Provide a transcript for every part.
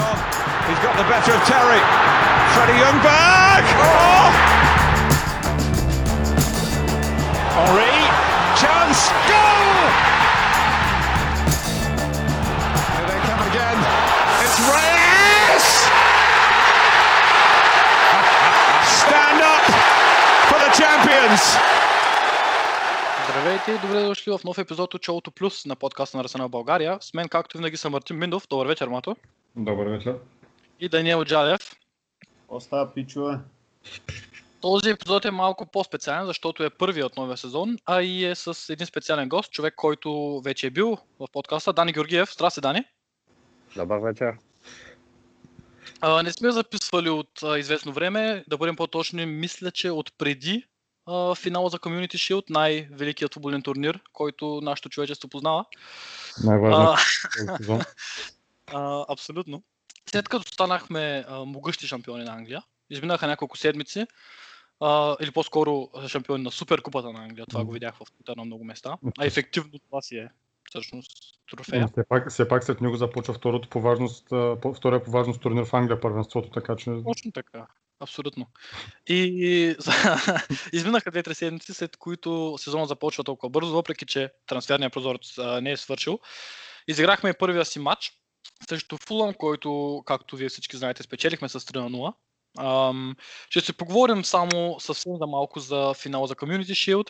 He's got the better of Terry. Freddie Youngberg. Oh! Henri. Chance. Goal! Here they come again. It's Reyes! Stand up for the champions. Здравейте и добре дошли в нов епизод от Шоуто Плюс на подкаста на Арсенал България. С мен, както винаги, съм Мартин Миндов. Добър вечер, Мато. Добър вечер. И Даниел Джалев. Остава пичове. Този епизод е малко по-специален, защото е първият от новия сезон, а и е с един специален гост, човек, който вече е бил в подкаста, Дани Георгиев. Здрасти, Дани. Добър вечер. А, не сме записвали от а, известно време, да бъдем по-точни, мисля, че от преди а, финала за Community Shield, най-великият футболен турнир, който нашето човечество познава. Най-важно. А, сезон. Абсолютно. След като станахме а, могъщи шампиони на Англия, изминаха няколко седмици, а, или по-скоро шампиони на Суперкупата на Англия, това го видях в Twitter на много места, а ефективно това си е всъщност трофея. Все пак, все пак след него започва второто по важност, втория по важност турнир в Англия, първенството, така че Точно така. Абсолютно. И изминаха две-три седмици, след които сезонът започва толкова бързо, въпреки че трансферният прозорец не е свършил. Изиграхме първия си матч срещу Фулъм, който, както вие всички знаете, спечелихме с 3 на 0. Ам, ще се поговорим само съвсем за малко за финала за Community Shield,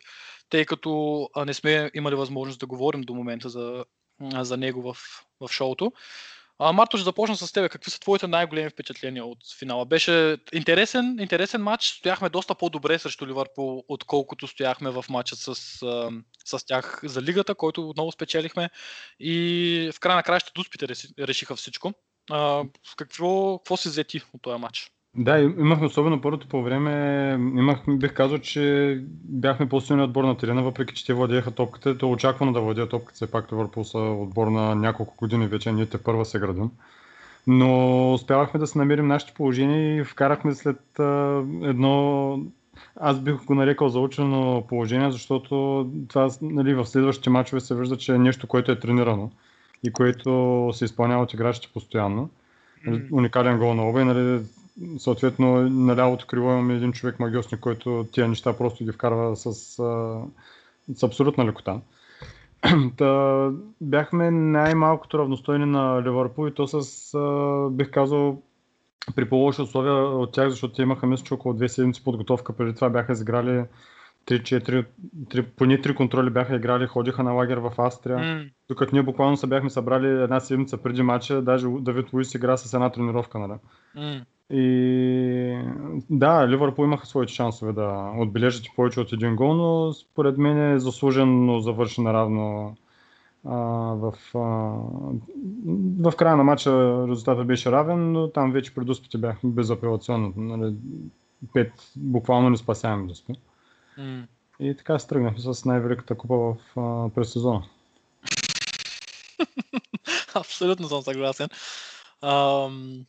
тъй като не сме имали възможност да говорим до момента за, за него в, в шоуто. А, Марто, ще започна с теб. Какви са твоите най-големи впечатления от финала? Беше интересен, интересен матч. Стояхме доста по-добре срещу Ливърпул, отколкото стояхме в матча с, с тях за лигата, който отново спечелихме. И в края на краща дуспите реши- решиха всичко. А, какво, какво си взети от този матч? Да, имахме особено първото по време, имах, бих казал, че бяхме по-силни отбор на терена, въпреки че те владееха топката. То очаквано да владеят топката, все пак Ливърпул са отбор на няколко години вече, ние те първа се градим. Но успявахме да се намерим нашите положения и вкарахме след а, едно, аз бих го нарекал заучено положение, защото това нали, в следващите матчове се вижда, че е нещо, което е тренирано и което се изпълнява от играчите постоянно. Уникален гол на оба и нали, съответно на лявото криво имаме един човек магиосник, който тия неща просто ги вкарва с, с абсолютна лекота. Та, бяхме най-малкото равностойни на Ливърпул и то с, бих казал, при по-лоши условия от тях, защото те имаха мисля, че около две седмици подготовка. Преди това бяха изиграли 3-4, 3, поне три контроли бяха играли, ходиха на лагер в Австрия. М, Докато ние буквално се бяхме събрали една седмица преди матча, даже Давид Луис игра с една тренировка, нали? м, И да, Ливърпул имаха своите шансове да отбележат повече от един гол, но според мен е заслужено завърши наравно а, в, а, в края на матча резултатът беше равен, но там вече при дуспите бяхме безапелационно. Нали, пет буквално не спасяваме дуспи. м. И така се тръгнахме с най-великата купа в а, през сезона. Абсолютно съм съгласен. Ам,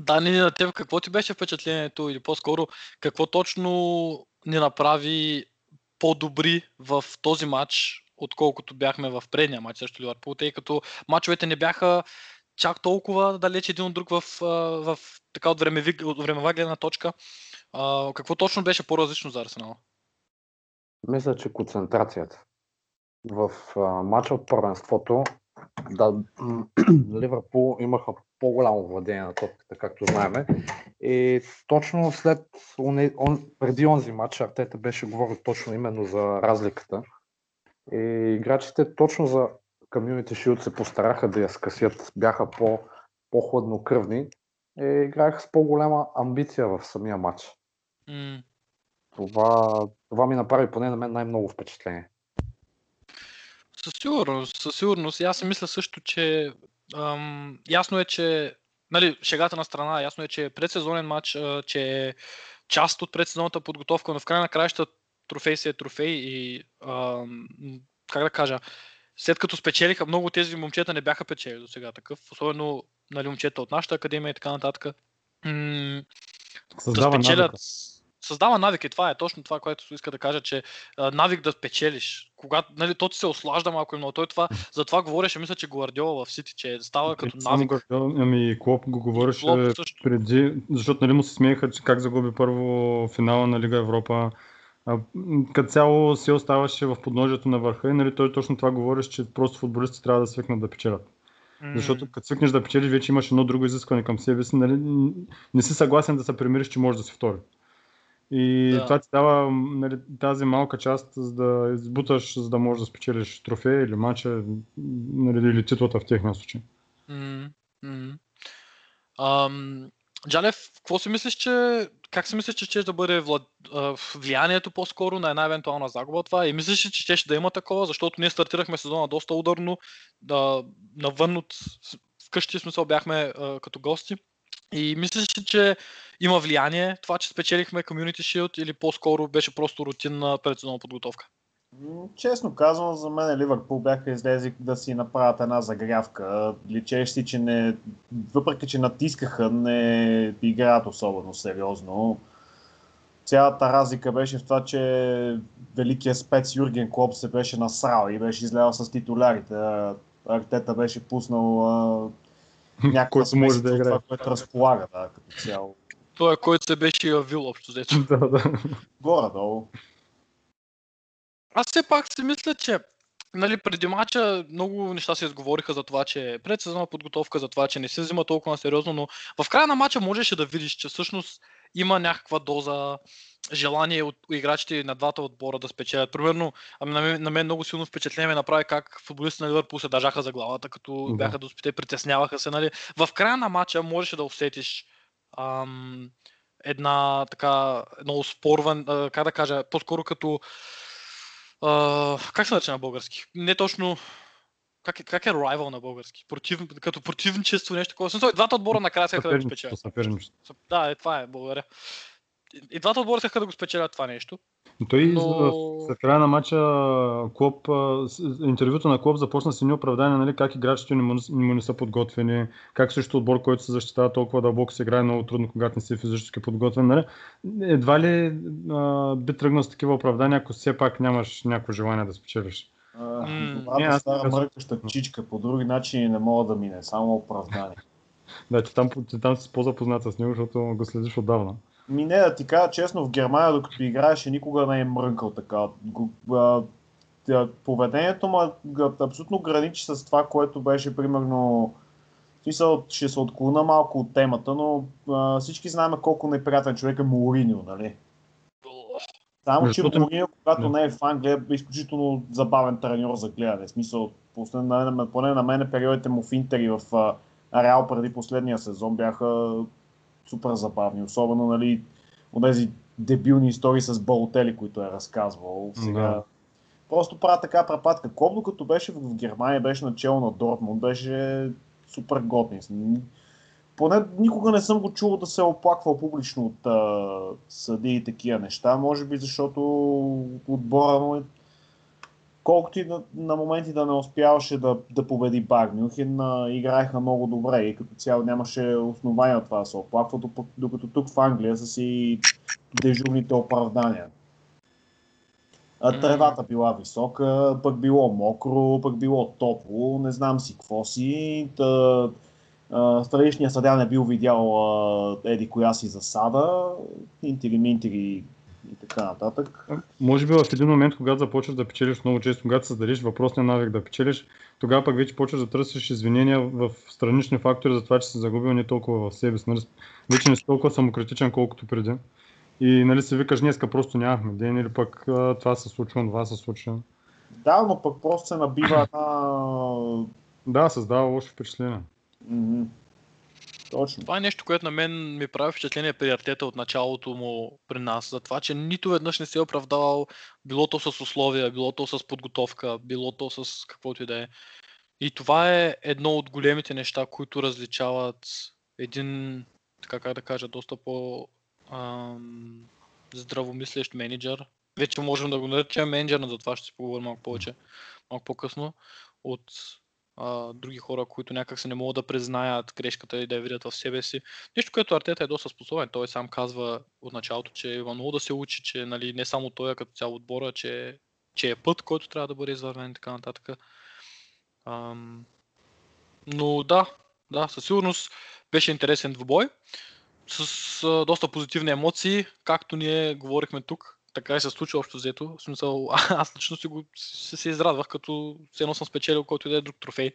Дани, на теб какво ти беше впечатлението или по-скоро какво точно ни направи по-добри в този матч, отколкото бяхме в предния матч срещу Ливърпул, тъй като матчовете не бяха чак толкова далеч един от друг в, в така от, времеви, от времева гледна точка. А, какво точно беше по-различно за Арсенал? Мисля, че концентрацията. В матча от първенството да, Ливърпул имаха по-голямо владение на топката, както знаеме. И точно след, оне- он, преди онзи матч, Артета беше говорил точно именно за разликата. И играчите точно за Community Shield се постараха да я скъсят, бяха по, по-хладнокръвни и играеха с по-голяма амбиция в самия матч. М, Това, това ми направи поне на мен най-много впечатление. Със сигурност, със сигурност. И аз си мисля също, че ам, ясно е, че нали, шегата на страна, ясно е, че е предсезонен матч, а, че е част от предсезонната подготовка, но в край на краища трофей си е трофей и ам, как да кажа, след като спечелиха, много от тези момчета не бяха печели до сега такъв, особено нали, момчета от нашата академия и така нататък. М- да спечелят. навика. Създава навик и това е точно това, което иска да кажа, че а, навик да печелиш, когато нали, то ти се ослажда малко и много. Той това, за това говореше, мисля, че Гвардиола в Сити, че става като навик. Гвардиола, ами Клоп го говореше Клоп също. преди, защото нали му се смееха, че как загуби първо финала на Лига Европа. Като цяло се оставаше в подножието на върха и нали, той точно това говореше, че просто футболистите трябва да свикнат да печелят. Защото като свикнеш да печелиш, вече имаш едно друго изискване към себе си. Нали? Не си съгласен да се примириш, че можеш да си втори. И Да. това ти дава нали, тази малка част, за да избуташ, за да можеш да спечелиш трофея или матча, нали, или титлата в техния случай. Джалев, какво си мислиш, че как си мислиш, че ще да бъде влад... а, влиянието по-скоро на една евентуална загуба това? И мислиш ли, че ще, ще да има такова, защото ние стартирахме сезона доста ударно, да, навън от вкъщи в смисъл бяхме а, като гости. И мислиш ли, че има влияние това, че спечелихме Community Shield или по-скоро беше просто рутинна предсезонна подготовка? Честно казано, за мен Ливърпул бяха излезли да си направят една загрявка. Личеше си, че не, въпреки че натискаха, не играят особено сериозно. Цялата разлика беше в това, че великият спец Юрген Клоп се беше насрал и беше излял с титулярите. Артета беше пуснал някаква Който може да играе. това, което разполага да, като цяло. Той, който се беше явил общо взето. да, да. Горе-долу. Аз все пак си мисля, че нали, преди мача много неща се изговориха за това, че пред сезонна подготовка, за това, че не се взима толкова сериозно, но в края на мача можеше да видиш, че всъщност има някаква доза желание от играчите на двата отбора да спечелят. Примерно, ами на мен, на мен много силно впечатление ме направи как футболистите на Ливърпул се държаха за главата, като Да. бяха доспите, притесняваха се. Нали. В края на мача можеше да усетиш ам, една така, едно оспорване, а, как да кажа, по-скоро като а, как се нарича на български? Не точно. Как е, как е rival на български? Против, като противничество, нещо такова. Смисъл, двата отбора накрая искаха да спечелят. Да, е, това е, благодаря. И, двата отбора искаха да го спечелят това нещо. Той Но- в, в края на матча Клоп, интервюто на Клоп започна с едни оправдания, нали, как играчите не му, не му не са подготвени, как също отбор, който се защитава толкова дълбоко, се играе много трудно, когато не си физически подготвен. Нали? Едва ли а, би тръгнал с такива оправдания, ако все пак нямаш някакво желание да спечелиш. А, М. Не, не казвам. мъркаща чичка, по други начини не мога да мине, само оправдание. Да, ти там, ти там си по-запознат с него, защото го следиш отдавна. Ми не, да ти кажа честно, в Германия, докато играеше, никога не е мрънкал така. Поведението му е абсолютно граничи с това, което беше примерно... Смисъл, ще се отклона малко от темата, но а, всички знаем колко неприятен човек е Мориньо, нали? Само, че Мориньо, когато не е в Англия, е изключително забавен треньор за гледане. В смисъл, поне на, поне на мен периодите му в Интер и в а, Реал преди последния сезон бяха супер забавни. Особено, нали, от тези дебилни истории с Балотели, които е разказвал. Сега, Да. Просто правя така препадка. Клоп, докато беше в Германия, беше начало на Дортмунд, беше супер готин. Поне никога не съм го чувал да се е оплаквал публично от а, съди и такива неща. Може би защото отбора му е колкото и на, на моменти да не успяваше да, да победи Баг Мюнхен, а, играеха много добре и като цяло нямаше основания от това да се оплаква, докато, тук в Англия са си дежурните оправдания. А, тревата била висока, пък било мокро, пък било топло, не знам си какво си. Та, а, Страничният съдя не бил видял а, еди коя си засада, интери, минтери и така нататък. Може би в един момент, когато започваш да печелиш много често, когато създадеш въпросния навик да печелиш, тогава пък вече почваш да търсиш извинения в странични фактори за това, че си загубил не толкова в себе си. Нали? Вече не си толкова самокритичен, колкото преди. И нали си викаш, днеска просто нямахме ден или пък това се случва, това се случва. Да, но пък просто се набива една... Да, създава лошо впечатление. Мгм. Точно. Това е нещо, което на мен ми прави впечатление при Артета от началото му при нас. За това, че нито веднъж не се е оправдавал, било то с условия, било то с подготовка, било то с каквото и да е. И това е едно от големите неща, които различават един, така как да кажа, доста по ам, здравомислещ менеджер. Вече можем да го наречем менеджер, но за това ще си поговорим малко повече, малко по-късно, от а, други хора, които някак се не могат да признаят грешката и да я видят в себе си. Нещо, което Артета е доста способен. Той сам казва от началото, че има много да се учи, че нали, не само той, а като цяло отбора, че, че е път, който трябва да бъде извървен и така нататък. Ам, но да, да, със сигурност беше интересен двубой с а, доста позитивни емоции, както ние говорихме тук, така и се случи общо взето. В смисъл, аз лично си го се, се израдвах, като все едно съм спечелил който и да е друг трофей.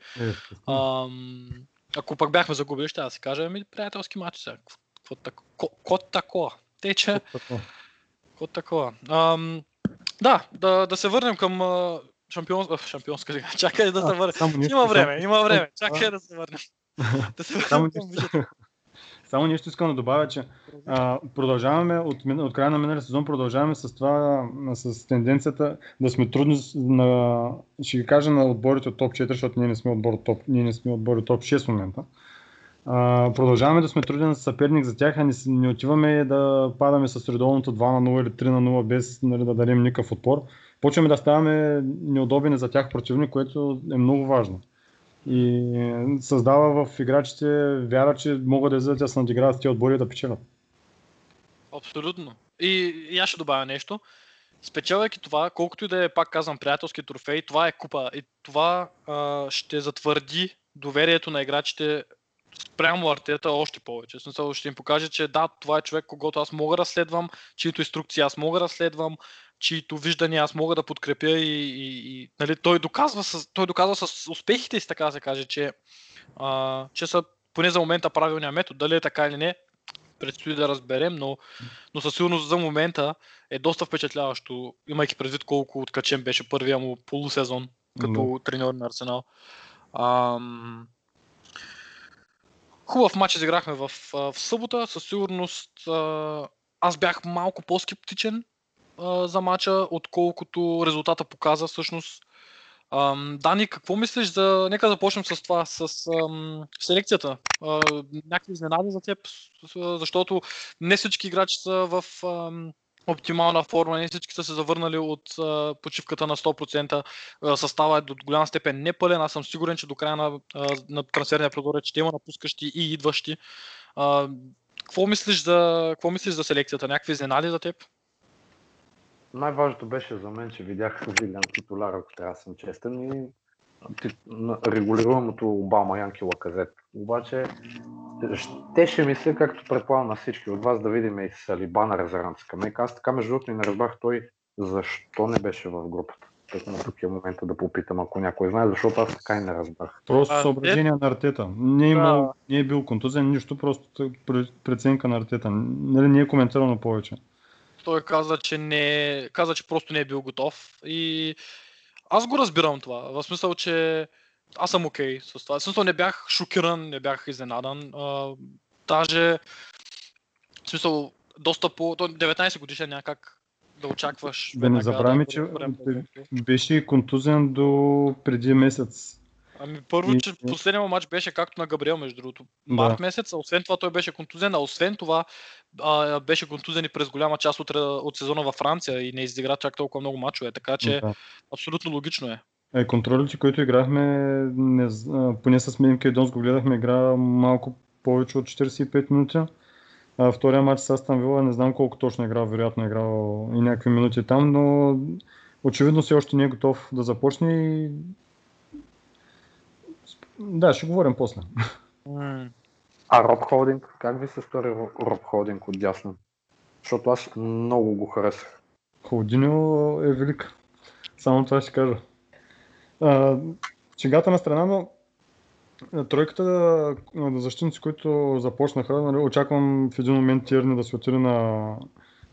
Ам, ако пък бяхме загубили, ще да си кажа, ами приятелски матч сега. Какво тако- ко такова? Те, че Такова. да, да, да се върнем към а, шампион... а, шампионска лига. Чакай да се върнем. Има време, има време. Чакай да се върнем. Да се върнем към. Само нещо искам да добавя, че а, продължаваме от, от края на миналия сезон, продължаваме с това, с тенденцията да сме трудни на, ще ги кажа на отборите от топ 4, защото ние не сме отбор от топ, ние не сме отбор от топ 6 в момента. А, продължаваме да сме труден съперник за тях, а не, не отиваме да падаме с редовното 2 на 0 или 3 на 0 без нали, да дадем никакъв отпор. Почваме да ставаме неудобни за тях противник, което е много важно. И създава в играчите вяра, че могат да излезат да надиграват тези отбори да печелят. Абсолютно. И, и аз ще добавя нещо. Спечелвайки това, колкото и да е, пак казвам, приятелски трофей, това е купа. И това а, ще затвърди доверието на играчите спрямо Артета още повече. Смисъл ще им покаже, че да, това е човек, когото аз мога да следвам, чието инструкции аз мога да следвам, чието виждания аз мога да подкрепя и, и, и нали, той, доказва с, той доказва с успехите си, така да се каже, че, а, че са поне за момента правилния метод. Дали е така или не, предстои да разберем, но, но със сигурност за момента е доста впечатляващо, имайки предвид колко откачен беше първия му полусезон като Но. треньор на Арсенал. Ам... Хубав матч изиграхме в, в събота. Със сигурност аз бях малко по-скептичен за матча, отколкото резултата показа всъщност. Дани, какво мислиш за... Нека започнем с това, с ам, селекцията. А, някакви изненади за теб, защото не всички играчи са в ам, оптимална форма, не всички са се завърнали от а, почивката на 100%. А, състава е до голяма степен непълен. Аз съм сигурен, че до края на, а, на трансферния прозорец ще има напускащи и идващи. А, какво мислиш за, какво мислиш за селекцията? Някакви изненади за теб? Най-важното беше за мен, че видях Вилиан титуляр, ако трябва да съм честен, и на- регулируемото Обама Янки Лаказет. Обаче, щеше ми се, както предполагам на всички от вас, да видим и Салиба на резервната скамейка. Аз така между другото не разбрах той защо не беше в групата. Тъкмо тук е момента да попитам, ако някой знае, защото аз така и не разбрах. Просто А, съображение на Артета. Не е, имал, Да. не е бил контузен, нищо, просто преценка на Артета. Нали, не е коментирано повече. Той каза, че не, каза, че просто не е бил готов и аз го разбирам това. В смисъл, че аз съм окей с това. В смисъл не бях шокиран, не бях изненадан. А, даже, в смисъл, доста по... то 19 годишен някак да очакваш. Да не забравяме, че беше контузен до преди месец. Ами първо, И- че последният матч беше както на Габриел, между другото. Да. Март месец, а освен това той беше контузен, а освен това а, беше контузен и през голяма част от, от сезона във Франция и не изигра чак толкова много мачове, така че Да. абсолютно логично е. Е, контролите, които играхме, не, поне с Мимка и Донс го гледахме, игра малко повече от 45 минути. А, втория матч с Астан Вила, не знам колко точно е играл, вероятно е играл и някакви минути там, но очевидно все още не е готов да започне и... Да, ще говорим после. А Роб Холдинг, как ви се стори Ро- Роб Холдинг от дясно? Защото аз много го харесах. Холдиньо е велик. Само това ще кажа. А, шегата на страна, но тройката на защитници, които започнаха, нали, очаквам в един момент Тирни да се отиде на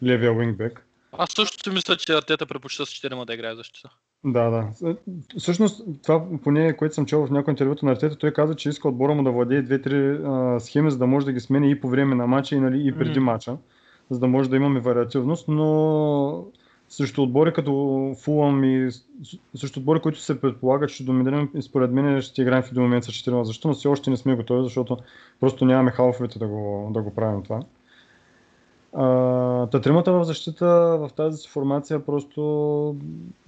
левия уингбек. Аз също си мисля, че Артета предпочита с 4 да играе защита. Да, да. Всъщност, това поне, което съм чел в някои интервюто на Артета, той каза, че иска отбора му да владее две-три схеми, за да може да ги смени и по време на матча, и, нали, и преди Мгм. матча, за да може да имаме вариативност, но срещу отбори като Фулъм и с- срещу отбори, които се предполагат, че доминираме, според мен ще играем в един момент с 4 защита, но все още не сме готови, защото просто нямаме халфовете да го, да го правим това. Та тримата в защита в тази си формация просто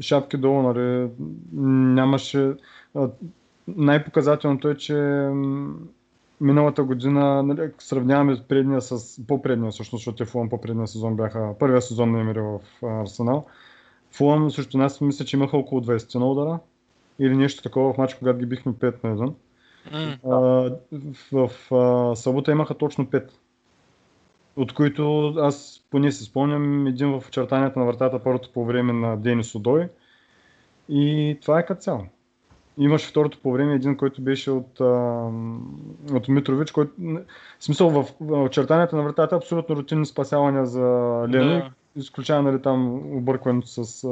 шапки долу, нали, нямаше... Най-показателното е, че миналата година, нали, сравняваме предния с по-предния, всъщност, защото те Фулъм по-предния сезон бяха, първия сезон на Емери в Арсенал. Фулъм срещу нас мисля, че имаха около 20 на удара. Или нещо такова в матч, когато ги бихме 5 на 1. М, А, в, в а, събота имаха точно 5. От които аз поне си спомням един в очертанията на вратата първото по време на Денис Одой. И това е като цяло. Имаш второто по време един, който беше от, а, от Митрович, който, в смисъл в, в очертанията на вратата абсолютно рутинни спасявания за Лено, Да. изключая нали, там объркването с а,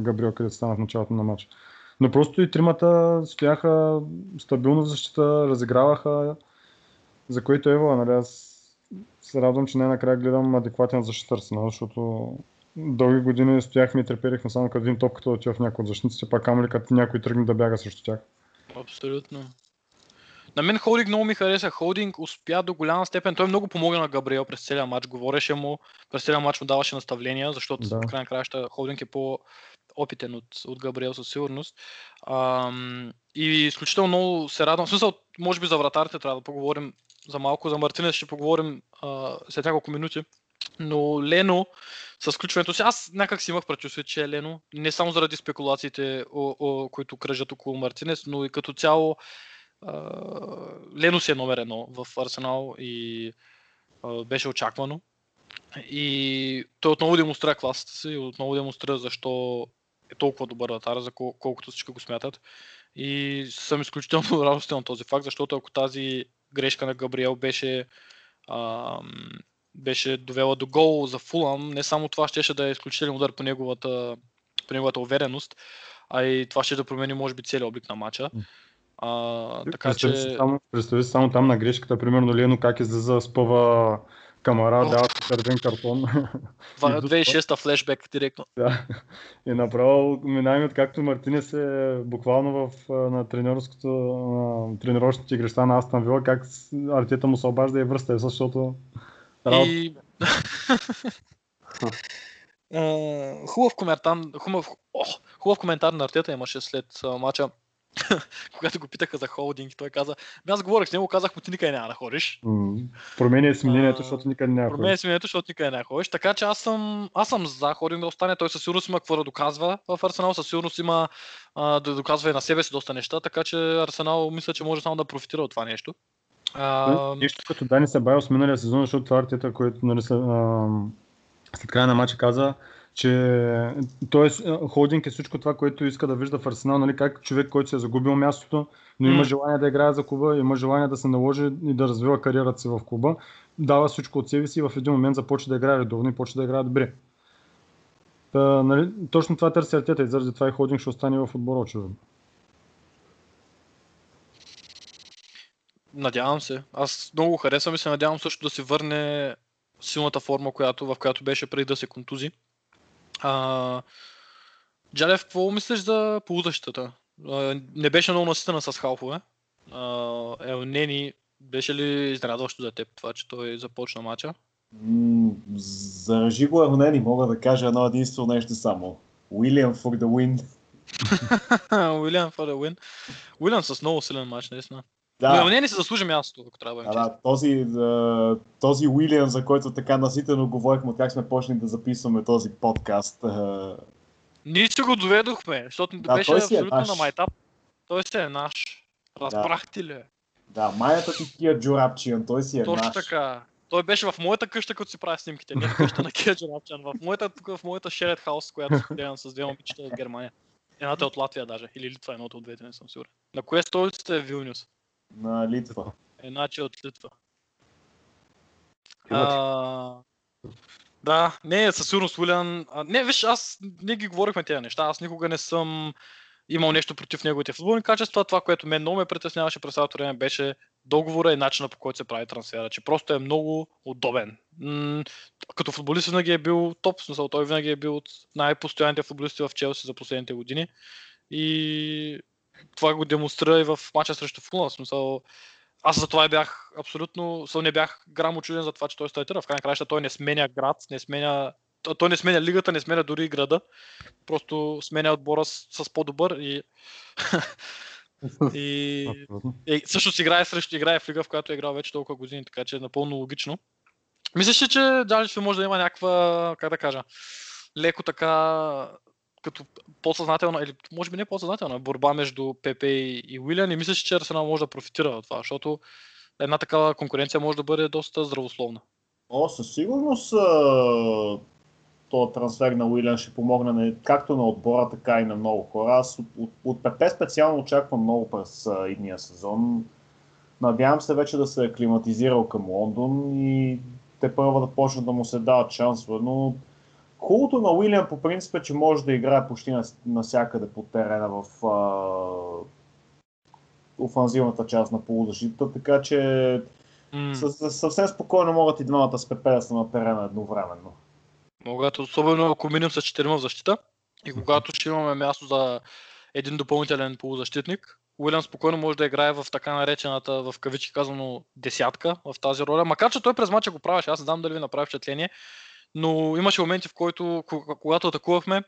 Габриел, където стана в началото на матча. Но просто и тримата стояха стабилно в защита, разиграваха, за което Ева, нали, аз се радвам, че най-накрая гледам адекватен Арсенал, защото дълги години стояхме и треперихме само като един топката да отива в някой от защитниците, пак камо ли като някой тръгне да бяга срещу тях. Абсолютно. На мен Холдинг много ми хареса. Холдинг успя до голяма степен. Той много помогна на Габриел през целия матч. Говореше му, през целия матч му даваше наставления, защото Да. в крайна краща Холдинг е по-опитен от, от Габриел със сигурност. Ам, и изключително много се радвам. В смисъл, може би за вратарите трябва да поговорим за малко. За Мартинес ще поговорим а, след няколко минути. Но Лено, с включването си, аз някак си имах предчувствие, че е Лено. Не само заради спекулациите, о, о, които кръжат около Мартинес, но и като цяло а, Лено си е номер едно в Арсенал и а, беше очаквано. И той отново демонстрира класата си и отново демонстрира защо е толкова добър вратар, за кол- колкото всички го смятат. И съм изключително радостен от този факт, защото ако тази грешка на Габриел беше, ам, беше довела до гол за Фулам, не само това щеше да е изключителен удар по неговата, по неговата увереност, а и това ще да промени може би целият облик на матча. А, така представи, че... си само, представи си само там на грешката, примерно Лено как излиза, спъва камара, О. дава червен картон. Това е И до 2006-та флешбек директно. Да. И направо минаваме откакто Мартинес е буквално в, на тренерското, на тренировъчните игрища на Астан Вила, как Артета му се обажда и връща, защото работа. И... Хубав коментар, хубав, о, хубав коментар на Артета имаше след мача, когато го питаха за холдинг той каза, «Бе, аз говорих с него, казах му ти никъде няма да ходиш. М, Променя си мнението, защото никъде няма Променя си мнението, защото никъде няма ходиш. Така че аз съм, аз съм за Холдинг да остане. Той със сигурност има какво да доказва в Арсенал, със сигурност има а, да доказва и на себе си доста неща, така че Арсенал мисля, че може само да профитира от това нещо. А, Нещо като Дани Себайос миналия сезон, защото това Артета, който нали, след края на матча каза, че т.е. Холдинг е всичко това, което иска да вижда в Арсенал, нали, как човек, който се е загубил мястото, но има желание да играе за клуба, има желание да се наложи и да развива кариерата си в клуба, дава всичко от себе си и в един момент започва да играе редовно и почва да играе добре. Та, нали, точно това търси Артета и заради това и Холдинг ще остане в отбора очевидно. Надявам се. Аз много го харесвам и се надявам също да се върне силната форма, която, в която беше преди да се контузи. А, Джалев, какво мислиш за полузащитата? А, Не беше много наситена с халфове. Елнени, беше ли изненадващо за теб това, че той започна матча? М, Заражи го Ернени, мога да кажа едно единствено нещо само. Уилям for the win. Уилиан for the win. Уилиан с много силен матч, наистина. Но Да, Елнени се заслужи място, ако трябва да да, да този, този Уилям, за който така наситено говорихме, как сме почнали да записваме този подкаст. Ние си го доведохме, защото Да, беше е абсолютно наш. на майтап. Той си е наш. Разбрахте ли? Да, майната ти Кия Джорапчиан, той си е Точно наш. така. Той беше в моята къща, като си прави снимките, не в къща на Кия Джанапчан. В моята, тук в моята shared house, която споделям с две момичета от Германия. Едната е от Латвия даже, или Литва, едното от двете, не съм сигурен. На кое столицата е Вилнюс? На Литва. Една, че е от Литва. Иначе. А, да, не, със сигурност Уилян. Не, виж, аз не ги говорихме тези неща. Аз никога не съм имал нещо против неговите футболни качества. Това, което мен много ме притесняваше през цялото време, беше договора и начина по който се прави трансфера. Че просто е много удобен. М- като футболист винаги е бил топ, смисъл той винаги е бил от най-постоянните футболисти в Челси за последните години. И това го демонстрира и в мача срещу Фулъм. В смисъл, аз за това бях абсолютно, не бях грам очуден за това, че той стартира. В крайна краща той не сменя град, не сменя, той- не сменя лигата, не сменя дори и града. Просто сменя отбора с, с по-добър и, и, и също си играе срещу играе в лига, в която е играл вече толкова години, така че е напълно логично. Мислиш ли, че Джалич може да има някаква, как да кажа, леко така като по-съзнателна, или може би не по-съзнателна, борба между Пепе и, и Уилиан и мисля, че Арсенал може да профитира от това, защото една такава конкуренция може да бъде доста здравословна. О, със сигурност този трансфер на Уилиан ще помогне не, както на отбора, така и на много хора. Аз от, от, от Пепе специално очаквам много през а, идния сезон. Надявам се вече да се е климатизирал към Лондон и те първа да почнат да му се дават шансове, но хубавото на Уилиан по принцип е, че може да играе почти навсякъде по терена в а, офанзивната част на полузащита, така че mm. съвсем спокойно могат и двамата с Пепе да са на терена едновременно. Могат, особено ако минем с 4 в защита и когато ще имаме място за един допълнителен полузащитник, Уилям спокойно може да играе в така наречената, в кавички казано, десятка в тази роля. Макар, че той през мача го правеше, аз не знам дали ви направи впечатление, но имаше моменти, в които, когато атакувахме,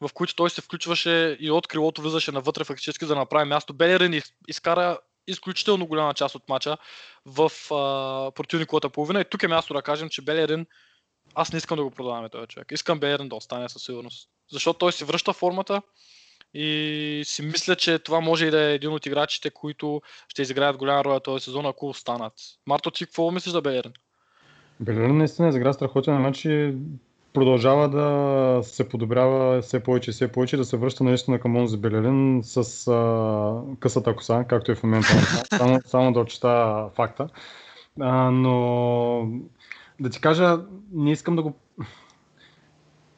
в които той се включваше и от крилото влизаше навътре фактически да направи място. Белерин изкара изключително голяма част от мача в а, противниковата половина. И тук е място да кажем, че Белерин, аз не искам да го продаваме този човек. Искам Белерин да остане със сигурност. Защото той си връща формата и си мисля, че това може и да е един от играчите, които ще изиграят голяма роля този сезон, ако останат. Марто, ти какво мислиш за Белерин? Белерин наистина изигра страхотен матч и продължава да се подобрява все повече и все повече, да се връща наистина към онзи Белерин с а, късата коса, както е в момента. само, само да отчита факта. А, но да ти кажа, не искам да го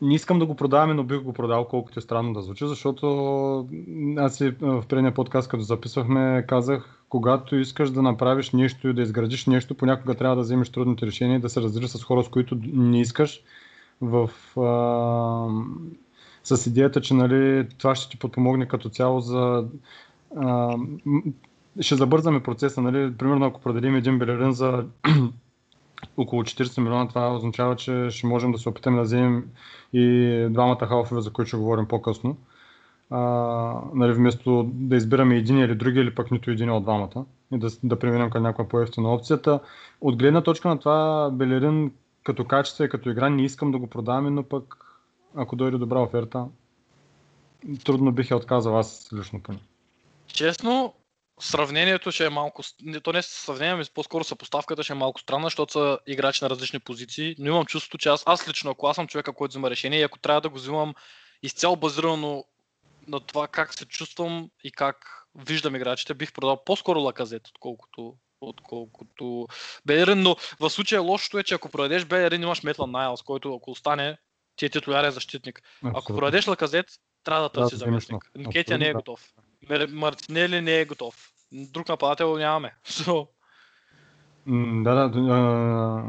не искам да го продаваме, но бих го продал, колкото е странно да звучи, защото аз и в предния подкаст, като записвахме, казах, когато искаш да направиш нещо и да изградиш нещо, понякога трябва да вземеш трудните решения и да се разделиш с хора, с които не искаш, в, а, с идеята, че нали, това ще ти подпомогне като цяло за... А, ще забързаме процеса, нали? примерно ако продадим един белерин за около 40 милиона, това означава, че ще можем да се опитаме да вземем и двамата халфове, за които ще говорим по-късно. А, нали, вместо да избираме един или други, или пък нито един от двамата и да, да преминем към някаква по-ефтина опцията. От гледна точка на това, Белерин като качество и като игра не искам да го продаваме, но пък ако дойде добра оферта, трудно бих я отказал аз лично поне. Честно, сравнението ще е малко, то не е сравнение, ами по-скоро съпоставката ще е малко странна, защото са играчи на различни позиции, но имам чувството, че аз, аз лично, ако аз съм човека, който взима решение и ако трябва да го взимам изцяло базирано на това как се чувствам и как виждам играчите, бих продал по-скоро Лаказет, отколкото отколкото Белерин, но в случая лошото е, че ако продадеш Белерин, имаш Метлан Найлс, който ако остане, ти е титулярен защитник. Абсолютно. Ако продадеш Лаказет, трябва да търси да, заместник. Нкетия не е готов. Мартинели не е готов. Друг нападател нямаме. So... Да, да.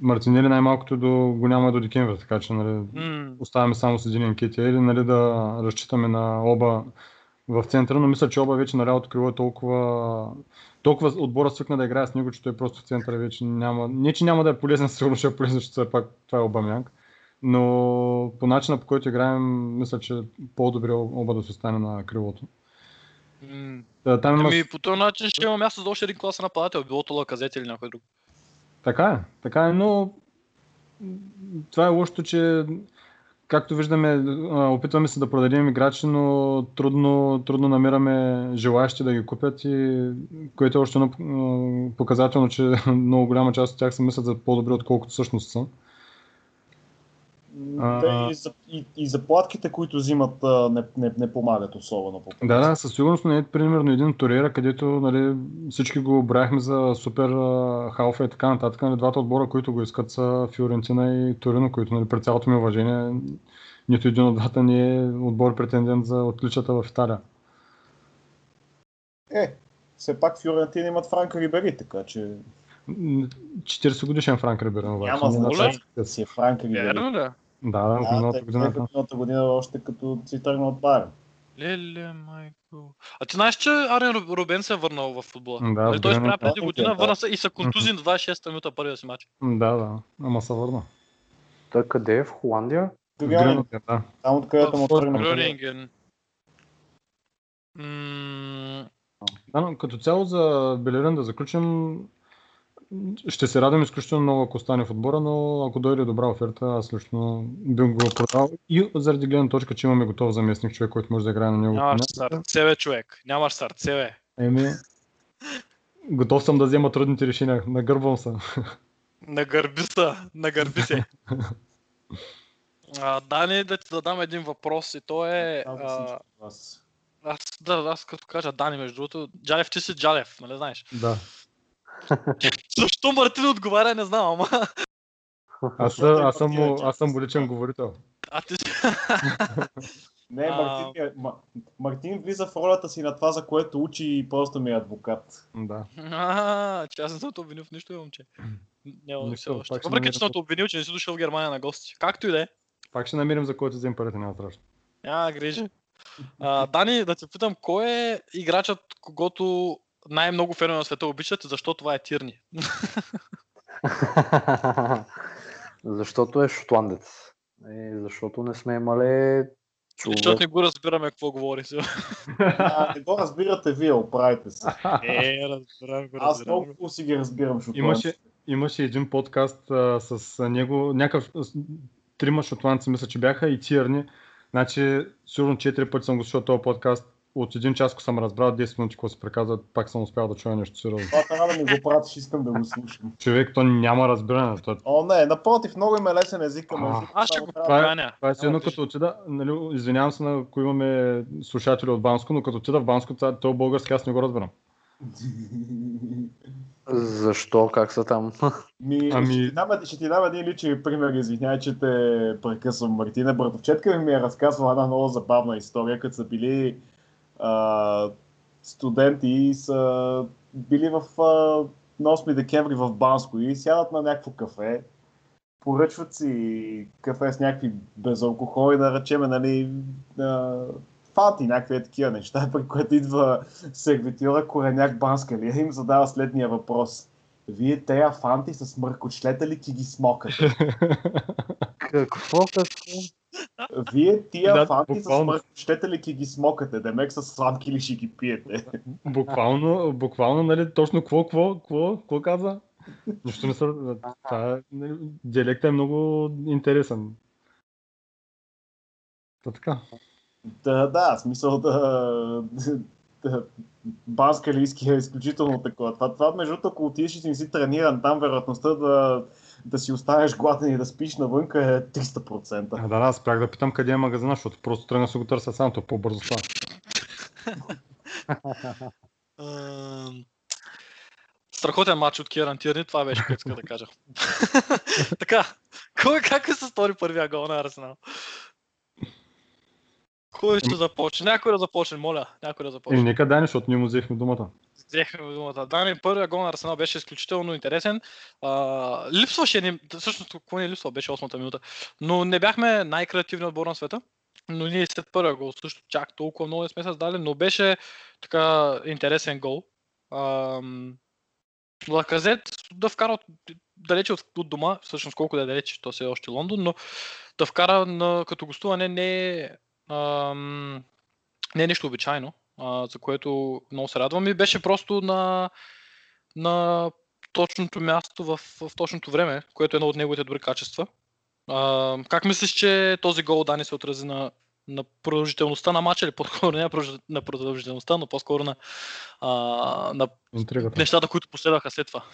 Мартинели най-малкото до, го няма до декември, така че нали, mm. оставяме само с един Енкетия или нали, да разчитаме на оба в центъра, но мисля, че оба вече на лявото крило е толкова толкова отбора свикна да играе с него, че той просто в центъра вече няма... Не, че няма да е полезен, сигурно ще е полезен, защото все пак това е Обамянг. Но по начина по който играем, мисля, че по-добре оба да се остане на крилото. Да, там има... Ами по този начин ще има място за още един клас нападател, било то Лаказет или някой друг. Така е, така е, но това е лошото, че както виждаме, опитваме се да продадем играчи, но трудно, трудно намираме желаящи да ги купят и което е още показателно, че много голяма част от тях се мислят за по-добри, отколкото всъщност са. Да, и, и, и заплатките, които взимат, не, не, не помагат особено. По да, да, със сигурност не е примерно един Торера, където нали, всички го браехме за супер халфа и така нататък. Нали, двата отбора, които го искат са Фиорентина и Торино, които нали, при цялото ми уважение нито един от двата не е отбор претендент за отличата в Италия. Е, все пак Фиорентина имат Франка Рибери, така че 40 годишен Франк Рибери. Няма значение да си е Франк Рибери. Верно да. Да, да, от миналата година. От миналата година още като си тръгна от Байерн. Леле, майко. А ти знаеш, че Арен Рубен се е върнал в футбола? Да, нали, той спря преди година, върна се и са контузин 26-та минута първия си матч. Да, да, ама се върна. Той къде е? В Холандия? Грюнинген, да. Там от където му тръгна. Грюнинген. Да, но като цяло за Белерин да заключим, ще се радвам изключително много, ако стане в отбора, но ако дойде добра оферта, аз лично бих го продал. И заради гледна точка, че имаме готов заместник човек, който може да играе на него. Нямаш сърце, бе, човек. Нямаш сърце, бе. Еми, готов съм да взема трудните решения. Нагърбвам се. Нагърби се, нагърби се. А, Дани, да ти задам един въпрос и то е... А, аз, да, аз като кажа Дани, между другото, Джалев, ти си Джалев, нали знаеш? Да. Защо Мартин отговаря, не знам, ама... Аз, аз, съм, е аз съм част. му личен говорител. А ти. Не, А. Мартин, е, Ма- Мартин влиза в ролята си на това, за което учи и просто ми е адвокат. Да. А, че аз не съм те обвинил в нищо, момче. Няма все още. Въпреки, че съм те обвинил, че не си дошъл в Германия на гости. Както и да е. Пак ще намерим за който взем парите, няма страшно. Няма грижи. А, Дани, да те питам, кой е играчът, когато най-много фенове на света обичат защо това е Тирни? защото е шотландец. И защото не сме имали Защото човек. не го разбираме какво говори сега. Не го разбирате вие, оправите се. Е, разбирам го, Аз хубаво си ги разбирам, шотландците. Имаше, имаше един подкаст а, с а, него, някакъв с- трима шотландци мисля, че бяха и тирни. Значи, сигурно 4 пъти съм го слушал този подкаст. От един час, ако съм разбрал 10 минути, какво се приказват, пак съм успял да чуя нещо сериозно. Това трябва да ми го пратиш, искам да го слушам. Човек, то няма разбиране. То, О, не, напротив, много им е лесен език, А, език Аз ще го Това е- това е Няма едно като отида, нали, извинявам се, на ако имаме слушатели от Банско, но като отида в Банско, това- то български аз не го разбирам. Защо? Как са там? Ми, Ами- Ще, ти дам, ще ти дам един личен пример, извинявай, че те прекъсвам. Мартина Братовчетка ми е разказвала една много забавна история, като са били а, студенти са били в, а, на 8 декември в Банско и сядат на някакво кафе, поръчват си кафе с някакви безалкохолни, да речеме, нали, а, фанти, някакви е такива неща, при което идва сервитьора Кореняк Банска ли, им задава следния въпрос. Вие тея фанти с мъркочлета ли ки ги смокате? Какво? Какво? Вие тия Да, фанти с буквално. мъркочлета ли ки ги смокате? Демек с сладки ли ще ги пиете? Буквално, буквално, нали, точно какво, какво, какво, какво каза? Нищо не са... Това, е, нали, диалектът е много интересен. Та така. Да, да, смисъл да... да Банскалийски е изключително такова. Това, това между ако отидеш и не си трениран там, вероятността да, да си останеш гладен и да спиш навънка е 300%. А, да, да, спрях да питам къде е магазина, защото просто тръгна се го търся сам, то по-бързо става. Ам, Страхотен матч от Киран Тирни, това беше, което иска да кажа. така, кой, как е се стори първия гол на Арсенал? Кой ще започне? Някой да започне, моля. Някой да Е, започне. нека Дани, защото ние му взехме думата. Взехме думата. Дани, първият гол на Арсенал беше изключително интересен. А, липсваше ни, всъщност какво ни липсва, беше 8-та минута. Но не бяхме най-креативният отбор на света. Но ние след първия гол също чак толкова много не сме създали, но беше така интересен гол. Ам, Лаказет да вкара далече от, от дома, всъщност колко да е далече, то се е още Лондон, но да вкара на, като гостуване не е, ам, не е нещо обичайно, а, за което много се радвам и беше просто на, на точното място в, в точното време, което е едно от неговите добри качества. А, как мислиш, че този гол Дани се отрази на, на продължителността на матча или по-скоро не на продълж- на продължителността, но по-скоро на, а, на Интригата. нещата, които последваха след това?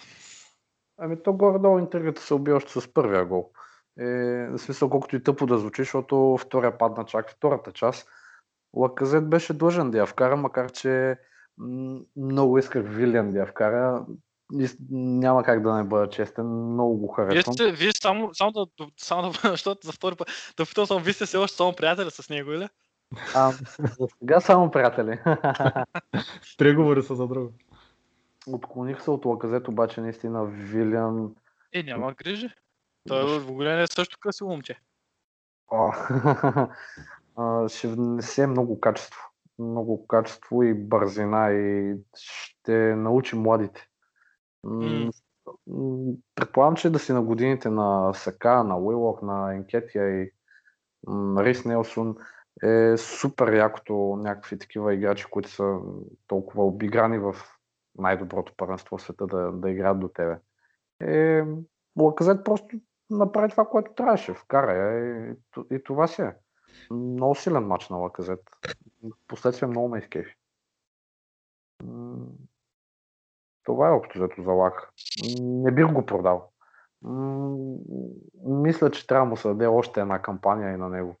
Ами то горе-долу интригата се уби още с първия гол. Е, в смисъл колкото и тъпо да звучи, защото втория падна чак втората част. Лаказет беше длъжен да я вкара, макар че много исках Вилиан да я вкара. Няма как да не бъда честен, много го Вие, харесвам. сте, вие само, само да, само да, защото за втори път, да питам само, вие сте все още само приятели с него, или? А, за сега само приятели. Преговори са за друго. Отклоних се от Лаказет, обаче наистина Вилиан Е, няма грижи. Той в големия е също красиво момче. О, а, ще внесе много качество. Много качество и бързина и ще научи младите. М, Предполагам, че да си на годините на Сака, на Уилок, на Енкетия и Рис Нелсон е супер якото някакви такива играчи, които са толкова обиграни в най-доброто първенство в света да, да играят до тебе. е, Лаказет просто направи това, което трябваше. Вкара я и, и това си е. Много силен матч на Лаказет. Последствие много ме изкефи. Това е общо взето за Лак. Не бих го продал. Мисля, че трябва да му се даде още една кампания и на него.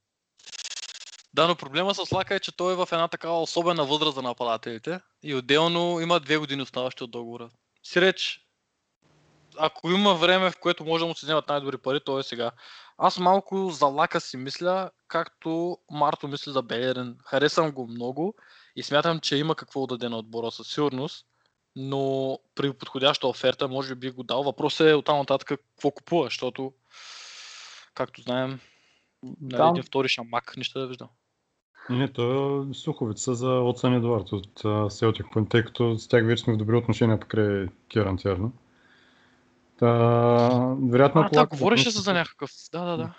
Да, но проблема с Лака е, че той е в една такава особена възраст за нападателите и отделно има две години оставащи от договора. Сиреч, ако има време, в което може да му се вземат най-добри пари, то е сега. Аз малко за Лака си мисля, както Марто мисли за Белерин. Харесвам го много и смятам, че има какво да даде на отбора със сигурност, но при подходяща оферта може би го дал. Въпросът е оттам нататък какво купува, защото, както знаем, нали, Да. един втори шамак, нищо да виждам. Не, то е слуховица за Отсън Едуард от Селтик, тъй като с тях вече сме в добри отношения покрай Киран Тярно. Та, вероятно, А, ако да, говореше се за някакъв. Да, да, да.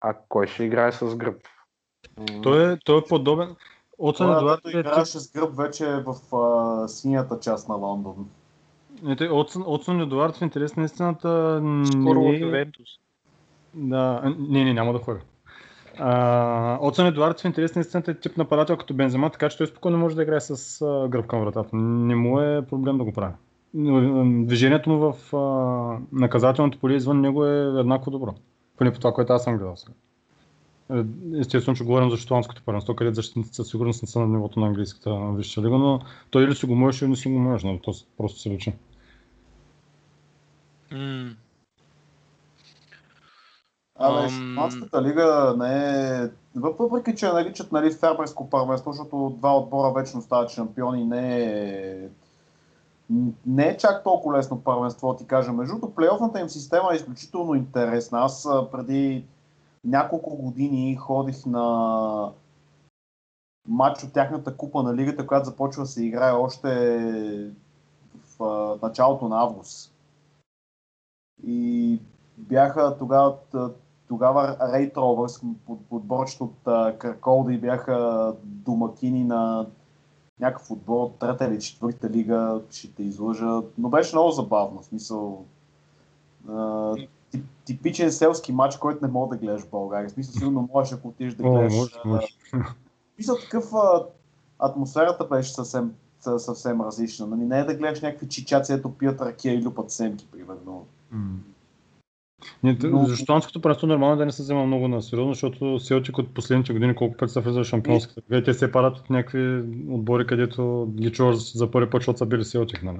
А кой ще играе с гръб? Той е, той е подобен. Това, Едуард е играеше с гръб вече е в а, синята част на Лондон. Отсън, Едуард в интерес на истината Скоро не в е... Ювентус. Да, не, не, няма да ходя. Отсън Едуард в интерес на истината е тип нападател като Бензема, така че той спокойно може да играе с а, гръб към вратата. Не му е проблем да го прави. Движението му в а, наказателното поле извън него е еднакво добро. Поне по това, което аз съм гледал сега. Е, Естествено, че говорим за шотландското първенство, където защитниците със сигурност не са на нивото на английската висша лига, но той или си го можеш, или не си го можеш, но то с- просто се личи. М, Абе. Шотландската лига не е... Въпреки, че наричат нали, фермерско първенство, защото два отбора вечно стават шампиони, не е... Не е чак толкова лесно първенство, ти кажа. Между другото, плейофната им система е изключително интересна. Аз преди няколко години ходих на матч от тяхната купа на лигата, която започва да се играе още в началото на август. И бяха тогава, тогава Рейт под, подборчето от а, Краколда и бяха домакини на някакъв отбор от трета или четвърта лига, ще те излъжа, но беше много забавно, в смисъл а, тип, типичен селски матч, който не мога да гледаш в България. В смисъл, сигурно можеш, ако отидеш да О, гледаш. може, може. смисъл такъв а, атмосферата беше съвсем, съ- съвсем различна. Нали? Не е да гледаш някакви чичаци, ето пият ракия и люпат семки, примерно. М. Не, Но- за шотландското първенство нормално е да не се взема много на сериозно, защото Селтик от последните години колко пъти са влизали в шампионската и те се падат от някакви отбори, където ги чуваш за първи път, защото са били Селтик, нали?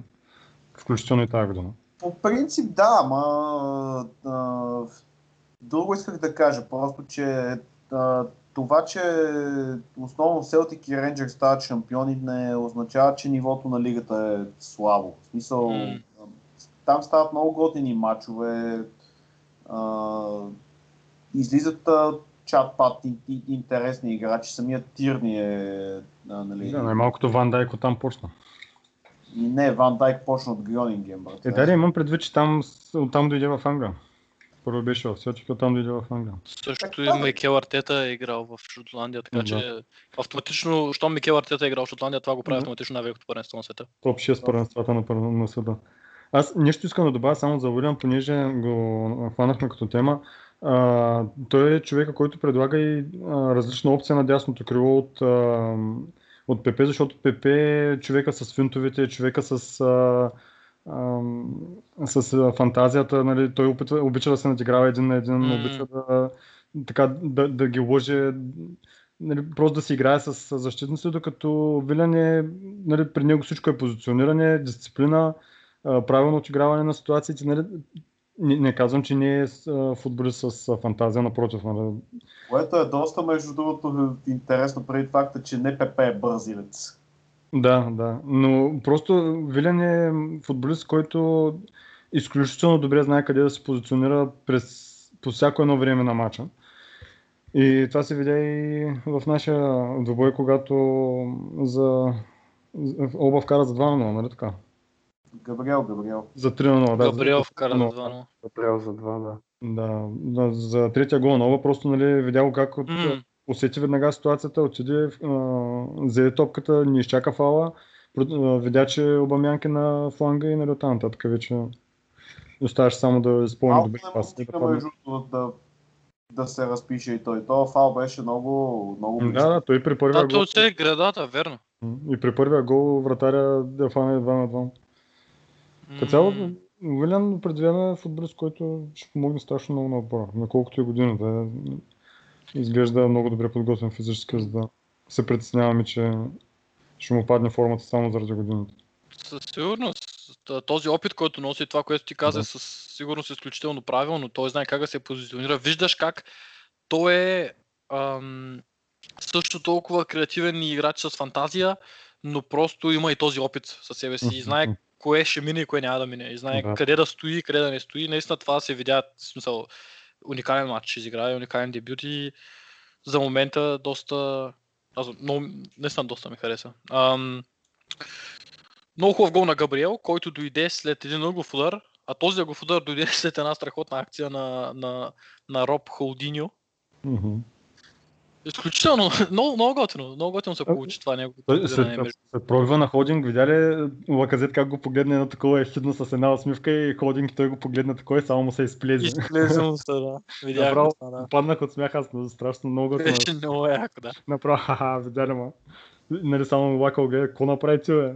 Включително и тази година. По принцип да, ама а, друго исках да кажа, просто че а, това, че основно Селтик и Рейнджер стават шампиони не означава, че нивото на лигата е слабо. В смисъл, а, там стават много готини матчове, а, излизат а, чат-пат и, и, интересни играчи, самият Тирни е а, нали, Да, най-малкото Ван Дайк оттам почна. и не, Ван Дайк почна от Грёнинген, брат. Е, да, да, имам предвид, че там, оттам дойде в Англия. Първо беше в Селтик, оттам дойде в Англия. Също и да. Майкел Артета е играл в Шотландия, така Да. че автоматично, щом Микел Артета е играл в Шотландия, това го прави автоматично най-великото първенство на света. Топ 6 първенствата на, на света. Аз нещо искам да добавя само за Уилям, понеже го хванахме като тема. А, той е човека, който предлага и а, различна опция на дясното крило от, а, от ПП, защото ПП е човека с финтовете, човека с, а, а, с фантазията. Нали? Той опитва, обича да се надиграва един на един, М. обича да, така, да, да ги лъже, нали, просто да си играе с, с защитниците, докато Вилян е, нали, при него всичко е позициониране, дисциплина, правилно отиграване на ситуациите. Нали, не, не казвам, че не е футболист с фантазия, напротив. Нали. Което е доста, между другото, интересно преди факта, че не ПП е бързилец. Да, да. Но просто Вилян е футболист, който изключително добре знае къде да се позиционира през, по всяко едно време на матча. И това се видя и в нашия двобой, когато за, за Оба вкара за 2 на 0, нали така? Габриел, Габриел. За 3 на 0, да. Габриел вкара 3:0. 2 Април за два, да. Да, да, за третия гол на Оба просто нали, видя го как от, М. усети веднага ситуацията, отиде, взе топката, не изчака фала, Видя, че Обамянк е на фланга и нали оттам нататък вече оставаш само да изпълни добри паси. Да, да, да се разпише и той. Това фал беше много, много да, близко. да, той при първия Да, гол. то че е градата, верно. И при първия гол вратаря да фане 2 на 2. Като цяло, Уилян определено е футболист, който ще помогне страшно много на отбора. Наколкото и годината. Изглежда много добре подготвен физически, за да се притесняваме, че ще му падне формата само заради годината. Със сигурност. Този опит, който носи, това, което ти каза, Да. е със сигурност изключително правилно. Той знае как да се позиционира. Виждаш как той е ам, също толкова креативен и играч с фантазия, но просто има и този опит със себе си. И знае. Кое ще мине и кое няма да мине. И знае Да. къде да стои, къде да не стои. Наистина това се видя, в смисъл, уникален матч изигра, уникален дебют и за момента доста... Аз много, наистина доста ми хареса. Ам, много хубав гол на Габриел, който дойде след един ъглов удар, а този ъглов удар дойде след една страхотна акция на, на, на Роб Холдиньо. Мгм. Изключително, много, много готино, много готино се получи това негово Той позиране след, след пробива на Ходинг, видя ли Лаказет как го погледна едно такова е хидно с една усмивка и Ходинг той го погледна такова и само му се изплезе. Изплезеността, да. Видях Направо това, да. паднах от смях, аз много- страшно много готино. Беше много яко, да. Направо, ха-ха, видя ли ма. Нали само лакал гледа, какво направи ти, бе?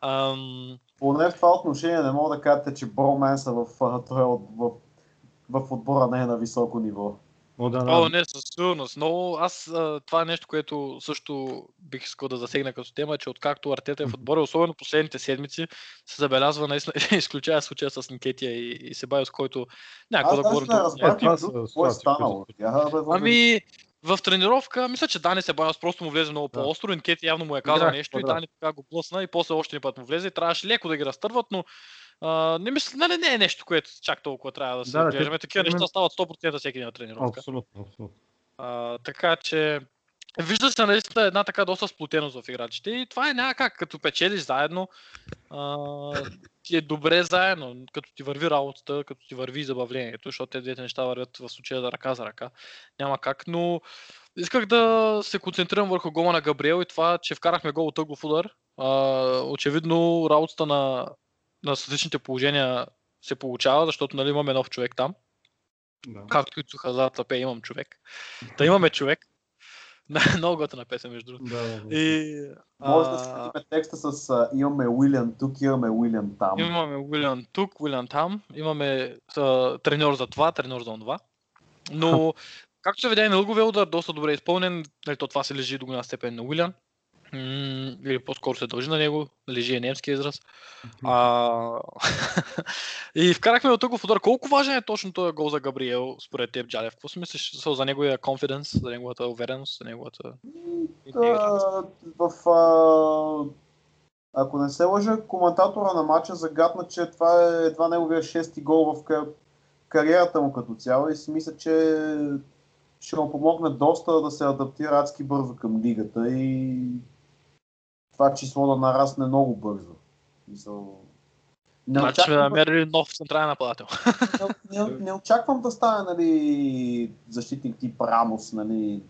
Ам, Поне в това отношение не мога да кажете, че броменса в, той е в, в отбора не е на високо ниво. О, да, О, да. не, със сигурност. Много, аз а, това е нещо, което също бих искал да засегна като тема, че откакто Артета е в отбора, особено последните седмици, се забелязва наистина, изключая случая с Никетия и, и Себайос, който няма Аз да говорим. не тук. разбрах и какво е станало. Ами, в тренировка, мисля, че Дани Себайос просто му влезе много Да. по-остро, Никети явно му е казал нещо и да. Дани така го блъсна и после още един път му влезе и трябваше леко да ги разтърват, но а, не мисля, нали, не е нещо, което чак толкова трябва да се Да, гледаме. Такива неща стават 100% всеки ден на тренировка. Абсолютно, абсолютно. А, така че вижда се наистина една така доста сплотеност в играчите и това е няма как, като печелиш заедно, а, ти е добре заедно, като ти върви работата, като ти върви забавлението, защото те двете неща вървят в случая да ръка за ръка. Няма как, но исках да се концентрирам върху гола на Габриел и това, че вкарахме гол от ъглов удар. А, очевидно работата на, на различните положения се получава, защото нали, имаме нов човек там Да. както и Цухазата пе, имам човек. Да имаме човек. Много готина песен, между другото. Да, да, да. И, Може да а, сменим текста с а, имаме Уилям тук, имаме Уилям там. имаме Уилиан тук, Уилиан там, имаме а, треньор за това, треньор за това. Но, както се видя и на лъговия удар, доста добре изпълнен, нали, то това се лежи до голяма степен на Уилиан. М, или по-скоро се дължи на него, лежи е немски израз. А... и вкарахме от тук в удар. Колко важен е точно този гол за Габриел, според теб, Джалев? Какво си мислиш за неговия confidence, за неговата увереност, за неговата... Та, в, а, ако не се лъжа, коментатора на матча загадна, че това е едва неговия шести гол в ка- кариерата му като цяло и си мисля, че ще му помогне доста да се адаптира адски бързо към лигата и това число да нарасне много бързо. Мисъл, Не Значи сме очаквам, намерили нов централен нападател. не, не, не очаквам да стане нали, защитник тип Рамос, нали,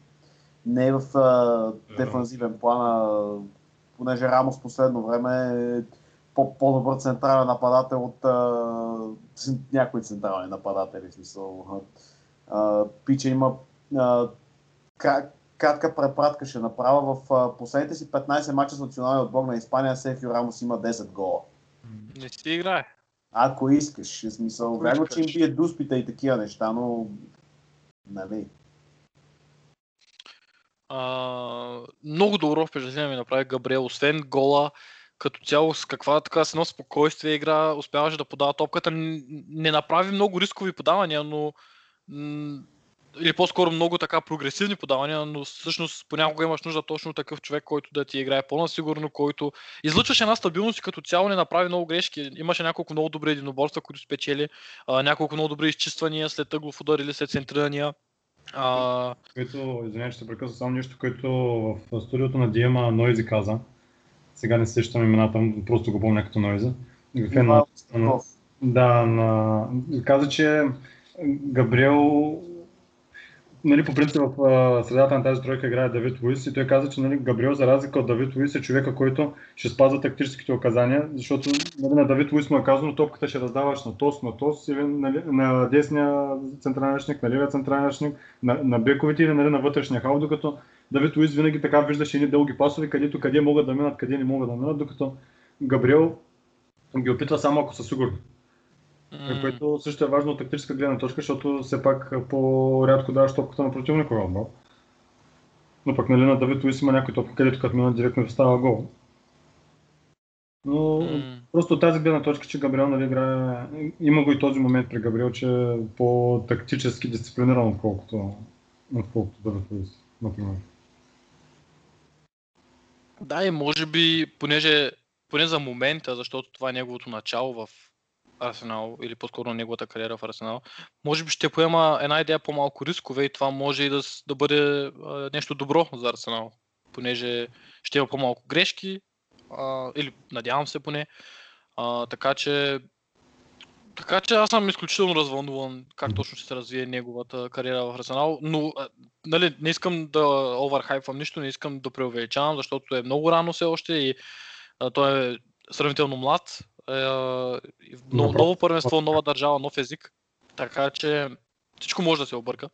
не е в а, дефанзивен план, а, понеже Рамос последно време е по- по-добър централен нападател от а, някои централни нападатели. Смисъл. А, Пича има а, кра- кратка препратка ще направя. В последните си 15 мача с националния отбор на Испания Сефио Рамос има 10 гола. Не си играе. Ако искаш, в смисъл, вярно, че им бие дуспите и такива неща, но нали. А, много добро впечатление ми направи Габриел, освен гола, като цяло с каква така с едно спокойствие игра, успяваше да подава топката. Не направи много рискови подавания, но или по-скоро много така прогресивни подавания, но всъщност понякога имаш нужда точно такъв човек, който да ти играе по-насигурно, който излъчваше една стабилност и като цяло не направи много грешки. Имаше няколко много добри единоборства, които спечели, а, няколко много добри изчиствания след ъглов удар или след центрирания. А, Което, извинявай, ще прекъсвам само нещо, което в студиото на Диема Нойзи каза. Сега не се сещам имената, му, просто го помня като Нойза. В. Да, на... каза, че Габриел нали, по принцип в а, средата на тази тройка играе Давид Луис и той каза, че нали, Габриел за разлика от Давид Луис е човека, който ще спазва тактическите указания, защото нали, на Давид Луис му е казано, топката ще раздаваш на тос, на тос или нали, на десния централничник, на левия централничник, на, на бековите или нали, на вътрешния хал, докато Давид Луис винаги така виждаше едни дълги пасове, където къде могат да минат, къде не могат да минат, докато Габриел ги опитва само ако са сигурни. М, Което също е важно от тактическа гледна точка, защото все пак по-рядко даваш топката на противника отбор. Но пък нали на Давид Луис има някой топка, където като минат директно става гол. Но м. просто от тази гледна точка, че Габриел нали, играе, има го и този момент при Габриел, че е по-тактически дисциплиниран, отколкото, отколкото Давид Луис, например. Да, и може би, понеже, поне за момента, защото това е неговото начало в Арсенал, или по-скоро неговата кариера в Арсенал, може би ще поема една идея по-малко рискове и това може и да, да бъде а, нещо добро за Арсенал, понеже ще има по-малко грешки, а, или надявам се поне. А, така че така че аз съм изключително развълнуван как точно ще се развие неговата кариера в Арсенал, но нали, не искам да оверхайпвам нищо, не искам да преувеличавам, защото е много рано все още и а, той е сравнително млад. Е, в ново, първенство, нова държава, нов език. Така че всичко може да се обърка.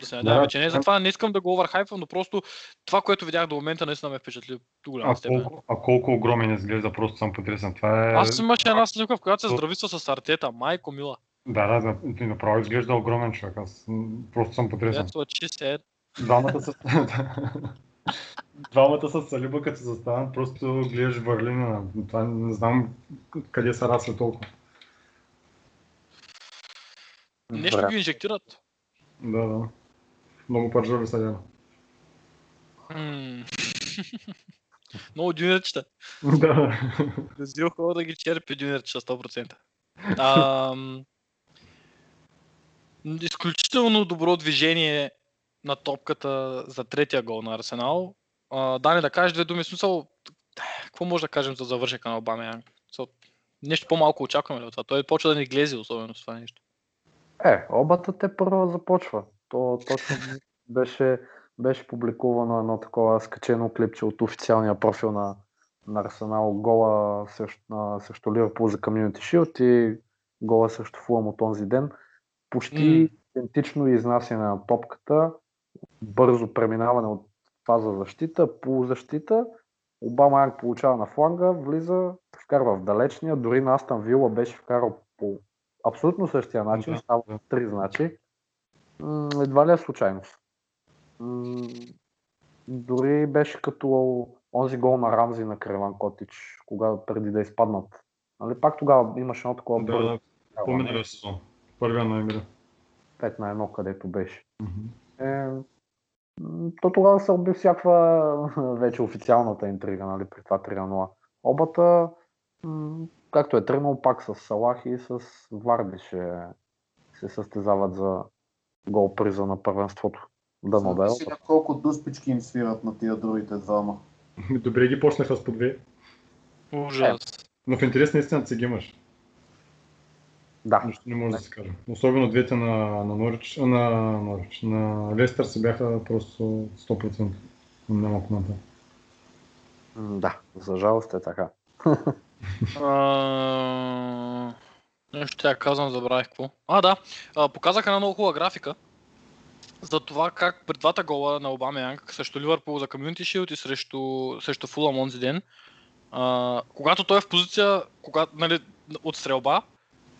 Да се надяваме, Да, че не. Затова не искам да го оверхайпвам, но просто това, което видях до момента, наистина ме впечатли до голяма А степен. колко, а колко огромен изглежда, просто съм потресен. Това е... Аз имаше една снимка, в която се здравиства с артета. Майко мила. Да, да, да, ти направо изглежда огромен човек. Аз просто съм потресен. Ето, че се Двамата с... Двамата с Салиба, като се застават, просто гледаш върлина. Това не знам къде са расли толкова. Нещо Добре. ги инжектират. Да, да. Много пържоли са яна. М. Много дюнерчета. да. Разил хора да ги черпи дюнерчета 100%. Ам, изключително добро движение на топката за третия гол на Арсенал. А, Дани, да кажеш две думи. Смисъл, какво може да кажем за завършека на? Смисъл, Нещо по-малко очакваме ли от това? Той почва да ни глези, особено с това нещо. Е, обата те първо започва. То точно беше, беше публикувано едно такова скачено клипче от официалния профил на, на Арсенал, гола срещу, на, срещу Ливърпул за Community Shield и гола срещу Фулъм от онзи ден. Почти идентично изнасяне на топката, бързо преминаване от фаза защита, полузащита. Обама Янг получава на фланга, влиза, вкарва в далечния, дори на Астан Вила беше вкарал по абсолютно същия начин, Да, става да. три значи. Едва ли е случайност. Дори беше като онзи гол на Рамзи на Креван Котич, кога преди да изпаднат. Нали, пак тогава имаше едно такова да, бързо да. По-миналия сезон. Първия на Емиля. 5 на 1, където беше. Е, то тогава се уби всякаква вече официалната интрига, нали, при това 3 на 0. Обата, както е тръгнал, пак с Салах и с Варди ще се състезават за гол приза на първенството. Да, но да е. Колко дуспички им свират на тия другите двама. Добре ги почнаха с по две. Ужас. Но в интерес на истината си ги имаш. Да, Нищо не може да се каже. Особено двете на, на Норич, на, Норич, на Лестър си бяха просто 100%. Няма коментар. Да, за жалост е така. А, Нещо тя казвам, забравих какво. А, да. А, показаха една много хубава графика за това как при двата гола на Обама Янг срещу Ливърпул за Community Shield и срещу, срещу Фулъм онзи ден, а, когато той е в позиция когато, нали, от стрелба,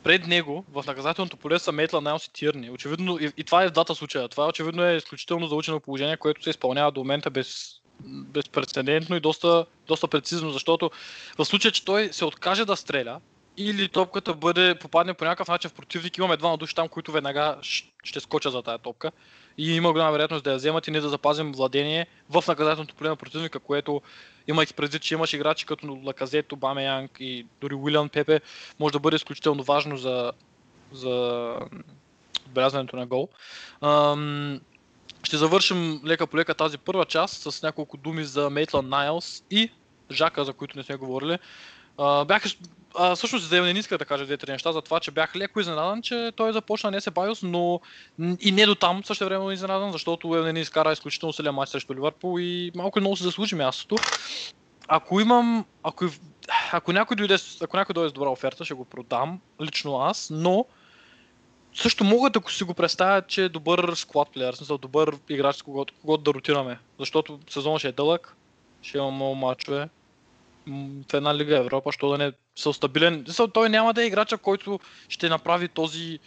пред него в наказателното поле са Мейтла Найлс и Тирни. Очевидно, и, и това е в двата случая. Това очевидно е изключително заучено положение, което се изпълнява до момента без, безпредседентно и доста, доста прецизно, защото в случай, че той се откаже да стреля, или топката бъде, попадне по някакъв начин в противник, имаме двама души там, които веднага ще скочат за тая топка. И има голяма вероятност да я вземат и ние да запазим владение в наказателното поле на противника, което, имайки предвид, че имаш играчи като Лаказет, Обаме Янг и дори Уилиан Пепе, може да бъде изключително важно за, за отбелязването на гол. Ам, ще завършим лека по лека тази първа част с няколко думи за Мейтланд Найлс и Жака, за които не сме говорили. А, бях, а, всъщност за не иска да кажа две-три неща за това, че бях леко изненадан, че той започна не се Байос, но и не до там също време изненадан, защото Елнени изкара изключително силен матч срещу Ливърпул и малко и много се заслужи мястото. Ако имам, ако, ако някой дойде, ако някой дойде с добра оферта, ще го продам, лично аз, но също мога да си го представя, че е добър склад плеер, смисъл добър играч, с когото, когото да ротираме. Защото сезонът ще е дълъг, ще има много мачове. В една Лига Европа, що да не са стабилен. Той няма да е играча, който ще направи този,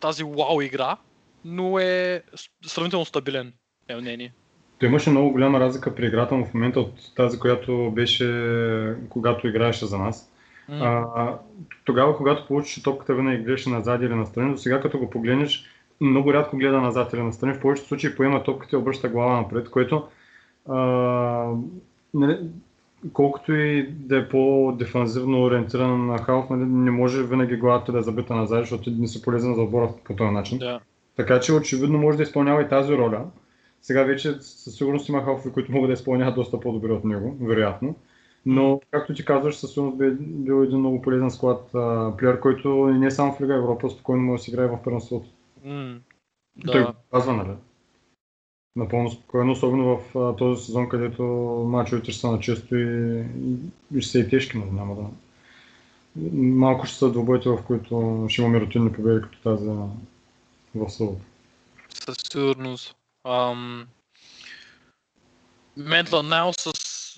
тази вау игра, но е сравнително стабилен. Е мнение. Той имаше много голяма разлика при играта му в момента от тази, която беше когато играеше за нас. М, А, тогава, когато получиш топката, винаги гледаше назад или настрани, до сега като го погледнеш, много рядко гледа назад или настрани. В повечето случаи поема топката и обръща глава напред, което а, нали, колкото и да е по-дефанзивно ориентиран на халф, нали, не може винаги главата да е забита назад, защото не си полезен за отбора по този начин. Да. Така че очевидно може да изпълнява и тази роля. Сега вече със сигурност има халфи, които могат да изпълняват доста по-добре от него, вероятно. Но, както ти казваш, със сигурност би бил един много полезен склад а, плеер, който не само в Лига Европа, спокойно може да си играе в първенството. Той да. го казва, нали? Напълно спокойно, особено в а, този сезон, където мачовете ще са на често и, и, и ще са и тежки, нали? Няма да... Малко ще са двубоите, в които ще имаме рутинни победи, като тази в събота. Със сигурност. Ам... Ментла Найл с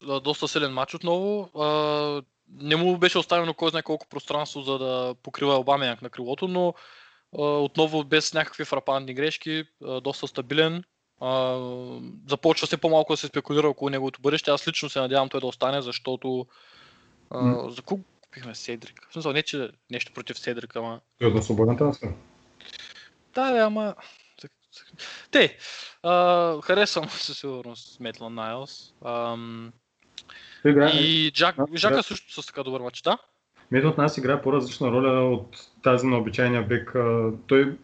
а, доста силен матч отново. А, не му беше оставено кой знае колко пространство, за да покрива Обамянк на крилото, но а, отново без някакви фрапантни грешки, а, доста стабилен. А, започва се по-малко да се спекулира около неговото бъдеще. Аз лично се надявам той да остане, защото а, за кого купихме Седрик? В смисъл, не че нещо против Седрик, ама Той е да свободен трансфер. да, бе, ама... Те, а, харесвам със сигурност Метлан Найлс. Ам, и Джак, Джака да. също с така добър матч, да? Мето от нас играе по-различна роля от тази на обичайния бек. А, Той, а,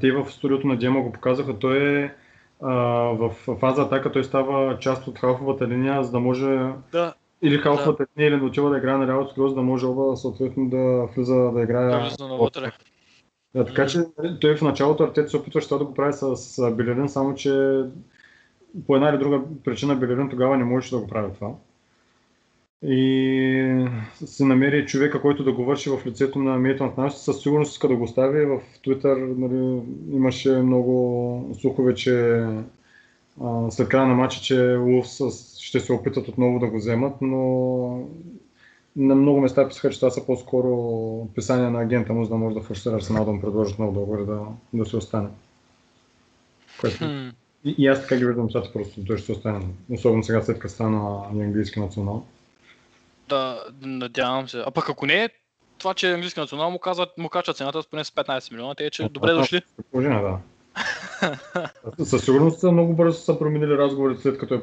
те в студиото на Дема го показаха, той е а, в фаза атака, той става част от халфовата линия, за да може Да. или халфовата линия, или да отива да играе на лявото крило, за да може Оба съответно да влиза да играе. Да, влиза навътре. Да, така че нали, той в началото Артет се опитваше това да го прави с, с Белерин, само че по една или друга причина Белерин тогава не можеше да го прави това. И се намери човека, който да го върши в лицето на Мейтън Найс, със сигурност иска да го стави. В Twitter нали, имаше много слухове, че а, след края на матча, че Улфс ще се опитат отново да го вземат, но на много места писаха, че това са по-скоро писания на агента му, за да може да форсира Арсенал да му предложат много договори да, да се остане. Което... И, и аз така ги виждам нещата, просто той ще се остане. Особено сега след като стана английски национал. Да, надявам се. А пък ако не, това, че английски национал му, казват, му качва цената с поне с 15 милиона, те че добре дошли. Положение, да. Със сигурност много бързо са променили разговорите след като, е,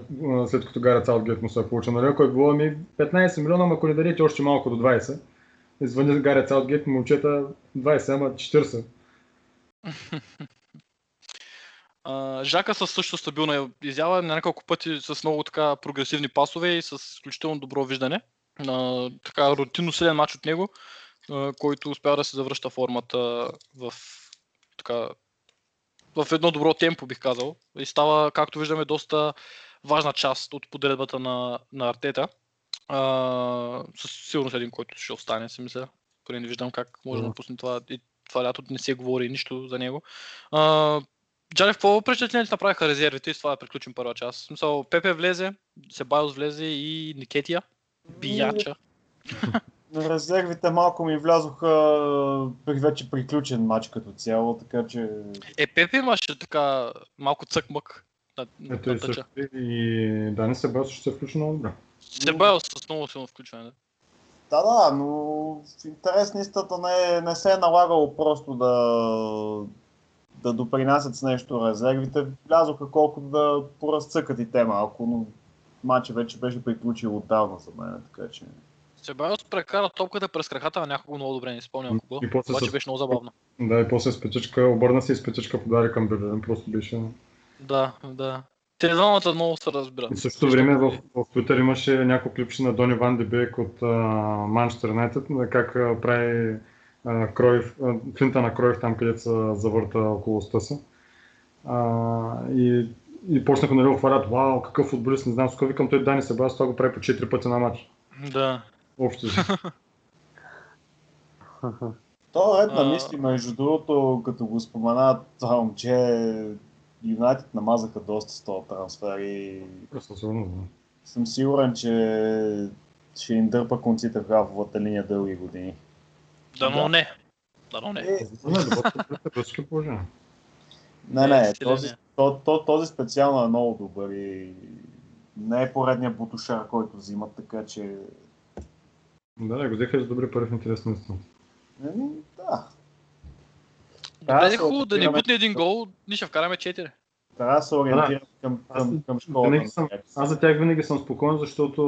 след като Гарет Саутгейт му се е получил. Нали? Ако е било ми 15 милиона, ама ако не дадете още малко до 20, извън Гарет Саутгейт, момчета 20, ама 40. А, Жака със също стабилна изява, на няколко пъти с много така прогресивни пасове и с изключително добро виждане. А, така рутинно силен матч от него, а, който успява да се завръща формата в така в едно добро темпо, бих казал. И става, както виждаме, доста важна част от подредбата на, на Артета. А, със сигурност един, който ще остане, си мисля. Поне не виждам как може да Да. напусне това. И това лято не се говори нищо за него. А, Джалев, какво впечатление ти направиха резервите и с това да приключим първа част? В смисъл, Пепе влезе, Себайос влезе и Никетия. Бияча. На резервите малко ми влязоха при вече приключен матч като цяло, така че Е, Пепе имаше така малко цък-мък на, на Ето и тъча. също. И Дани Себас ще се включи много добре. Себайос с много силно включване. Да. Да, да, но в интерес на истата не, не се е налагало просто да, да допринасят с нещо резервите. Влязоха колко да поразцъкат и те малко, но матчът вече беше приключил отдавна за мен, така че... Себайос прекара топката през краката на някого много добре, не спомням кого. И после Обаче с- беше много забавно. Да, и после с печечка, обърна се и с печечка подари към Белерин, просто беше... Да, да. Те двамата много се разбират. И в същото време в, в Twitter имаше няколко клипче на Дони Ван Дебек от Манчестър Юнайтед, как а, прави а, Кройф, а, финта на Кройф там, където се завърта около стъса. А, и, и почнаха нали, хвалят, вау, какъв футболист, не знам, сколько викам, той Дани Себас, това го прави по 4 пъти на матч. Да. Общо. То е ред на мисли, между другото, като го споменават това момче, Юнайтед намазаха доста с този трансфер и да. съм сигурен, че ще им дърпа конците в гафовата линия дълги години. Да, но не. Да, но не. Е, Не, е не, този, е. То, то, този специално е много добър и не е поредният бутушар, който взимат, така че... Да, да, го взеха за добри пари в интерес на истината. Еми, да. Да се хубаво да ни ориентираме- бутне един гол, ние ще вкараме 4. Трябва да се ориентирам към, Аз към, към школата. Винаги съм, аз за тях винаги съм спокоен, защото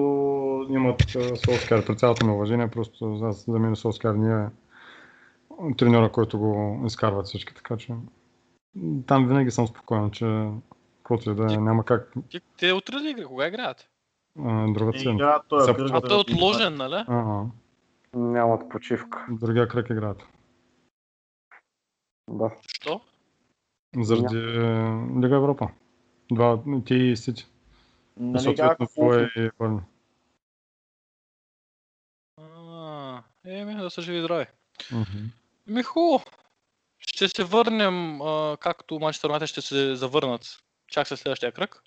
имат Солскар. При цялото ми уважение, просто аз, за мен Солскар не е треньора, който го изкарват всички, така че там винаги съм спокоен, че каквото и да е, няма как Те- Те утре ли игра? Кога играят? друга цена. Са- кръг А той е отложен, нали? Ага, Нямат почивка. другия кръг играят. Да. Що? Заради е, Лига Европа. Два, ти и Сити. Нали, Съответно, твое и Бърни. Еми, да са живи и здрави. Мгм. Ще се върнем, а, както Манчестър Юнайтед ще се завърнат. Чак след следващия кръг.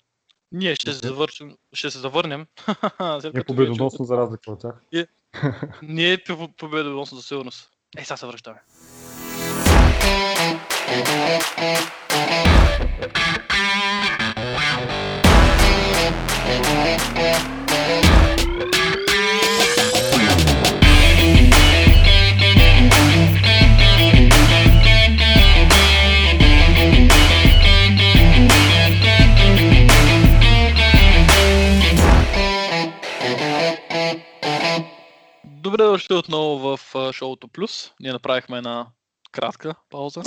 Ние ще се, завършим, ще се завърнем. Е победоносно за разлика от тях. Ние е пов- победоносно за сигурност. Ей, сега се връщаме. Добре дошли отново в шоуто Плюс. Ние направихме една кратка пауза.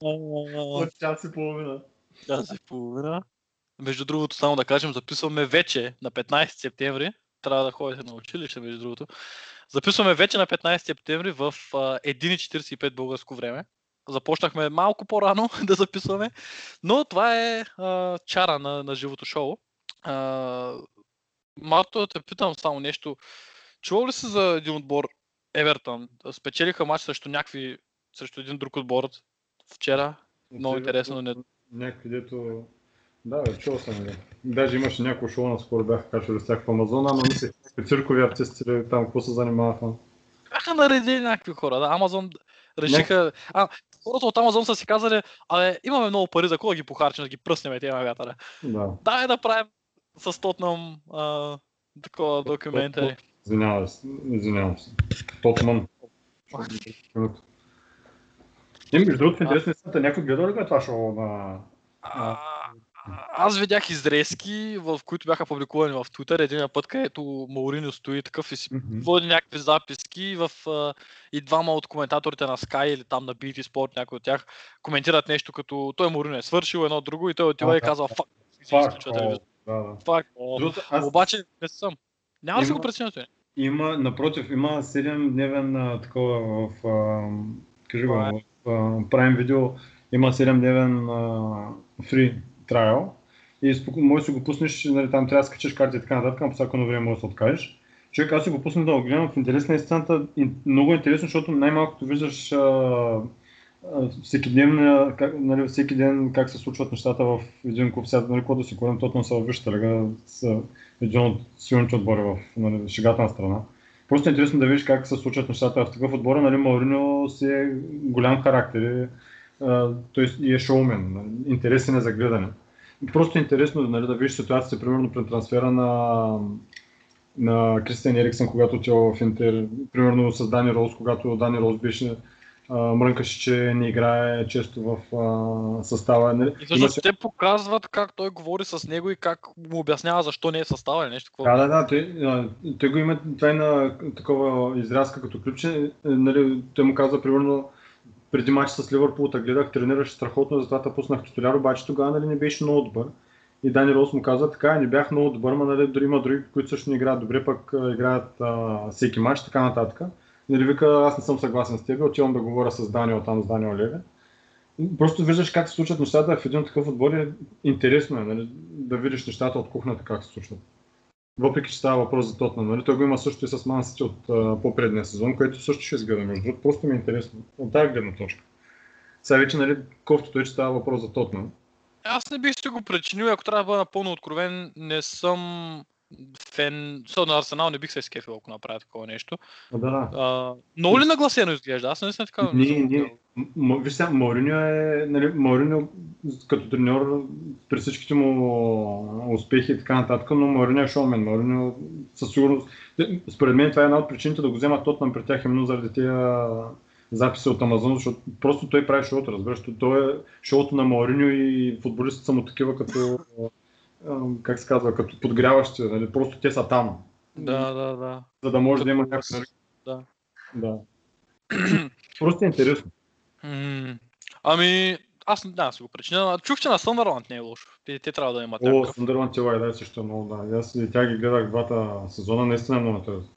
От час и половина. Час и половина. Между другото, само да кажем, записваме вече на 15 септември. Трябва да ходите на училище, между другото. Записваме вече на 15 септември в а, 1.45 българско време. Започнахме малко по-рано да записваме, но това е а, чара на, на живото шоу. А, Марто, да те питам само нещо. Чувал ли си за един отбор Евертън? Спечелиха матч срещу някакви, срещу един друг отбор вчера. Много интересно, не- Някакви дето... Да, бе, чул съм, да. Даже имаше няколко шоу наскоро бяха качвали с тях в Амазона, но мислех, циркови артисти или там какво се занимаваха. бяха наредили някакви хора. Да, Амазон решиха... А, хората от Амазон са си казали, абе, имаме много пари, за кого ги похарчим, да ги пръснем тези вятъра. Да. Дай да правим с Тотнам такова документари. Извинявам се. Извинявам се. Тотман. Не, между другото, в интересна истината, някой гледа ли това шоу на... Аз видях изрезки, в които бяха публикувани в Twitter един път, където Мауриньо стои такъв и си води някакви записки в, и двама от коментаторите на Sky или там на BT Sport, някой от тях, коментират нещо като той Мауриньо е свършил едно друго и той отива и казва фак. си Фак, телевизора. Да, да. Другото, аз Обаче не съм. Няма да си го преценяте. Има, напротив, има 7-дневен такова в, а, кажи го, в а, Prime Video има 7-дневен а, free trial и споко- може да си го пуснеш, нали, там трябва да скачаш карти и така нататък, а по всяко едно време може да се откажеш. Човек, аз си го пуснах да го гледам в интерес на истината, и много интересно, защото най-малкото виждаш а, всеки ден, как, нали, всеки ден как се случват нещата в един клуб. Сега, нали, когато си говорим, тотно са в Висшата лига, са един от силните отбори в нали, шегата на страна. Просто е интересно да видиш как се случват нещата в такъв отбор. Нали, Мауриньо си е голям характер, и, а, той и е шоумен, нали, интересен е за гледане. Просто е интересно нали, да видиш ситуацията, примерно при трансфера на, на Кристиан Ериксън, когато отива в Интер, примерно с Дани Роуз, когато Дани Роуз беше мрънкаше, че не играе често в а, състава. Нали. И всъщност те показват как той говори с него и как му обяснява защо не е в състава или нещо такова. Да, да, да, той, той го има това е на такова изрязка като ключе, нали, той му казва примерно преди матч с Ливърпул, та гледах, тренираше страхотно, затова те пуснах титуляр, обаче тогава нали, не беше много добър. И Дани Рос му каза, така, не бях много добър, но нали, дори има други, които също не играят добре, пък играят а, всеки матч, така нататък. Нали, вика, аз не съм съгласен с теб, отивам да говоря с Даниел там, с Даниел Леве. Просто виждаш как се случват нещата в един такъв отбор и интересно е нали, да видиш нещата от кухнята как се случват. Въпреки, че става въпрос за Тотнам. Нали? Той го има също и с Мансити от а, по-предния сезон, което също ще изгледа. Между другото, просто ми е интересно от тази гледна точка. Сега вече, нали, кофтото е, че става въпрос за Тотнам. Аз не бих си го причинил, ако трябва да бъда напълно откровен, не съм фен, so, на Арсенал не бих се скефил, ако направя такова нещо. Да. А, много ли нагласено изглежда? Аз наистина така Не, не. М- Виж сега, Мауриньо е, нали, Мауриньо като треньор при всичките му успехи и така нататък, но Мауриньо е шоумен. Мауриньо със сигурност, според мен това е една от причините да го вземат Тотнам при тях именно заради тези записи от Амазон, защото просто той прави шоуто, разбираш, то- той е шоуто на Мауриньо и футболистите са му такива като, как се казва, като подгряващи, нали, просто те са там. Да, да, да. За да може да има Като- някакъв... да. Да. Просто е интересно. Ами, аз не да си го причиня. Чух, че на Съндърланд не е лошо. Те, те трябва да имат О, някакъв. Сундърланд и Лайдай също е много, да. Аз и тя ги гледах двата сезона, наистина е много интересно.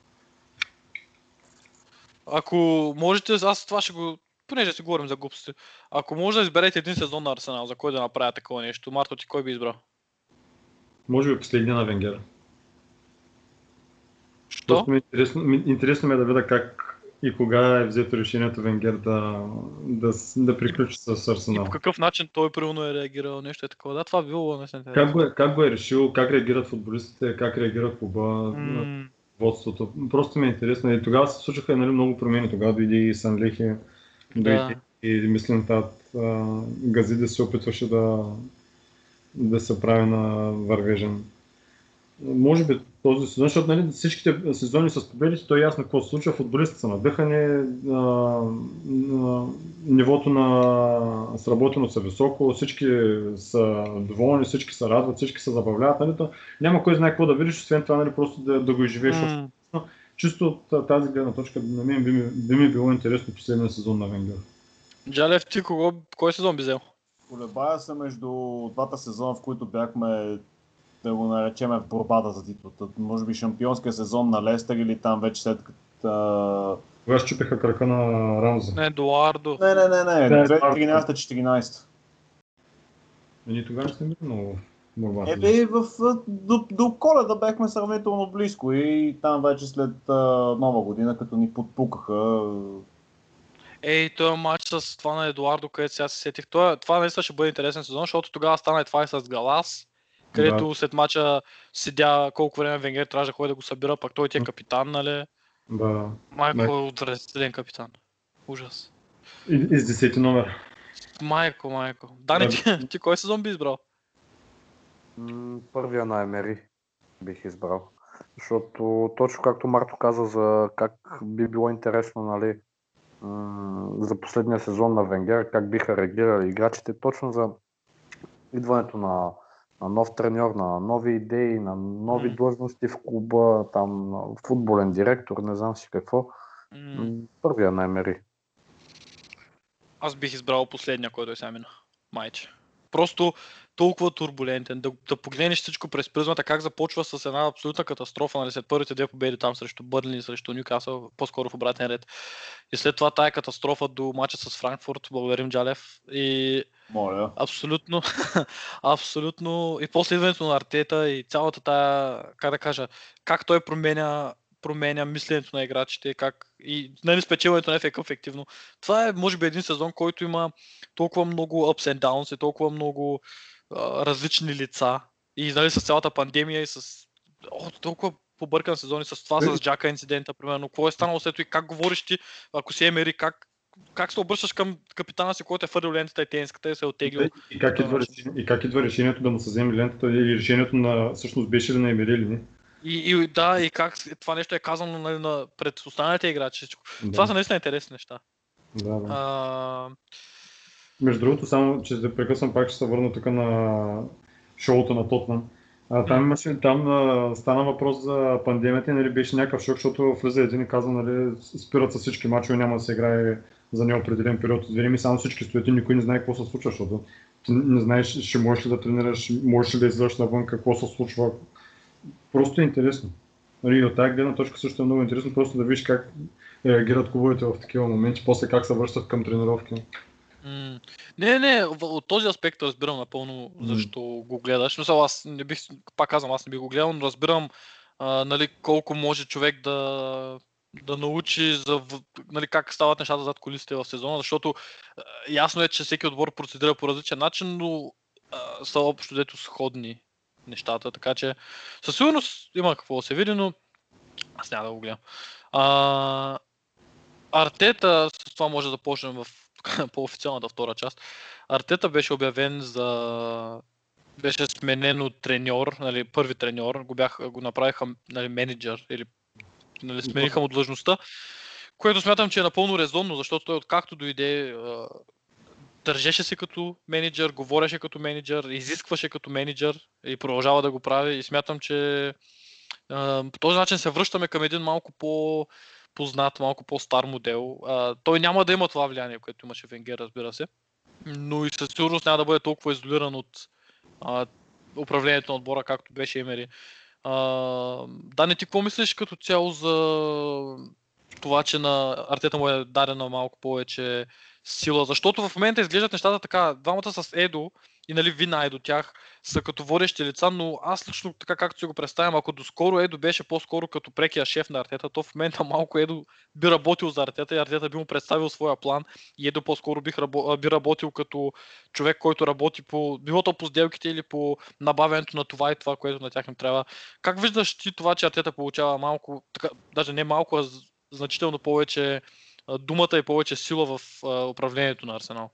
Ако можете, аз това ще го... Понеже си говорим за глупости. Ако може да изберете един сезон на Арсенал, за кой да направя такова нещо, Марто, ти кой би избрал? Може би последния на Венгер. Що? Просто ми е интересно, ми, интересно ми е да видя как и кога е взето решението Венгер да, да, да приключи с И Арсенал. по какъв начин той примерно е реагирал, нещо е такова. Да, това би било интересно. Как го, е, как го е решил, как реагират футболистите, как реагира клуба, М, водството. Просто ми е интересно. И тогава се случиха нали, много промени. Тогава дойде и Санлехи, дойде и мислим тат Газиде се опитваше да, да се прави на вървежен. Може би този сезон, защото нали, всичките сезони с победите, то е ясно какво се случва. Футболистите са надъхани, а, а, нивото на сработеност е високо, всички са доволни, всички се радват, всички се забавляват. Нали, то няма кой знае какво да видиш, освен това нали, просто да, да го изживееш. м, Чисто от тази гледна точка на мен би ми, би ми било интересно последния сезон на Венгер. Джалев, ти кого, кой сезон би взел? Колебая се между двата сезона, в които бяхме, да го наречем, в борбата за титлата. Може би шампионския сезон на Лестър или там вече след като... Кога щупиха кръка на Рамзи. Не, Едуардо. Не, не, не, не, Да, 2013-14. И ние тогава не сме били много борбата. Еми, в, до, до коледа бяхме сравнително близко и там вече след а, нова година, като ни подпукаха, Ей, този матч с това на Едуардо, където сега се сетих, това, това наистина ще бъде интересен сезон, защото тогава стана и това и с Галас, където Да. след мача седя колко време Венгер трябваше да ходи да го събира, пак той ти е капитан, нали? Да. Майко е отвратителен капитан. Ужас. И, и с 10 номер. Майко, майко. Дани, Да. ти, ти кой сезон би избрал? Първия на Емери бих избрал. Защото точно както Марто каза за как би било интересно, нали, за последния сезон на Венгер, как биха реагирали играчите, точно за идването на, на нов треньор, на нови идеи, на нови М. длъжности в клуба, там футболен директор, не знам си какво. М, Първия на Емери. Аз бих избрал последния, който е сега мина. Майче. Просто толкова турбулентен. Да, да погледнеш всичко през призмата, как започва с една абсолютна катастрофа, нали, след първите две победи там срещу Бърнли и срещу Ньюкасъл, по-скоро в обратен ред. И след това тая катастрофа до мача с Франкфурт, благодарим Джалев. И моля. абсолютно, абсолютно. И после идването на Артета и цялата тая, как да кажа, как той променя променя мисленето на играчите, как и нали, спечелването на FA ефективно. Това е, може би, един сезон, който има толкова много ups and downs и толкова много а, различни лица. И нали, с цялата пандемия и с о, толкова побъркан сезон и с това с Джака инцидента, примерно. Какво е станало след и как говориш ти, ако си Емери, как, как се обръщаш към капитана си, който е фърлил лентата и тенската и се е оттеглил. И как, идва, решение- и как идва решението да му се вземе лентата или решението на, всъщност беше ли на Емери или не? И, и да, и как това нещо е казано нали, на, пред останалите играчи. Да, Това са наистина интересни неща. да, да. А, Между другото, само че да прекъсвам пак, ще се върна тук на шоуто на Тотнам. Там имаше, там а, стана въпрос за пандемията нали, беше някакъв шок, защото влиза един и каза, нали, спират се всички мачове, няма да се играе за неопределен период от време, само всички стоят и никой не знае какво се случва, защото ти не знаеш, ще можеш ли да тренираш, можеш ли да излезеш навън, какво се случва. Просто е интересно. Нали, и от тази гледна точка също е много интересно просто да видиш как реагират клубовете в такива моменти, после как се връщат към тренировки. М, Не, не, от този аспект разбирам напълно защо го гледаш. Мисъл, аз не бих, пак казвам, аз не бих го гледал, но разбирам а, нали, колко може човек да, да научи за нали, как стават нещата зад колисите в сезона, защото а, ясно е, че всеки отбор процедира по различен начин, но а, са общо дето сходни нещата, така че със сигурност има какво да се види, но аз няма да го гледам. А, Артета, с това може да почнем в по-официалната втора част. Артета беше обявен за беше сменен от треньор, нали, първи треньор, го, бях, го направиха нали, менеджер или нали, смениха му длъжността, което смятам, че е напълно резонно, защото той откакто дойде държеше се като менеджер, говореше като менеджер, изискваше като менеджер и продължава да го прави и смятам, че по този начин се връщаме към един малко по познат, малко по-стар модел. А, той няма да има това влияние, което имаше Венгер, разбира се, но и със сигурност няма да бъде толкова изолиран от а, управлението на отбора, както беше Емери. А, Дани, ти какво мислиш като цяло за това, че на Артета му е дадена малко повече сила? Защото в момента изглеждат нещата така, двамата с Едо и нали Вина е до тях са като водещи лица, но аз лично така както си го представям, ако доскоро Едо беше по-скоро като прекия шеф на Артета, то в момента малко Едо би работил за Артета и Артета би му представил своя план и Едо по-скоро бих, би работил като човек, който работи по, било то по сделките или по набавянето на това и това, което на тях им трябва. Как виждаш ти това, че Артета получава малко, така, даже не малко, а значително повече думата и повече сила в управлението на Арсенал?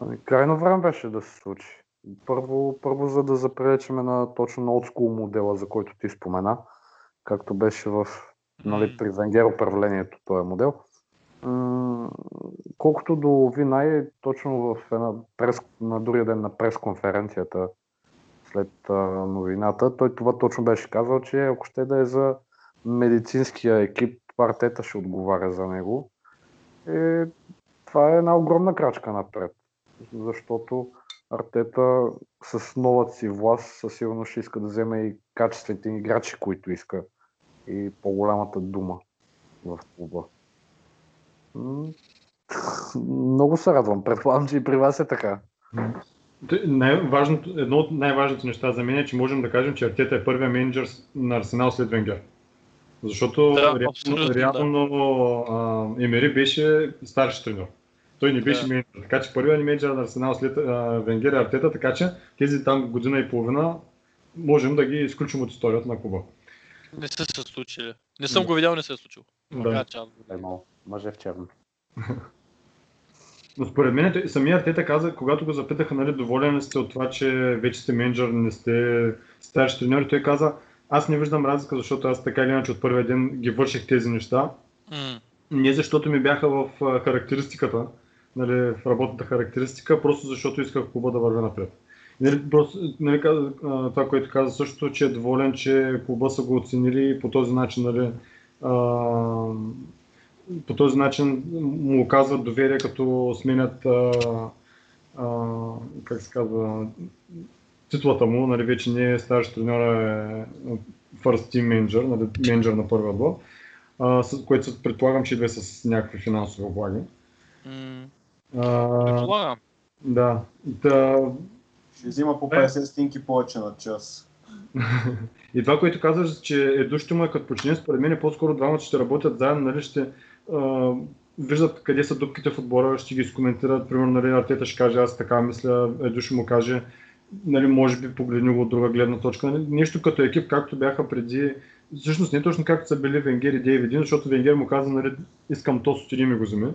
Ами, крайно време беше да се случи. Първо, първо за да запречеме на точно на олдскул модела, за който ти спомена, както беше в нали, при Венгер управлението този модел. М, колкото до Винай, точно в една прес, на другия ден на пресконференцията след а, новината, той това точно беше казал, че ако ще да е за медицинския екип, Артета ще отговаря за него. И това е една огромна крачка напред, защото Артета с новата си власт със сигурност ще иска да вземе и качествените играчи, които иска и по-голямата дума в клуба. Много се радвам. Предполагам, че и при вас е така. Най-важното, едно от най-важните неща за мен е, че можем да кажем, че Артета е първият менеджер на Арсенал след Венгер. Защото Да, реално, абсолютно, реално а, Емери беше старши тренер. Той не беше Да. менеджер. Така че първият ни менеджер на Арсенал след а, Венгер е Артета, така че тези там година и половина можем да ги изключим от историята на клуба. Не са се случили. Не съм Да. го видял, не се е случило. Да. Мъже в черно. Но според мен самия Артета каза, когато го запитаха, нали, доволен ли сте от това, че вече сте менеджер, не сте старши треньор, той каза, аз не виждам разлика, защото аз така или иначе от първия ден ги върших тези неща. М, Не защото ми бяха в а, характеристиката, нали, в работната характеристика, просто защото исках клуба да върви напред. Нали, просто, нали, това, което каза също, че е доволен, че клуба са го оценили и по този начин, нали, а, по този начин му оказват доверие, като сменят а, а, как се казва, титлата му, нали, вече не е старши треньор, е first team manager, нали, менеджер на първия отбор, а, с, което предполагам, че идва с някакви финансови облаги. А, Предполагам. да, да, Ще взима по Е. 50 стинки повече на час. И това, което казваш, че Еду ще му е като почине, според мен е по-скоро двамата ще работят заедно, нали, ще а, виждат къде са дупките в отбора, ще ги изкоментират, примерно, нали, Артета ще каже, аз така мисля, Еду ще му каже, нали, може би погледни го от друга гледна точка. Нали, нещо като екип, както бяха преди, всъщност не точно както са били Венгер и Дейвидин, защото Венгер му каза, нали, искам то, отиди ми го вземи.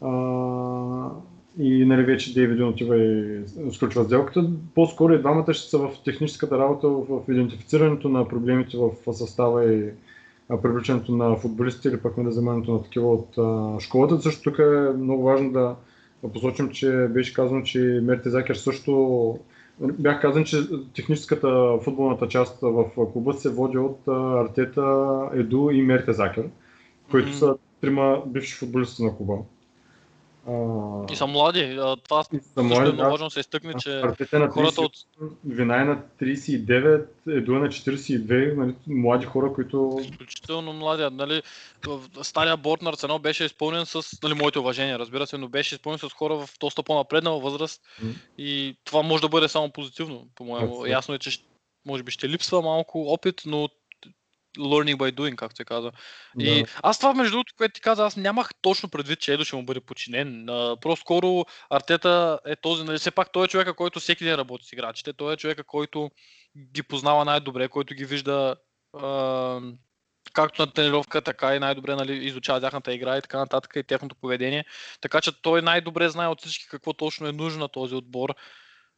А, и нали, вече Дейвид отива и сключва сделката. По-скоро и двамата ще са в техническата работа, в идентифицирането на проблемите в състава и привличането на футболисти или пък на вземането на такива от а, школата. Също тук е много важно да, посочим, че беше казано, че Мерте Закер също Бях казан, че техническата футболната част в клуба се води от Артета, Еду и Мерте Закер, които са трима бивши футболисти на клуба. А, И са млади. А, Това и са също е млади, много да. важно се изтъкне, че на хората 30, от Вина е на 39, Еду е на 42, нали, млади хора, които изключително млади. Нали, стария борт на Арсенал беше изпълнен с, нали, моите уважения, разбира се, но беше изпълнен с хора в доста по-напреднала възраст и това може да бъде само позитивно, по-моему. Ясно е, че може би ще липсва малко опит, но learning by doing, както се казва. И да, аз това, между другото, което ти каза, аз нямах точно предвид, че Едо ще му бъде подчинен. Просто скоро Артета е този, нали, все пак той е човека, който всеки ден работи с играчите. Той е човека, който ги познава най-добре, който ги вижда а, както на тренировка, така и най-добре нали, изучава тяхната игра и така нататък и тяхното поведение. Така че той най-добре знае от всички какво точно е нужно на този отбор.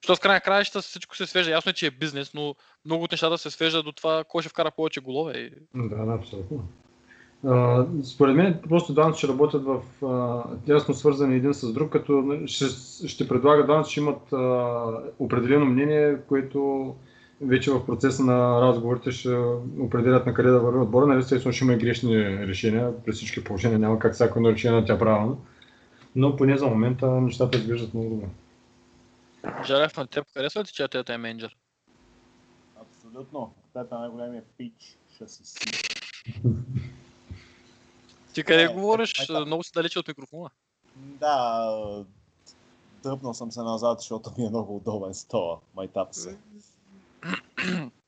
Защото в края краища всичко се свежда. Ясно е, че е бизнес, но много от нещата се свежда до това, кой ще вкара повече голове. Да, да, абсолютно. А, според мен просто двамата ще работят в а, тясно свързани един с друг, като нали, ще, ще предлага двамата, ще имат а, определено мнение, което вече в процеса на разговорите ще определят на къде да върви отбора. Нали, естествено ще има и грешни решения, при всички положения няма как всяко едно решение да тя правилно. Но поне за момента нещата изглеждат много добре. Жарев, на теб харесва ли ти, че Артета е менеджер? Абсолютно. Тета е най-големия пич. Ще си си. Ти къде Е, говориш? е, е, Много си далече от микрофона. Да, дръпнал съм се назад, защото ми е много удобен стола. Майтап се.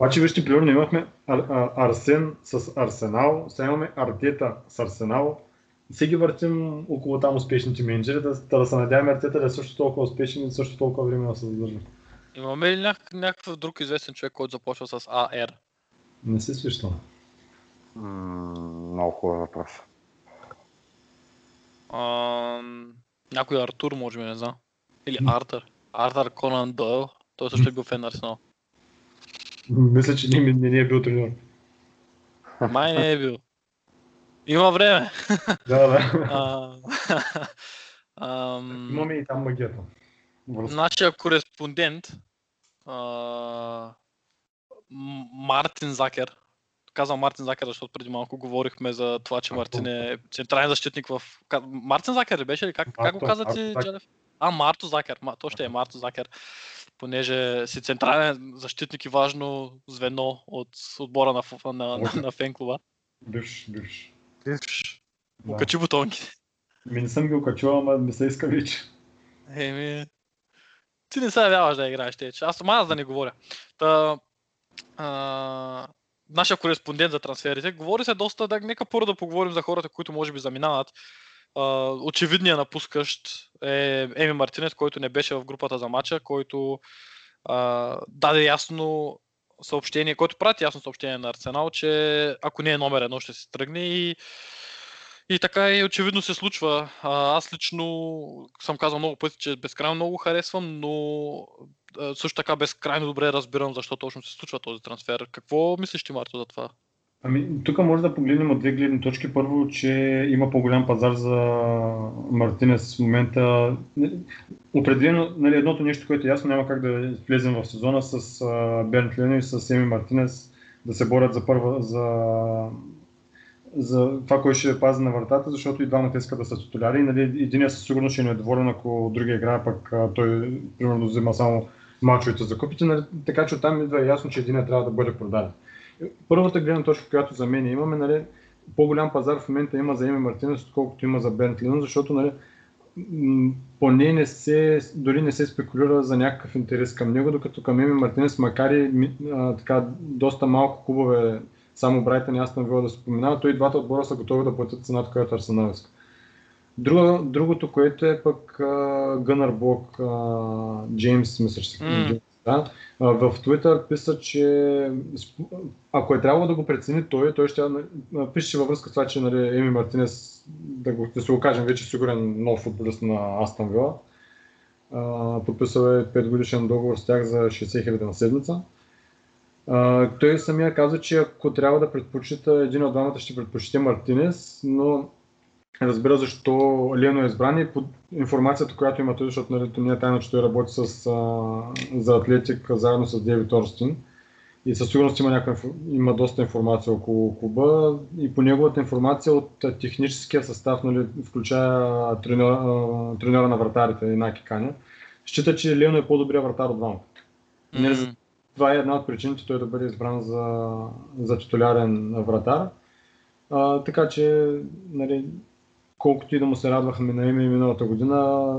Обаче вижте, примерно имахме Арсен с Арсенал, сега имаме Артета с Арсенал. Все ги въртим около там успешните менеджери, да, да, да се надяваме Артета да е също толкова успешен и също толкова време да се задържа. Имаме ли няк- някакъв друг известен човек, който започва с АР? Не се свища. М, Много хубав въпрос. Ам, Някой Артур, може би, не знам. Или Артър. Артър Конан Дойл. Той също е бил фен на Арсенал. Мисля, че не, не, не е бил тренер. Май не е бил. Има време. Да, да. А, ам, Имаме и там магията. Нашия кореспондент а, Мартин Закер. Казвам Мартин Закер, защото преди малко говорихме за това, че Мартин е централен защитник в... Мартин Закер ли беше ли? Как, как го Марто, каза Марто ти. Джалев? А, Марто Закер. Ма, то ще е Марто Закер. Понеже си централен защитник и важно звено от отбора на, на, на, на фен-клуба. Бивш, бивш. Да. Окачи бутонки. Ми не съм ги окачил, ама не се иска вече. Еми, ти не се явяваш да играеш теч. Аз аз да не говоря. Та, а, нашия кореспондент за трансферите. Говори се доста, да, нека първо да поговорим за хората, които може би заминават. А, очевидният напускащ е Еми Мартинес, който не беше в групата за матча, който а, даде ясно съобщение, който прати ясно съобщение на Арсенал, че ако не е номер едно, ще се тръгне и и така и очевидно се случва. А, аз лично съм казал много пъти, че безкрайно много го харесвам, но също така безкрайно добре разбирам защо точно се случва този трансфер. Какво мислиш ти, Марто, за това? Ами, тук може да погледнем от две гледни точки. Първо, че има по-голям пазар за Мартинес в момента. Определено, нали, едното нещо, което е ясно, няма как да влезем в сезона с Бернт Лено и с Еми Мартинес да се борят за първа, за, за това, кой ще пази на вратата, защото и двамата искат да са титуляри. Нали, единият със сигурност ще е недоволен, ако другия играе, пък той примерно взема само мачовете за купите. Нали, така че оттам идва ясно, че единият трябва да бъде продаден. Първата гледна точка, която за мен имаме, нали, по-голям пазар в момента има за Еми Мартинес, отколкото има за Бернт Лино, защото нали, поне не се, дори не се спекулира за някакъв интерес към него, докато към Еми Мартинес, макар и а, така, доста малко клубове, само Брайтън и Астон Вила да споменава, той и двата отбора са готови да платят цената, която Арсенал иска. Друго, другото, което е пък Гънър Блок, Джеймс, мисля, че се М. Джеймс, да, а, в Twitter писа, че ако е трябвало да го прецени той, той ще пише във връзка с това, че нали, Еми Мартинес, да, го, да се го кажем, вече сигурен нов футболист на Астон Вила. Подписал е 5 годишен договор с тях за 60 хиляди на седмица. А, той самия каза, че ако трябва да предпочита един от двамата, ще предпочете Мартинес, но разбира защо Лено е избран и под информацията, която има той, защото нали, не е тайна, че той работи с, а, за Атлетик заедно с Дейвид Орстин. и със сигурност има, някаква, има доста информация около клуба и по неговата информация от техническия състав, нали, включая треньора, а, треньора на вратарите Инаки Каня, счита, че Лено е по-добрия вратар от двамата. М, това е една от причините той да бъде избран за, за титулярен вратар. А, така че, нали, колкото и да му се радвахме на име миналата година,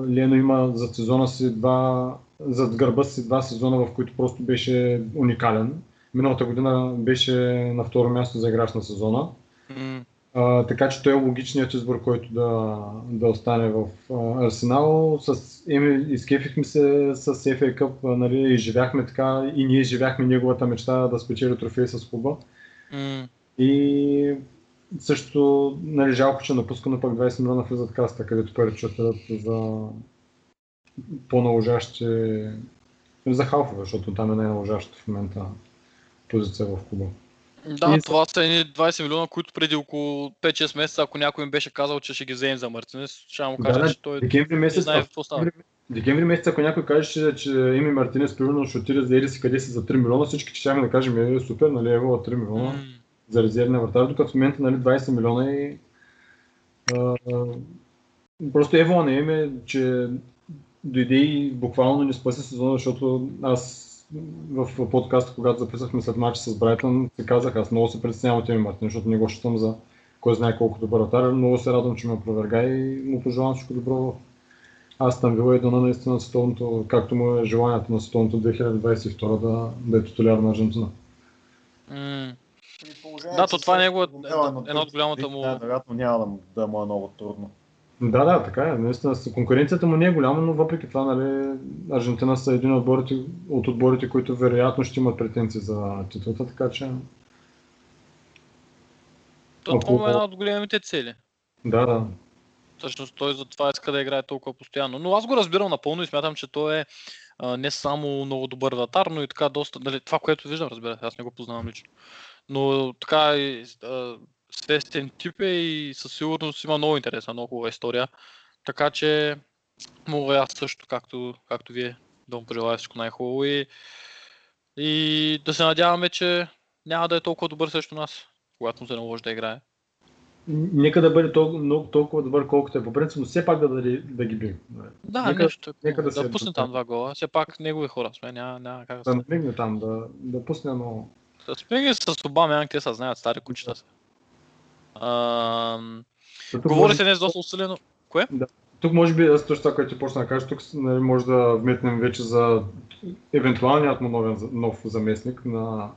Лено има за сезона си два, зад гърба си два сезона, в които просто беше уникален. Миналата година беше на второ място за играч на сезона. А, така че той е логичният избор, който да, да остане в а, Арсенал. С Еми, изкефихме се с FA Cup, а, нали, изживяхме така и ние изживяхме неговата мечта да спечели трофей с клуба. м. И също, нали, жалко, че напуска, но пък 20 милиона влизат каста, където пари отидат за по-наложащи за халфове, защото там е най-наложащата в момента позиция в клуба. Да, И- това са едни 20 милиона, които преди около 5-6 месеца, ако някой им беше казал, че ще ги вземем за Мартинес, ще му кажа, да, че той Декември не месец, знае какво става. Декември, месец, ако някой каже, че, че Ими Мартинес примерно ще отиде за еди си къде си за 3 милиона, всички ще да кажем, е супер, нали, ево 3 милиона М, за резервния вратар, докато в момента нали, 20 милиона и а, просто ево на име, че дойде и буквално ни спаси сезона, защото аз в подкаста, когато записахме след матча с Брайтън, се казах, аз много се притеснявам от Еми Мартинес, защото не го считам за кой знае колко добър вратар. Много се радвам, че ме опроверга и му пожелавам всичко добро в Астан Вила и дана наистина световното, както му е желанието на световното 2022 да, да е титуляр на Аржентина. м. При положение, Да, то това е на една от голямата му- Най-вероятно няма да, му- да му е много трудно. Да, да, така е. Наистина с- конкуренцията му не е голяма, но въпреки това, нали, Аржентина са един от отборите, от отборите, които вероятно ще имат претенции за титлата, така че То, това Ако- е една от големите цели. да, да. Всъщност той затова иска да играе толкова постоянно. Но аз го разбирам напълно и смятам, че той е а, не само много добър вратар, но и така доста... Дали, това, което виждам, разбира се, аз не го познавам лично. Но така свестен тип е и със сигурност има много интересна, много хубава история. Така че мога аз също, както, както вие, да му пожелая всичко най-хубаво и, и да се надяваме, че няма да е толкова добър срещу нас, когато му се наложи да играе. Нека да бъде толкова, много, толкова добър, колкото е по принцип, но все пак да, да, да ги би. Да, нека, нещо. нека да да, се да пусне там два гола. Все пак негови хора сме, няма, няма как да Да се. намигне там, да, да пусне едно... Да сме с Обама, те се знаят, стари кучета са. Тук Говори се днес доста усилено. Тук може би, аз точно това, което ти почна да кажеш, тук нали, може да вметнем вече за евентуалният му новен, нов заместник на...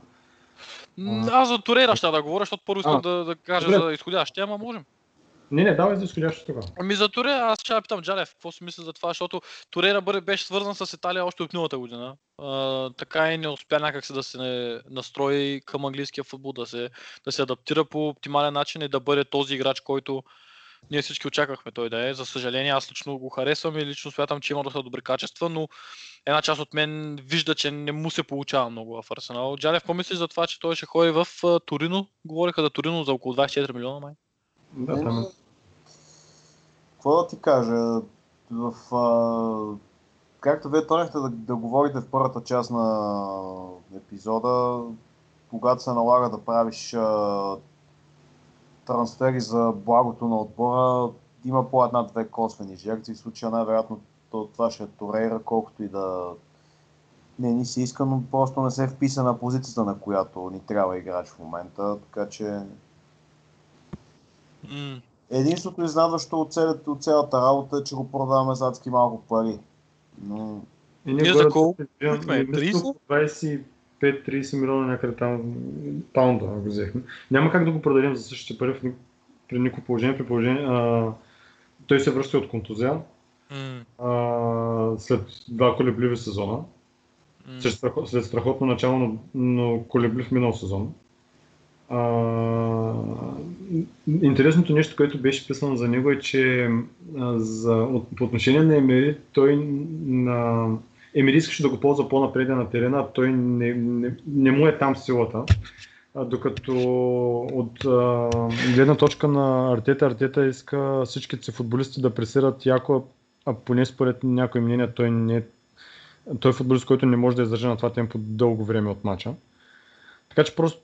Аз за Турейра ще да говоря, защото първо искам А, да, да кажа добре. за изходящия, ама можем. Не, не, давай за изходящо тогава. Ами за Турейра аз ще питам Джалев, какво си мисля за това, защото Турейра бъде, беше свързан с Италия още от миналата година. А, така и не успя някак се да се настрои към английския футбол, да се, да се адаптира по оптимален начин и да бъде този играч, който ние всички очаквахме той да е. За съжаление, аз лично го харесвам и лично смятам, че има доста добри качества, но една част от мен вижда, че не му се получава много в Арсенал. Джалев, какво мислиш за това, че той ще ходи в Торино? Говориха за Торино за около 24 милиона май. Да, там. Какво да ти кажа? В, а, както вие тръгнахте да, да говорите в първата част на епизода, когато се налага да правиш а, трансфери за благото на отбора, има по една-две косвени жертви. В случая най-вероятно то, това ще е Торейра, колкото и да не ни се иска, но просто не се вписа на позицията, на която ни трябва играч в момента. Така че. Единството изнадващо от, цялата, от цялата работа е, че го продаваме за адски малко пари. Но И Ние за колко Имам- купихме? мисля, 30? 25-30 милиона някъде там паунда го взехме. Няма как да го продадем за същите пари в при никакво положение. При положение а, той се връща от контузия М. а, след два колебливи сезона. Страхо- след страхотно начало, но, но колеблив минал сезон. А, интересното нещо, което беше писано за него е, че за, от, по отношение на Емери, той на, Емери искаше да го ползва по-напред на терена, а той не, не, не му е там силата. А, докато от гледна точка на Артета, Артета иска всичките си футболисти да пресират яко, а поне според някои мнения той не е той е футболист, който не може да издържа на това темпо дълго време от мача. Така че просто,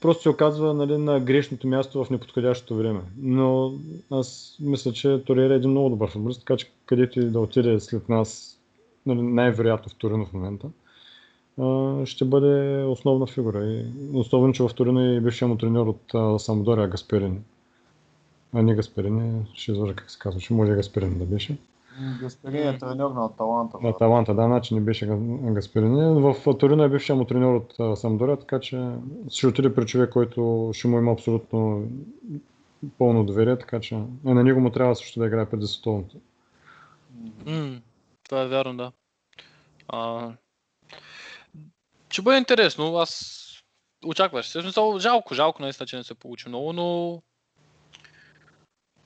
просто се оказва нали, на грешното място в неподходящото време. Но аз мисля, че Ториера е един много добър футболист, така че където и да отиде след нас, нали, най-вероятно в Торино в момента, ще бъде основна фигура. И особено, че в Торино е бившия му треньор от а, Самдория Гасперини. А не Гасперини, ще излъжа как се казва, че може Гасперини да беше. Гасперин е треньор на Аталанта. На Таланта, да, значи не беше Га- Гасперини. В Торино е бившия му треньор от Самдория, така че ще отиде при човек, който ще му има абсолютно пълно доверие, така че е, на него му трябва също да играе преди световното. М, това е вярно, да. А, ще бъде интересно. Аз очакваш. Смисъл, жалко, жалко наистина, че не се получи много, но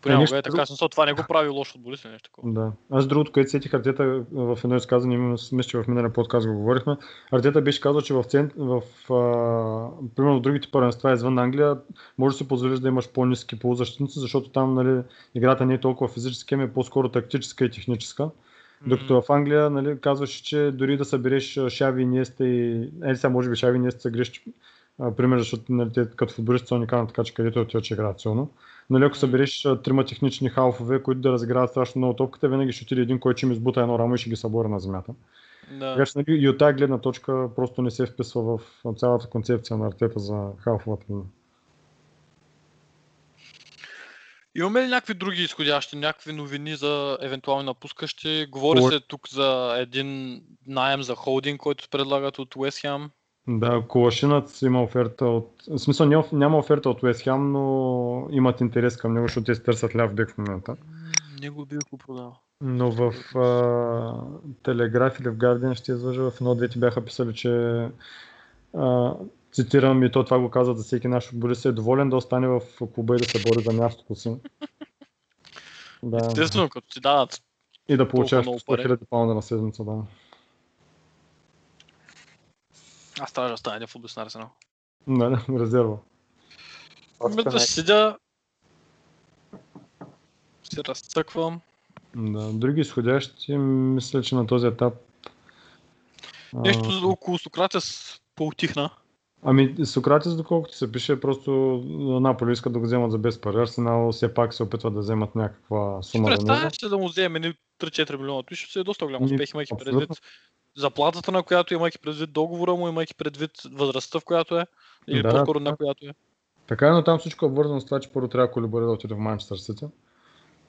понякога нищо е така. Смисъл, това не го прави лош футболист или нещо такова. Да. Аз другото, което сетих Артета в едно изказване, мисля, че в миналия подкаст го говорихме, Артета беше казал, че в, цент... в а... примерно в другите първенства извън Англия може да си позволиш да имаш по-низки полузащитници, защото там нали, играта не е толкова физическа, ами е по-скоро тактическа и техническа. Докато в Англия нали, казваше, че дори да събереш Шави, Инеста и... Е, сега може би Шави, Инеста са грешки а, пример, защото нали, те като футболисти са уникални, така че където отиват, че играят силно. Нали, ако събереш трима технични халфове, които да разиграват страшно много топката, винаги ще отиде един, който ще им избута едно рамо и ще ги събори на земята. Да. Така че нали, и от тази гледна точка просто не се вписва в цялата концепция на артета за халфовата линия. Имаме ли някакви други изходящи, някакви новини за евентуални напускащи? Говори Говор- се тук за един найем за холдинг, който предлагат от Уест Хем. Да, Колашинът има оферта от... В смисъл няма, оферта от Уест Хем, но имат интерес към него, защото те се търсят ляв бек в момента. Не го бих го продал. Но в а, Телеграф или в Guardian ще излъжа, в едно от двете бяха писали, че а, цитирам и то това го казват за всеки наш футболист, е доволен да остане в клуба и да се бори за мястото си. Да. Естествено, като ти дадат. И да получаваш много 100 пари. 000 паунда на седмица, да. Аз трябва да стане един футболист на Арсенал. Да, да, резерва. Още Да седя, се разцъквам. Да. Други изходящи, мисля, че на този етап... Нещо за около Сократес поутихна. Ами, Сократис, доколкото се пише, просто Наполи искат да го вземат за без пари. Арсенал все пак се опитват да вземат някаква сума него. представяш се да му вземе ни 3-4 милиона. Той ще се е доста голям Ми, успех, имайки предвид заплатата, на която имайки предвид договора му, имайки предвид възрастта, в която е. Или Да, по-скоро на която е. Така е, но там всичко е обвързано с това, че първо трябва Колибари да отиде в Манчестър Сити.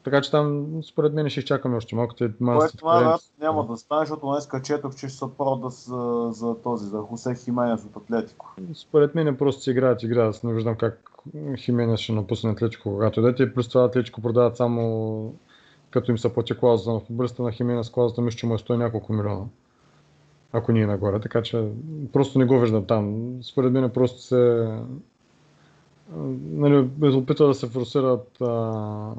Така че там, според мен, ще изчакаме още малко. Те Което това да, няма да стане, защото днес четох, че ще са прода за, за този, за Хосе Хименес от Атлетико. Според мен просто си играят игра. Аз не виждам как Хименес ще напусне Атлетико, когато дете. И плюс това Атлетико продават само като им се плати клауза на футболиста на Хименес, клаузата мисля, че му е 100 и няколко милиона. Ако ние нагоре, така че просто не го виждам там. Според мен просто се нали, опитва да се форсират а,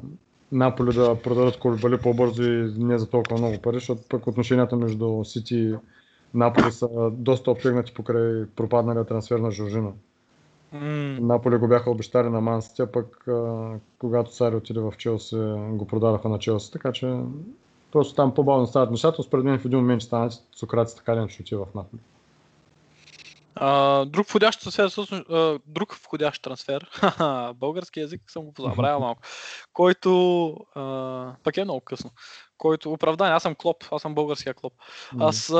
Наполи да продадат Колибали по-бързо и не за толкова много пари, защото пък отношенията между Сити и Наполи са доста обтегнати покрай пропадналия трансфер на Жоржина. М, Наполи го бяха обещали на Ман Сити, а пък а, когато Сари отиде в Челси, го продадаха на Челси, така че просто там по-бавно стават нещата. Според мен в един момент ще станат Сократи така ли ще отиде в Наполи. А, друг входящ трансфер, а, друг входящ трансфер, български язик съм го позабравил малко, който, а, пък е много късно, който, оправдание, аз съм Клоп, аз съм българския Клоп. Аз,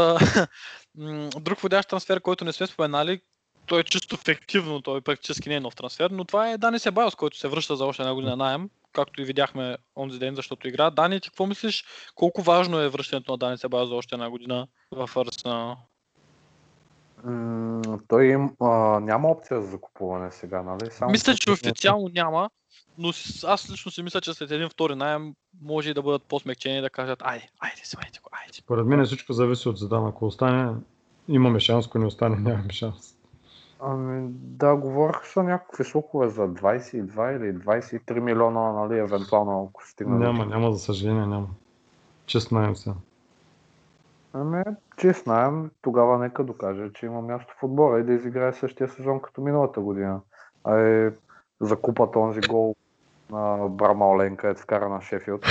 друг входящ трансфер, който не сме споменали, той е чисто фективно, той практически не е нов трансфер, но това е Дани Себайос, който се връща за още една година найем, както и видяхме онзи ден, защото игра. Дани, ти какво мислиш, колко важно е връщането на Дани Себайос за още една година в Арсенал? Той им, а, няма опция за закупуване сега, нали? Само Мисля, че официално няма, но аз лично си мисля, че след един втори найем може и да бъдат по-смекчени и да кажат, айде, айде, вземайте го, айде. Според мен всичко зависи от Зидан. Ако остане, имаме шанс, ако не остане, нямаме шанс. Ами, да, говорих са някакви слухове за 22 или 23 милиона, нали, евентуално, ако стигне. до Няма, няма, за съжаление, няма. Чест знаем се. Ами, че знаем, тогава нека докаже, че има място в отбора и да изиграе същия сезон като миналата година. А е за купата онзи гол на Брамаолен, където вкара на Шефилд.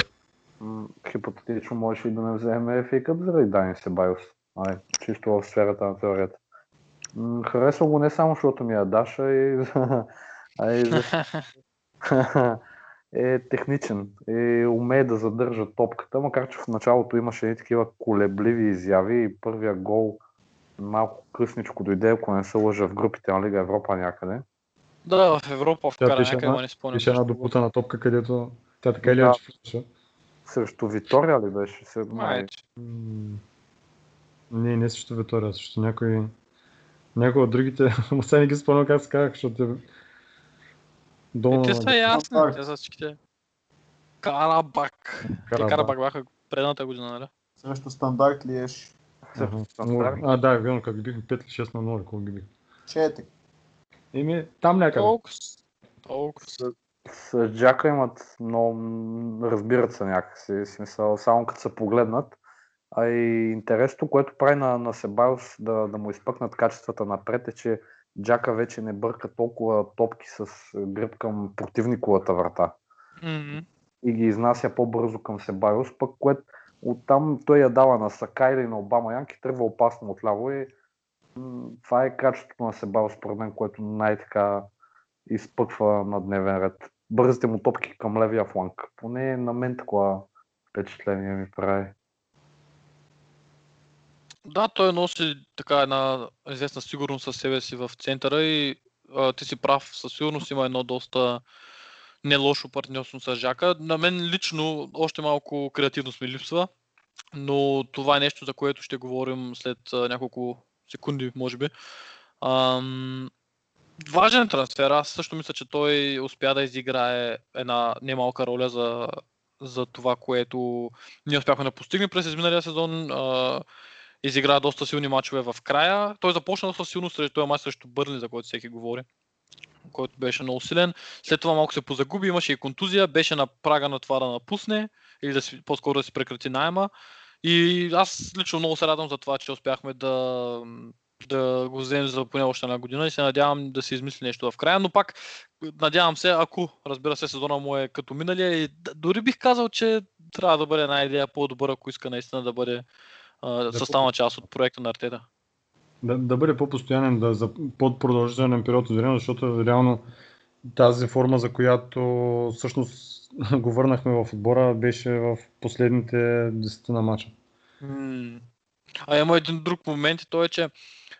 Хипотетично можеше и да не вземе FA Cup заради Дани Себайос. Ай, чисто в сферата на теорията. Харесвам го не само, защото ми я даш, а и, а и за... е техничен и умее да задържа топката, макар че в началото имаше едни такива колебливи изяви и първия гол малко късничко дойде, ако не се лъжа в групите на Лига Европа някъде. Да, в Европа вкара пише някъде, не спомням. Беше една допутана топка, където тя така или Да. иначе влизаше. Срещу Витория ли беше? Се, Май, Не, не срещу Витория, срещу някой... Някой от другите, но сега не ги спомням как се казах, защото те... Долу... Е, те са ясни, Карабак. те са всичките. Карабак. Те Карабак. Карабак бяха предната година, нали? Срещу стандарт ли еш? Стандарт. А, да, вярно, как ги бихме 5 или 6 на 0, колко ги бих. Четири. Еми, там някъде. Толкова. Толкова. С Джака имат много, разбират се някакси, смисъл, само като се погледнат. А и интересното, което прави на, на Себайос да, да му изпъкнат качествата напред е, че Джака вече не бърка толкова топки с гръб към противниковата врата Мгм. и ги изнася по-бързо към Себайос, пък което оттам той я дава на Сака или на Обама Янки, тръгва опасно отляво и м, това е качеството на Себайос, според мен, което най-така изпъква на дневен ред. Бързите му топки към левия фланг. Поне на мен такова впечатление ми прави. Да, той носи така една известна сигурност със себе си в центъра и а, ти си прав, със сигурност има едно доста не лошо партньорство с Жака. На мен лично още малко креативност ми липсва, но това е нещо, за което ще говорим след а, няколко секунди, може би. Ам, важен трансфер. Аз също мисля, че той успя да изиграе една немалка роля за, за това, което ние успяхме да постигнем през изминалия сезон. А, изигра доста силни мачове в края. Той започна доста силно срещу този мач срещу Бърли, за който всеки говори който беше много силен. След това малко се позагуби, имаше и контузия, беше на прага на това да напусне или да си, по-скоро да си прекрати найема. И аз лично много се радвам за това, че успяхме да, да го вземем за поне още една година и се надявам да се измисли нещо в края, но пак надявам се, ако разбира се сезона му е като миналия и дори бих казал, че трябва да бъде една идея по-добър, ако иска наистина да бъде а, съставна част от проекта на Артета. Да, да бъде по-постоянен, да за по-продължителен период от време, защото реално тази форма, за която всъщност го върнахме в отбора, беше в последните 10 на матча. А има един друг момент и то е, че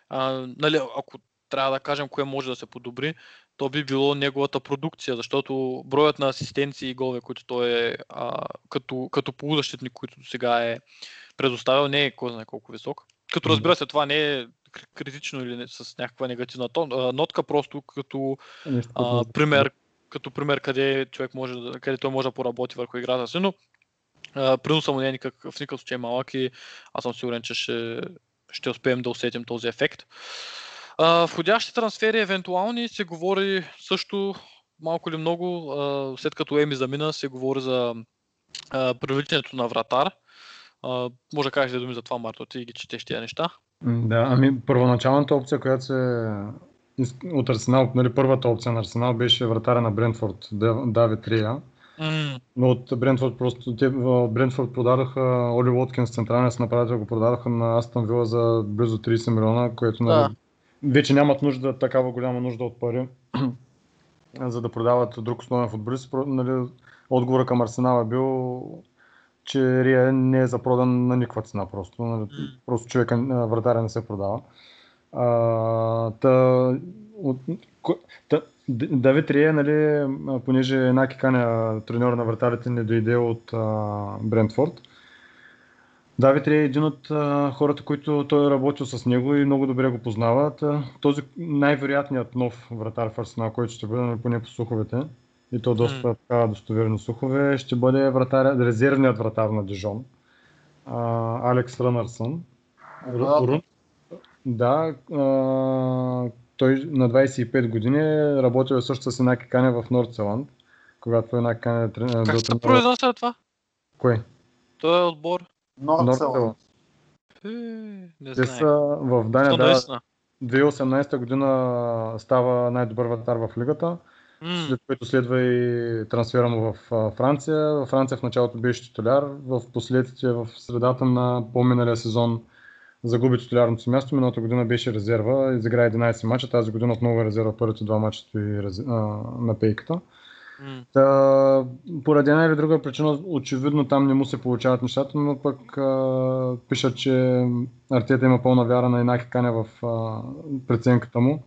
а, нали, ако трябва да кажем кое може да се подобри, то би било неговата продукция, защото броят на асистенции и голове, които той е а, като, като полузащитник, които сега е предоставил, не е кой знае колко висок. Като разбира се, това не е кр- критично или не, с някаква негативна тон, а, нотка, просто като а, пример, като пример къде човек може да, къде той може да поработи върху играта си, но приноса му не е никак, в никакъв случай малък и аз съм сигурен, че ще, ще успеем да усетим този ефект. А, входящи трансфери, евентуални, се говори също малко или много, а, след като Еми замина, се говори за а, привличането на вратар. А, може да кажеш да думи за това, Марто, ти ги четеш тия неща. Да, ами първоначалната опция, която се от Арсенал, нали, първата опция на Арсенал беше вратаря на Брентфорд, Дав- Давид Рия. М, Но от Брентфорд просто те Брентфорд продадоха Оли Уоткинс, централния си направител, го продадоха на Астон Вила за близо 30 милиона, което нали, Да. вече нямат нужда, такава голяма нужда от пари, за да продават друг основен футболист. Нали, отговора към Арсенал е бил, че Рия не е запродан на никаква цена просто. Нали, просто човека, вратаря не се продава. А, та, от, та, Давид Рие, нали, понеже Наки Каня, треньор на вратарите, не дойде от а, Брентфорд. Давид Рие е един от а, хората, които той е работил с него и много добре го познава. Та, този най-вероятният нов вратар в Арсенал, който ще бъде нали, поне по слуховете, и то доста така достоверни слухове, ще бъде вратаря, резервният вратар на Дижон, а, Алекс Рънърсън. Ру- Рун- Да, а, той на 25 години е работил също с Инаки Каня в Нордселанд, когато Инаки Каня е трен- Как бил се произнася това? Кой? Той е отбор. Нордселанд. Нордселанд. Е, не Те са в Дания, да, наистина. 2018 година става най-добър вратар в лигата, М, след което следва и трансфера му в Франция. Във Франция в началото беше титуляр, в последствие в средата на по-миналия сезон загуби титулярното си място. Миналата година беше резерва, изигра 11 мача, тази година отново е резерва първите два мача стои рез... на пейката. М. Та, поради една или друга причина, очевидно там не му се получават нещата, но пък а, пишат, че Артета има пълна вяра на Инаки Каня в а, преценката му.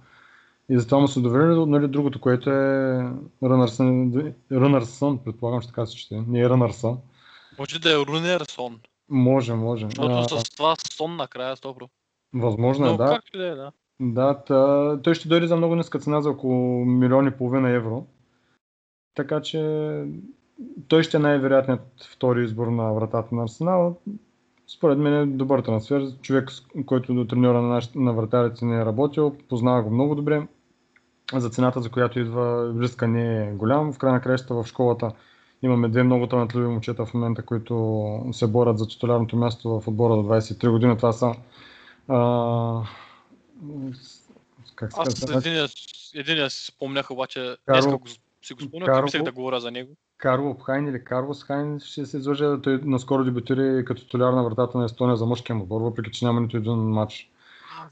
И затова му се доверили, нали, другото, което е Рънърсън, Рънърсън, предполагам, че така се чете, не е Рънърсън. Може да е Рунерсон. Може, може. А, Защото с това сон накрая стопро. Възможно е, Но да. както и да е, да. Да, та, той ще дойде за много ниска цена, за около милион и половина евро. Така че той ще е най-вероятният втори избор на вратата на Арсенал. Според мен е добър трансфер. Човек, който до треньора на, наш, на вратарите не е работил, познава го много добре. За цената, за която идва, риска не е голям. В край на краищата в школата имаме две много талантливи момчета в момента, които се борят за титулярното място в отбора до 23 години. Това са а, как се Аз казва? единия, единия си спомнях, обаче го, си го спомнях Карл- и мислех да говоря за него. Карло Хайн или Карлос Хайн ще се излъжа. Той наскоро дебютира като титуляр на вратата на Естония за мъжкия отбор, въпреки че няма нито един матч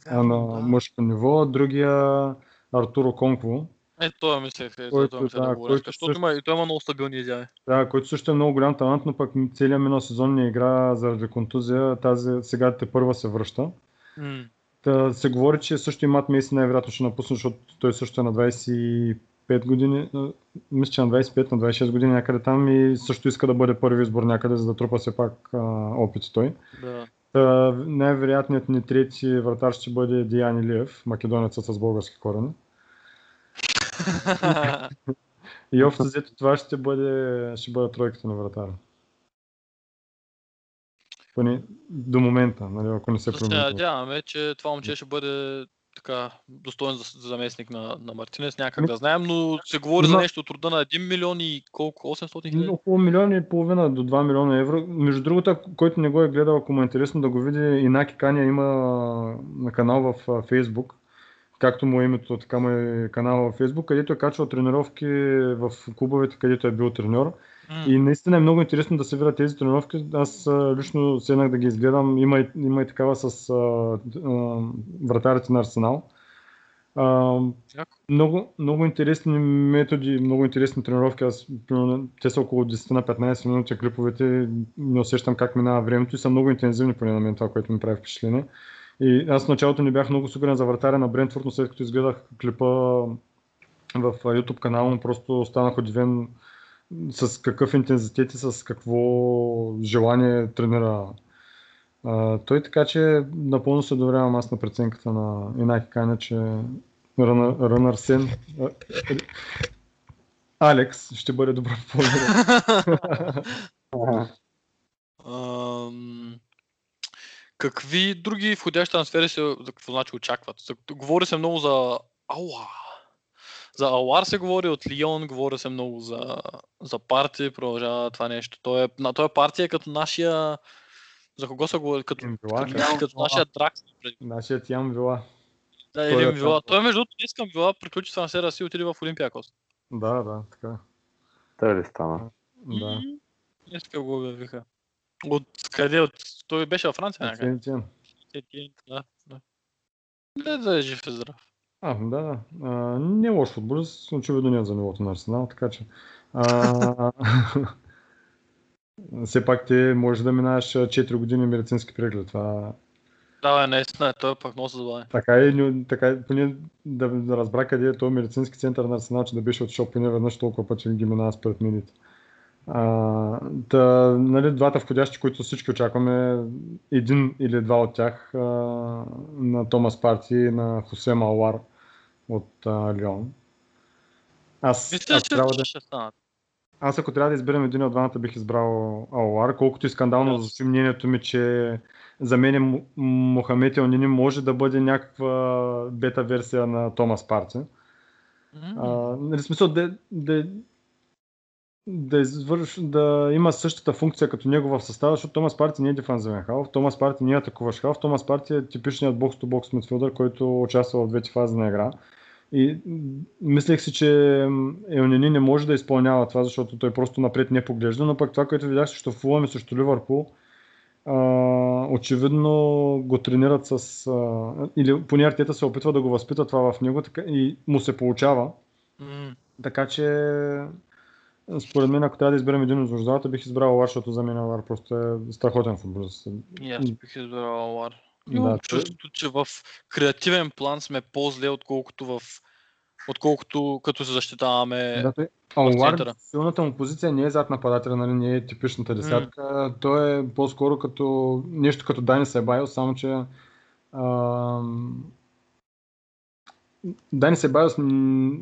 а, на мъжко ниво. Другия Артуро Конкво, Е, това мислех, е, Който, това мислех да, да, говоря. който Защото също- има, и той има много стабилни изяви. да, който също е много голям талант, но пък целият минал сезон не игра заради контузия. Тази сега те първа се връща. М. Та, се говори, че също и Мат Мейси най-вероятно ще напусне, защото той също е на 25 години, мисля, че на 25, на 26 години някъде там и също иска да бъде първи избор някъде, за да трупа все пак а, опит той. Да. Та, най-вероятният ни трети вратар ще бъде Диан Илиев, македонецът с български корени. И общо взето това ще бъде, ще бъде тройката на вратара. Поне до момента, нали, ако не се промени. надяваме, че това момче ще бъде така достоен за, за заместник на, на Мартинес, някак да знаем, но се говори за има- нещо от рода на 1 милион и колко? 800 хиляди? Около милион и половина до 2 милиона евро. Между другото, който не го е гледал, ако му е интересно да го види, Инаки Каня има на канал в Facebook, както му е името, така му е канал в Facebook, където е качвал тренировки в клубовете, където е бил треньор. М. И наистина е много интересно да се видят тези тренировки. Аз лично седнах да ги изгледам. Има и, има и такава с а, а, вратарите на Арсенал. А, много, много интересни методи, много интересни тренировки. Аз, те са около 10 на 15 минути клиповете. Не усещам как минава времето и са много интензивни поне на мен това, което ми прави впечатление. И аз в началото не бях много сигурен за вратаря на Брентфорд, но след като изгледах клипа в YouTube канала му, просто останах удивен с какъв интензитет и с какво желание тренира а, той, така че напълно се доверявам аз на преценката на Инаки Каня, че Рънър, Рънър Сен е, Алекс ще бъде добър ползвател. Какви други входящи трансфери се, за какво значи очакват? Говори се много за Ауа. За Ауар се говори от Лион, говори се много за, за партия, продължава това нещо. Той е, на той е партия като нашия... За кого се говори? Като, като, да. като нашия Дракс. Нашият Ям Вила. Да, е един Вила. Той между другото днес към Вила приключи трансфера си и отиде в Олимпиакос. Да, да, така. Той ли стана? Да. М, Днеска го обявиха. От къде? От... Той беше във Франция някъде. Сен Тиен. Етиен, да, да. Не да е жив и здрав. А, да, да. А, не е лош футболист, очевидно не е за нивото на Арсенал, така че. А, все пак те може да минаш 4 години медицински преглед. Това, Да, бе, наистина, той е пък много се забавя. така и не- така, и поне да, да разбра къде е този медицински център на Арсенал, че да беше отшъл поне веднъж толкова пъти ги минава според медите. А, та, нали, двата входящи, които всички очакваме, един или два от тях а, на Томас Парти и на Хосе Малуар от а, Лион. Аз, Мисля, аз, че трябва да, ще станат. аз ако трябва да изберем един от двамата, бих избрал Алуар, колкото и скандално Да. звучи мнението ми, че за мен М- Мохамед Елнини може да бъде някаква бета версия на Томас Парти. М, А, нали, смисъл да, да, да, извърш, да има същата функция като него в състава, защото Томас Парти не е дефанзивен халф, Томас Парти не е атакуващ халф, Томас Парти е типичният бокс-то-бокс мидфилдър, който участва в двете фази на игра. И мислех си, че Елнини не може да изпълнява това, защото той просто напред не поглежда, но пък това, което видях срещу Фулъм и срещу Ливърпул, очевидно го тренират с... А, или поне Артета се опитва да го възпита това в него така, и му се получава. М, Така че според мен, ако трябва да изберем един от звездалата, бих избрал Лар, защото за мен Лар просто е страхотен футболист. И аз бих избрал Лар. Да, Имам той- чувството, че в креативен план сме по-зле, отколкото в отколкото като се защитаваме. Да, той, а в Лар, центъра. силната му позиция не е зад нападателя, нали, не е типичната десятка. Той е по-скоро като нещо като Дани Себайо, само че ам, Дани Себайос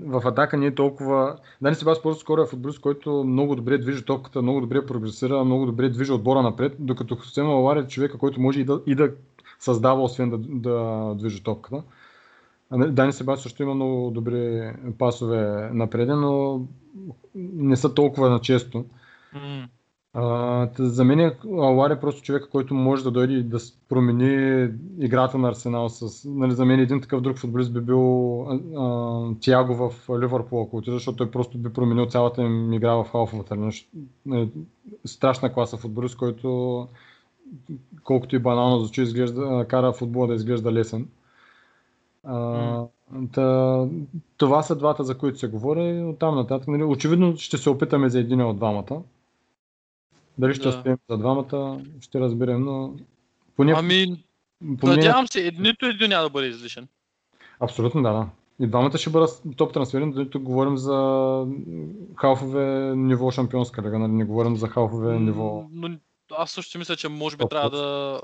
в атака не е толкова... Дани Себайос по-скоро е футболист, който много добре движи топката, много добре прогресира, много добре движи отбора напред, докато Хосем Алар е човека, който може и да, и да създава, освен да, да движи топката. Нали, Дани Себайос също има много добри пасове напред, но не са толкова на често. М, А, за мен е- Алар е просто човек, който може да дойде и да промени играта на Арсенал. С, нали, за мен един такъв друг футболист би бил а, а, Тиаго в Ливърпул, ако отиде, защото той просто би променил цялата им игра в халфовата. Щ- нали, Страшна класа футболист, който колкото и банално звучи, изглежда, кара футбола да изглежда лесен. А, та, това са двата, за които се говори. Оттам нататък, нали, очевидно ще се опитаме за един от двамата. Дали ще Да. успеем за двамата, ще разберем, но поне, Ами, поне надявам се, нито един няма да бъде излишен. абсолютно да, да. И двамата ще бъдат топ трансфери, но тук говорим за халфове ниво шампионска лига, нали? не говорим за халфове ниво. Но аз също мисля, че може би трябва да,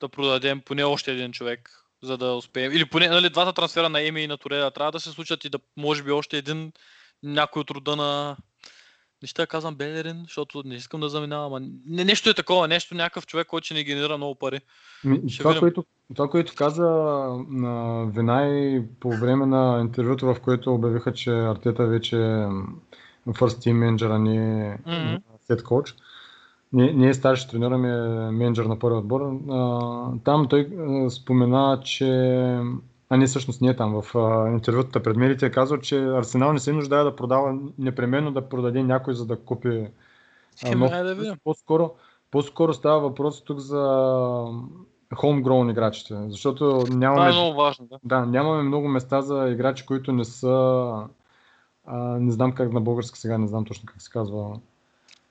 да продадем поне още един човек, за да успеем. Или поне нали, двата трансфера на Еми и на Тореда трябва да се случат и да може би още един някой от рода на не ще казвам Белерин, защото не искам да заминавам. ама Не, нещо е такова, нещо, някакъв човек, който ще ни генерира много пари. Ми, Ще това, видим. което, това, което каза на Винай по време на интервюто, в което обявиха, че Артета вече е first team менеджер, а не е сет коуч. Не, не е старши тренер, ами е менеджер на първи отбор. А, там той а, спомена, че а не всъщност не е там, в а, интервютата пред медиите е казал, че Арсенал не се нуждае да продава непременно да продаде някой, за да купи а, нов да. По-скоро, по-скоро става въпрос тук за homegrown играчите, защото Това е нямаме, много важно. Да. да, нямаме много места за играчи, които не са а, не знам как на български сега, не знам точно как се казва.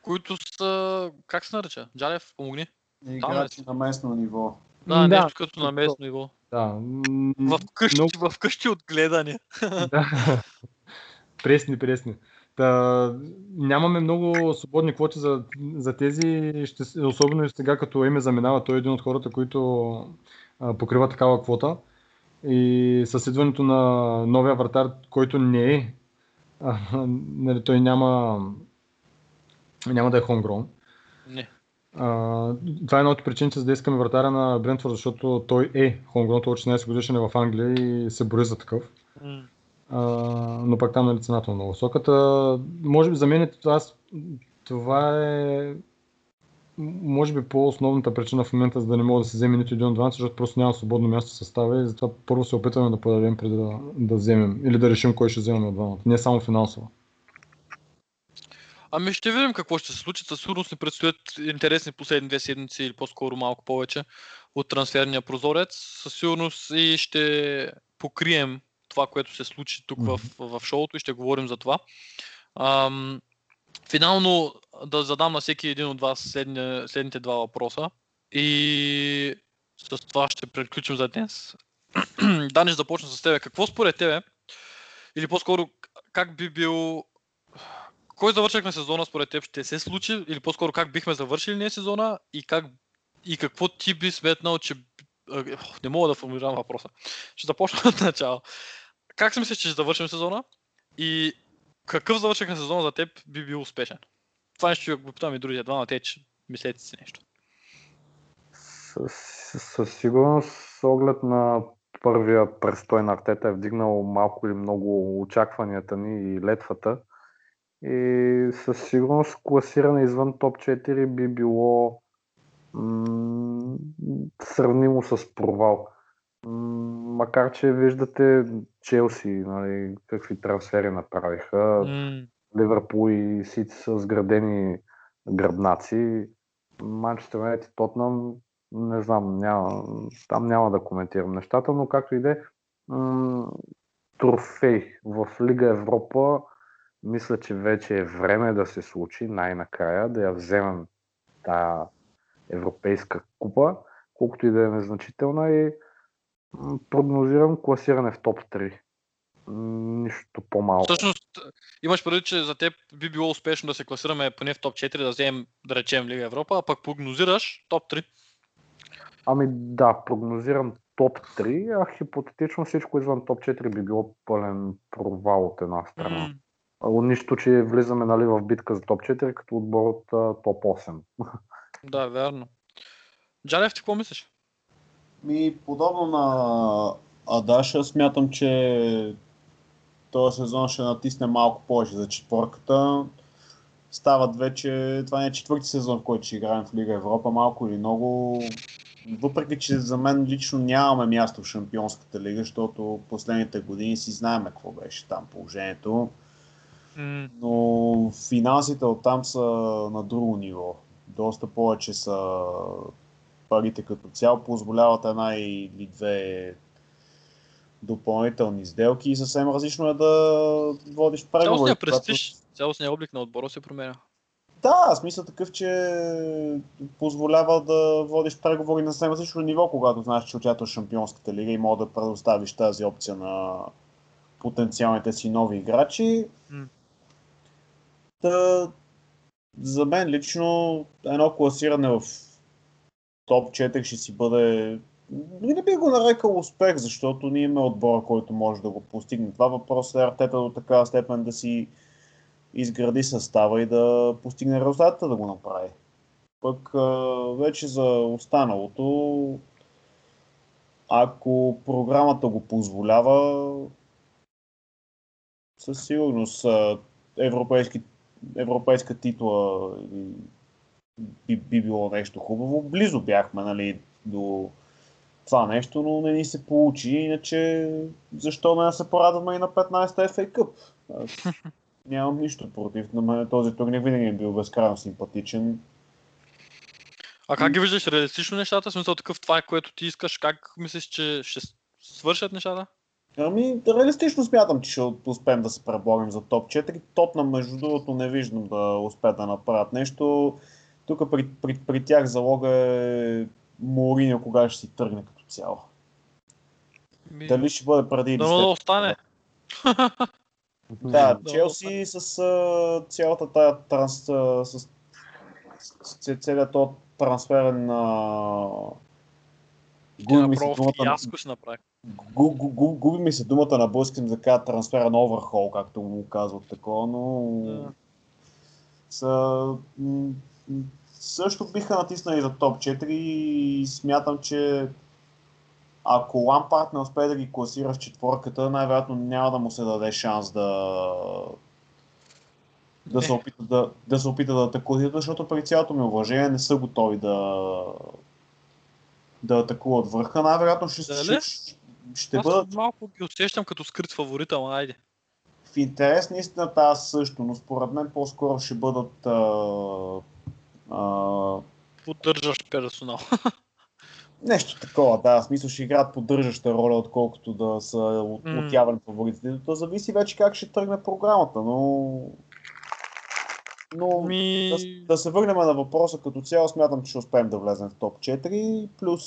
Които са, как се нарича? Джалев, помогни. Играчи на местно ниво. Да, Да, нещо като на местно ниво. Да, В къщи, много- в къщи от гледане. да. пресни, пресни. Та, нямаме много свободни квоти за, за тези, ще, особено и сега като име заминава, той е един от хората, които а, покрива такава квота. И с идването на новия вратар, който не е, а, нали, той няма, няма да е homegrown. Не. А, това е една от причините за да искаме вратаря на Брентфорд, защото той е той от 16 годишен е в Англия и се бори за такъв. М. А, но пак там нали, цената е много висока. Та, може би за мен е това, с- това е може би по-основната причина в момента, за да не мога да се вземе нито един от двамата, защото просто няма свободно място в състава и затова първо се опитваме да подадем преди да, да вземем или да решим кой ще вземем от двамата. Не само финансово. Ами ще видим какво ще се случи. Със сигурност ни предстоят интересни последни две седмици или по-скоро малко повече от трансферния прозорец. Със сигурност и ще покрием това, което се случи тук в, в шоуто и ще говорим за това. Ам, финално да задам на всеки един от вас следния, следните два въпроса и с това ще приключим за днес. Дани, ще започна с тебе. Какво според тебе, или по-скоро как би бил кой завърших на сезона според теб ще се случи или по-скоро как бихме завършили ние сезона и как и какво ти би сметнал, че не мога да формулирам въпроса. Ще започна от начало. Как си мислиш, че ще завършим сезона и какъв завърших на сезона за теб би бил успешен? Това нещо ще го питам и другите двама, те, че мислете си нещо. Със, със сигурност, с оглед на първия престой на Артета е вдигнал малко или много очакванията ни и летвата. И със сигурност класиране извън топ 4 би било м- сравнимо с провал. М- макар, че виждате Челси, нали, какви трансфери направиха. Ливърпул и Сити са сградени гръбнаци. Манчестър Юнайтед Тотнам не знам, няма, там няма да коментирам нещата, но както и да е, м- трофей в Лига Европа, мисля, че вече е време да се случи най-накрая, да я вземем тая европейска купа, колкото и да е незначителна и прогнозирам класиране в топ 3. М, Нищо по-малко. Всъщност, имаш предвид, че за теб би било успешно да се класираме поне в топ 4, да вземем, да речем, Лига Европа, а пък прогнозираш топ 3. Ами да, прогнозирам топ 3, а хипотетично всичко извън топ 4 би било пълен провал от една страна. М, Нищо, че влизаме нали, в битка за топ 4 като отбор от топ 8. Да, вярно. Джалев, ти какво мислиш? Ми, подобно на Адаша, смятам, че този сезон ще натисне малко повече за четворката. Стават вече, това не е четвърти сезон, в който ще играем в Лига Европа, малко или много. Въпреки, че за мен лично нямаме място в Шампионската лига, защото последните години си знаем какво беше там положението. Но финансите оттам са на друго ниво. Доста повече са парите като цяло, позволяват една или две допълнителни сделки и съвсем различно е да водиш преговори. Цялостният когато- престиж, цялостният облик на отбора се променя. Да, смисъл такъв, че позволява да водиш преговори на съвсем различно ниво, когато знаеш, че участваш в Шампионската лига и мога да предоставиш тази опция на потенциалните си нови играчи. М. Та, за мен лично едно класиране в топ 4 ще си бъде не би го нарекал успех, защото ние имаме отбора, който може да го постигне. Това въпрос е Артета до такава степен да си изгради състава и да постигне резултата да го направи. Пък вече за останалото, ако програмата го позволява, със сигурност европейски, европейска титла би, би било нещо хубаво. Близо бяхме нали, до това нещо, но не ни се получи. Иначе, защо не се порадваме и на 15-та FA Cup? Аз нямам нищо против. На мен този турнир винаги е бил безкрайно симпатичен. А как ги виждаш реалистично нещата? В смисъл такъв това, е което ти искаш, как мислиш, че ще свършат нещата? Ами, реалистично смятам, че ще успеем да се преборим за топ 4. Топна, между другото, не виждам да успеят да направят нещо. Тук при, при, при тях залога е Мориньо кога ще си тръгне като цяло. Ми, Дали ще бъде преди или Дано да след. остане. Да, Челси с а, цялата тая транс... А, с, с, целият този трансферен а, Ти губи ми, се направо на- фиаско си направи. Гу, гу, гу, губи ми се думата на български, да кажа трансферен оверхол, както му казват такова, но Да. са, също биха натиснали за топ 4 и смятам, че ако Лампард не успее да ги класира в четворката, най-вероятно няма да му се даде шанс да да се опита да, да се опита да атакува, защото при цялото ми уважение не са готови да да атакуват върха. Най-вероятно ще, Дали? ще, ще Аз бъдат малко ги усещам като скрит фаворит, ама айде. в интерес на истината аз също, но според мен по-скоро ще бъдат а, а, Поддържаш персонал. нещо такова, да, в смисъл ще играят поддържаща роля, отколкото да са от, М. отявани фаворитите. То зависи вече как ще тръгне програмата, но... Но Ми... да, да се върнем на въпроса като цяло, смятам, че ще успеем да влезем в топ 4, плюс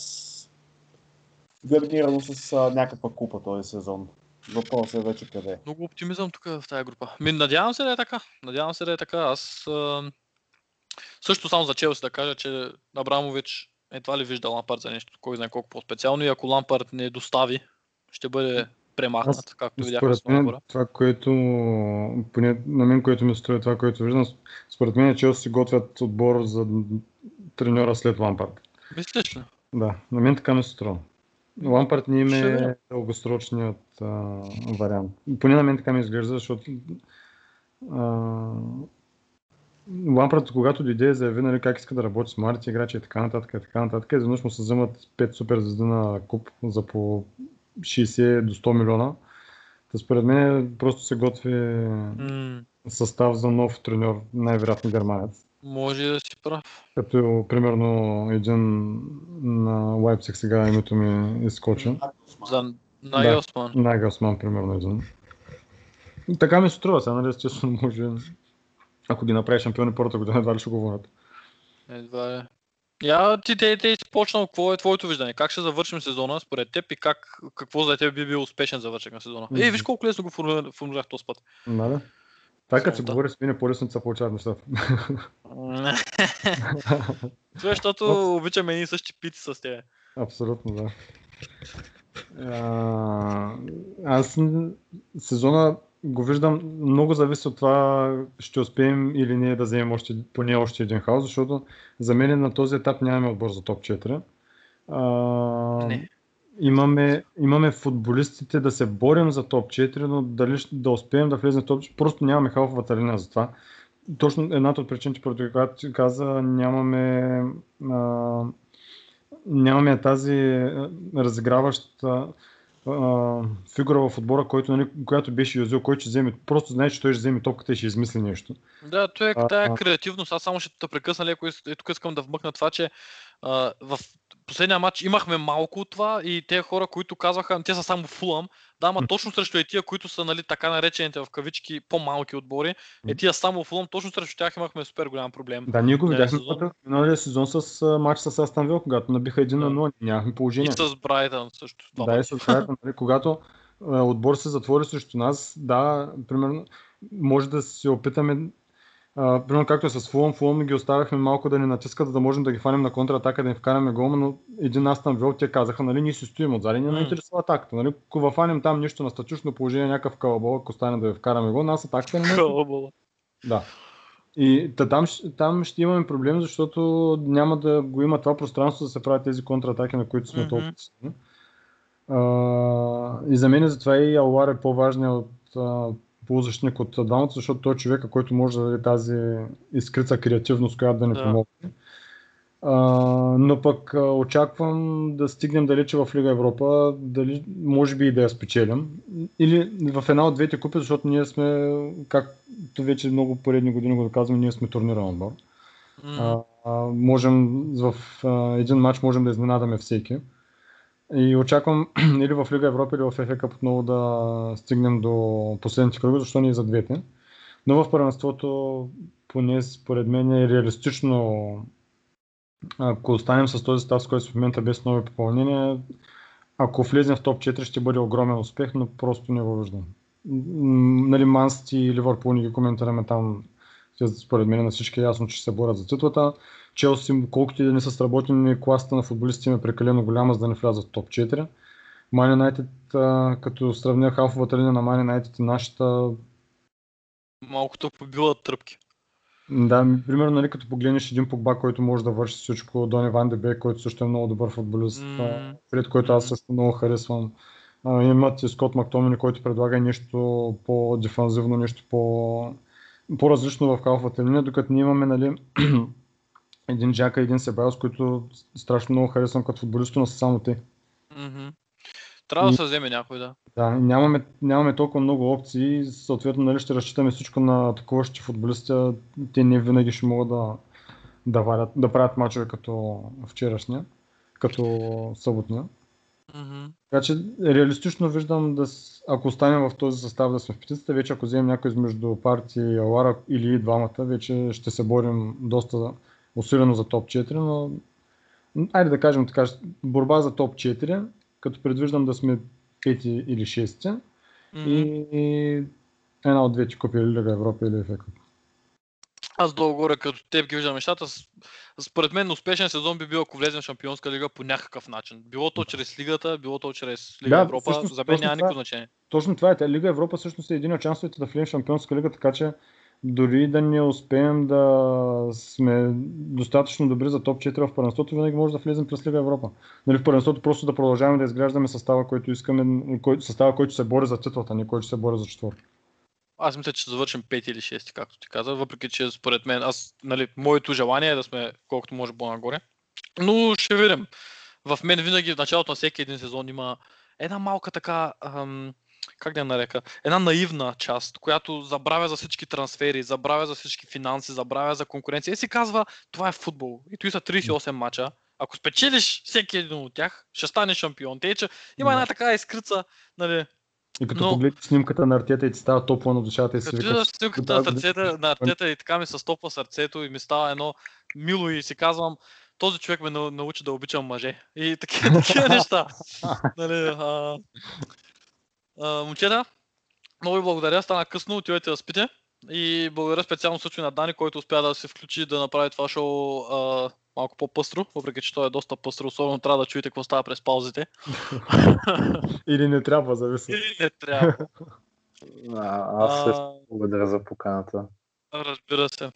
гарнирано с а, някаква купа този сезон. Въпросът е вече къде. Много оптимизъм тук в тази група. Ми, надявам се да е така. Надявам се да е така. Аз а... също само за Челси да кажа, че Абрамович едва ли вижда Лампард за нещо, кой знае колко по-специално и ако Лампард не достави, ще бъде премахнат, Аз- както видяхме с Според мен, това, което, поне на мен, което ми струва това, което виждам, според мен е, че си готвят отбор за треньора след Лампард. Мислиш ли? Да, на мен така ми се струва. Лампард не им е дългосрочният а, вариант. Поне на мен така ми изглежда, защото а, Лампард, когато дойде, заяви нали, как иска да работи с младите играчи и така нататък, и така нататък. Изведнъж му се вземат 5 супер звезди на куп за по 60 до 100 милиона. Та според мен просто се готви М, състав за нов треньор, най-вероятно германец. Може да си прав. Като примерно един на Лайпциг сега името ми изкочи. За най-осман. Най-Гасман, примерно един. Така ми се струва, сега, нали, естествено, може, ако ги направи шампиони първата година, едва ли ще говорят. Едва е. Я ти те, те си почнал, какво е твоето виждане? Как ще завършим сезона според теб и как, какво за теб би бил успешен завършек на сезона? Ей, виж колко лесно го формулирах, този път. Нали? Така, като се говори с мене, по-лесно се получават нещата. Това защото обичаме едни същи пици с теб. Абсолютно, да. А, аз сезона го виждам, много зависи от това ще успеем или не да вземем още, поне още един хаос, защото за мен на този етап нямаме отбор за топ 4. А, Не. Имаме, имаме футболистите да се борим за топ 4, но дали ще да успеем да влезем в топ 4, просто нямаме халфовата линия за това. Точно едната от причините, поради която ти каза, нямаме а, нямаме тази разиграваща а, фигура в отбора, който, нали, която беше Юзил, който ще вземе, просто знае, че той ще вземе топката и ще измисли нещо. Да, той е тая креативност. Аз само ще те прекъсна леко и тук искам да вмъкна това, че а, в последния матч имахме малко от това и те хора, които казваха, те са само фулам, да, ама точно срещу е тия, които са нали, така наречените в кавички по-малки отбори, е М. тия само фулам, точно срещу тях имахме супер голям проблем. Да, ние го Не, видяхме сезон. миналия сезон с матч с Астан Вил, когато набиха 1 на Да. 0, нямахме И положение. с Брайтън също. два Да, и с Брайтън, нали, когато отбор се затвори срещу нас, да, примерно, може да се опитаме, примерно както е с Фулъм, Фулъм ги оставяхме малко да ни натискат, за да можем да ги хванем на контратака, да им вкараме гол, но един Астан Вил, те казаха, нали, ние си стоим отзади, не интересува атаката, нали, ако въфанем там нищо на статично положение, някакъв калабол, ако стане да ви вкараме гол, нас атаката не ме Хълбала. да. И та, там, там ще имаме проблем, защото няма да го има това пространство да се правят тези контратаки, на които сме Мгм. толкова силни. И за мен затова и Алуар е по-важният от а, полузащитник от двамата, защото той е човека, който може да даде тази изкрица креативност, която да ни Да. помогне. А, но пък а, очаквам да стигнем далече в Лига Европа, дали може би и да я спечелим. Или в една от двете купи, защото ние сме, както вече много поредни години го доказваме, ние сме турнирен отбор. М. А, а, можем в а, един матч можем да изненадаме всеки. И очаквам или в Лига Европа, или в FA отново да стигнем до последните кръгове, защо не и за двете. Но в първенството, поне според мен е реалистично, ако останем с този състав, с който в момента без нови попълнения, ако влезем в топ 4 ще бъде огромен успех, но просто не го виждам. Нали, Мансти и Ливърпул не ги коментираме там. Според мен на всички е ясно, че се борят за титлата. Челси, колкото и да не са сработени, класата на футболистите им е прекалено голяма, за да не влязат в топ 4. Man United, а, като сравня халфовата линия на Man United и нашата, Малкото побила тръпки. да, примерно, нали, като погледнеш един Погба, който може да върши всичко, Дони Ван Дебек, който също е много добър футболист, mm. Фред, който аз също много харесвам. А, имат и Скот Мактомини, който предлага нещо по-дефанзивно, нещо по- по-различно в халфовата линия, докато ние имаме нали, един Джака и един Себайос, които страшно много харесвам като футболисти, но са само те. Мгм. Трябва да се вземе някой, да. Да, нямаме, нямаме толкова много опции съответно нали, ще разчитаме всичко на атакуващите футболисти, те не винаги ще могат да, да, варят, да правят мачове като вчерашния, като съботния. Мгм. Така че реалистично виждам, да, с- ако останем в този състав да сме в петицата, вече ако вземем някой между партии и Алара или двамата, вече ще се борим доста усилено за топ 4, но айде да кажем така, борба за топ 4, като предвиждам да сме 5 или 6 Мгм. и, и една от двете купи или Лига Европа или ФК. Аз долу-горе като теб ги виждам нещата. Според мен успешен сезон би бил ако влезем в Шампионска лига по някакъв начин. Било то чрез лигата, било то чрез Лига Да, Европа. всъщност За мен няма никакво значение. Точно това е. Лига Европа всъщност е един от шансовете да влезем в Шампионска лига, така че дори да не успеем да сме достатъчно добри за топ 4 в първенството, винаги може да влезем през Лига Европа. Нали, в първенството просто да продължаваме да изграждаме състава, който искаме, който, състава, който се бори за титлата, не който се бори за четвърто. Аз мисля, че ще завършим 5 или 6, както ти каза, въпреки че според мен, аз, нали, моето желание е да сме колкото може по-нагоре. Но ще видим. В мен винаги в началото на всеки един сезон има една малка така ам, как да я нарека, една наивна част, която забравя за всички трансфери, забравя за всички финанси, забравя за конкуренция и си казва, това е футбол. И той са 38 мача. Ако спечелиш всеки един от тях, ще станеш шампион. Те, че има една така изкрица, нали, И като Но- погледнеш снимката на артета и ти става топло на душата и си Като викаш, видя снимката на сърцето на артета и така ми се стопва сърцето и ми става едно мило и си казвам, този човек ме нау- научи да обичам мъже. И такива, такива неща. нали, а, а, момчета, много ви благодаря, стана късно, отивайте да спите. И благодаря специално случай на Дани, който успя да се включи да направи това шоу а, малко по-пъстро, въпреки че то е доста пъстро, особено трябва да чуете какво става през паузите. или не трябва, зависи. Или не трябва. А, аз също благодаря за поканата. Разбира се.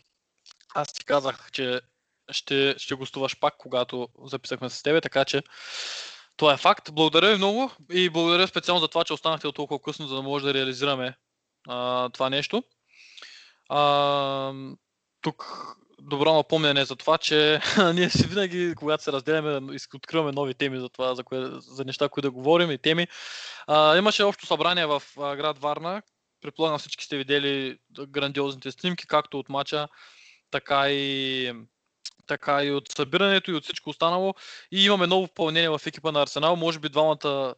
Аз ти казах, че ще, ще гостуваш пак, когато записахме с тебе, така че това е факт. Благодаря ви много и благодаря специално за това, че останахте от толкова късно, за да може да реализираме а, това нещо. А, тук добро напомняне за това, че ние си винаги, когато се разделяме, откриваме нови теми за това, за, кое, за неща, които да говорим и теми. А, имаше общо събрание в а, град Варна, предполагам всички сте видели грандиозните снимки, както от мача, така и, така и от събирането и от всичко останало. И имаме ново попълнение в екипа на Арсенал. Може би двамата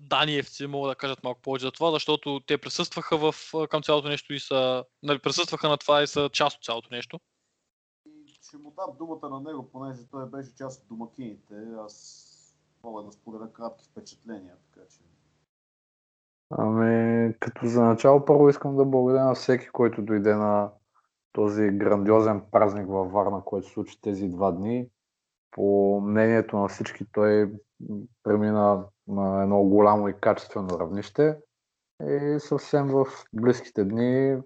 Даниевци могат да кажат малко повече за това, защото те присъстваха в, към цялото нещо и са, нали, присъстваха на това и са част от цялото нещо. Ще му дам думата на него, понеже той беше част от домакините. Аз мога да споделя кратки впечатления, така че... Ами, като за начало първо искам да благодаря на всеки, който дойде на този грандиозен празник във Варна, който се случи тези два дни. По мнението на всички той премина на едно голямо и качествено равнище. И съвсем в близките дни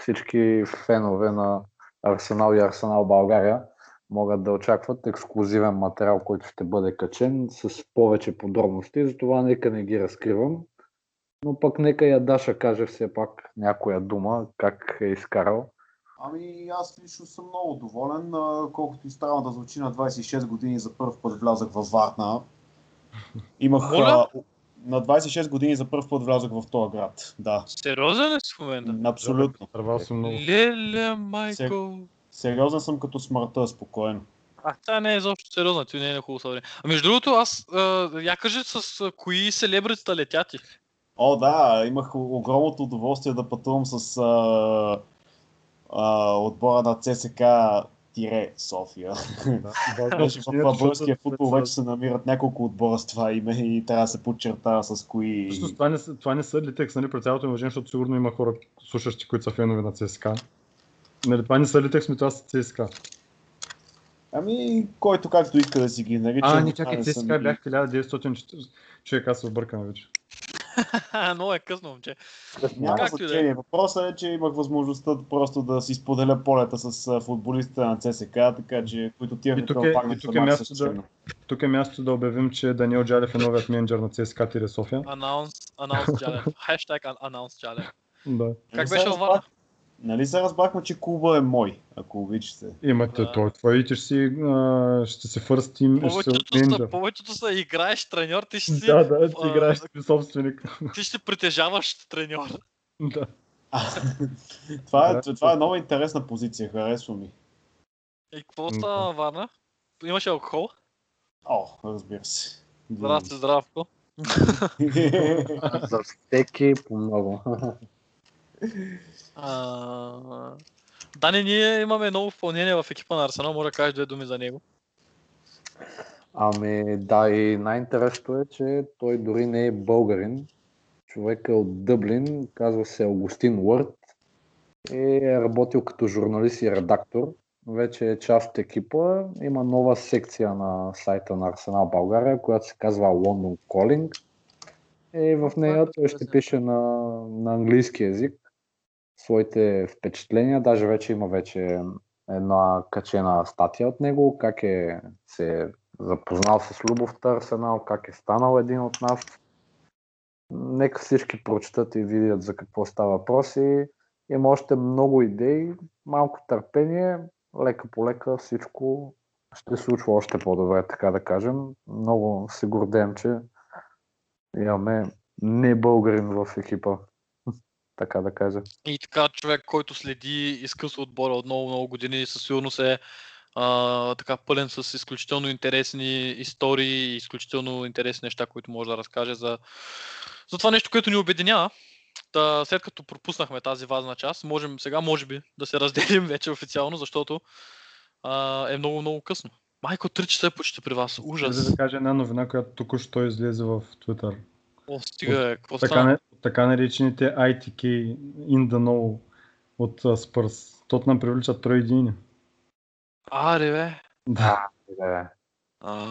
всички фенове на Арсенал и Арсенал България могат да очакват ексклюзивен материал, който ще бъде качен с повече подробности, затова нека не ги разкривам. Но пък нека я Даша каже все пак някоя дума, как е изкарал. Ами аз лично съм много доволен, колкото и странно да звучи на 26 години за първ път влязах във Варна. Имах Моля? на 26 години за първ път влязах в този град. Да, Сериозен ли си в момента? абсолютно. Съм много. Леле, майко. Сериозен съм като смъртта, спокойно. А, тя не е изобщо сериозна, ти не е на хубаво събрание. А между другото, аз, а, я кажи с а, кои селебритата летя ти. О, да, имах огромното удоволствие да пътувам с а, а, отбора на ЦСК тире София. Вече в българския футбол вече се намират няколко отбора с това име и трябва да се подчертава с кои... Всъщност това не, това не са литекс, нали, при цялото ми уважение, защото сигурно има хора, слушащи, които са фенове на ЦСКА. Нали, това не са литекс, ми това са ЦСКА. Ами, който както иска да си ги нарича. А, не чакай, ЦСКА бях 1940. Човек, аз се объркам вече. Много е късно, момче. Няма Както да е. значение. Въпросът е, че имах възможността просто да си споделя полета с футболистите на ЦСК, така че които тия тук е- и тук е място да- Тук е мястото да обявим, че Даниел Джалев е новият менеджер на ЦСКА Тире София. Анонс, анонс Джален. Хаштаг анонс Джален. Да. Как беше във Варна? Нали се разбрахме, че клуба е мой, ако обичате. Имате Да. той, ти ще си, а, ще се first team, ще Повечето са, повечето играеш треньор, ти ще си, Да, да, ти а, играеш ти собственик. ти ще притежаваш треньор. да. А, това, е, това е много интересна позиция, харесва ми. И какво става Варна? Имаше алкохол? О, разбира се. Здрасти, здравко. За всеки по много. А, Дани, ние имаме ново попълнение в екипа на Арсенал, може да кажеш две думи за него. Ами да, и най-интересното е, че той дори не е българин. Човек е от Дъблин, казва се Августин Уърт и е работил като журналист и редактор. Вече е част от екипа. Има нова секция на сайта на Арсенал България, която се казва London Calling. И в нея той ще пише на, на английски язик своите впечатления. Даже вече има вече една качена статия от него, как е се е запознал с любовта Арсенал, как е станал един от нас. Нека всички прочитат и видят за какво става въпрос и има още много идеи, малко търпение, лека по лека всичко ще се случва още по-добре, така да кажем. Много се гордеем, че имаме не българин в екипа. Така да кажа. И така човек, който следи изкъсно отбора от много, много години, със сигурност е а, така пълен с изключително интересни истории и изключително интересни неща, които може да разкаже за, за това нещо, което ни обединява. Та, след като пропуснахме тази важна част, можем сега, може би, да се разделим вече официално, защото а, е много, много късно. Майко, 3 часа е почти при вас. Ужас. да кажа една новина, която току-що излезе в Twitter. О, стига, какво Така, стана? така наречените ITK in the know от а, Spurs. Тотнам привличат Трой Дини. Аре, бе. Да. А,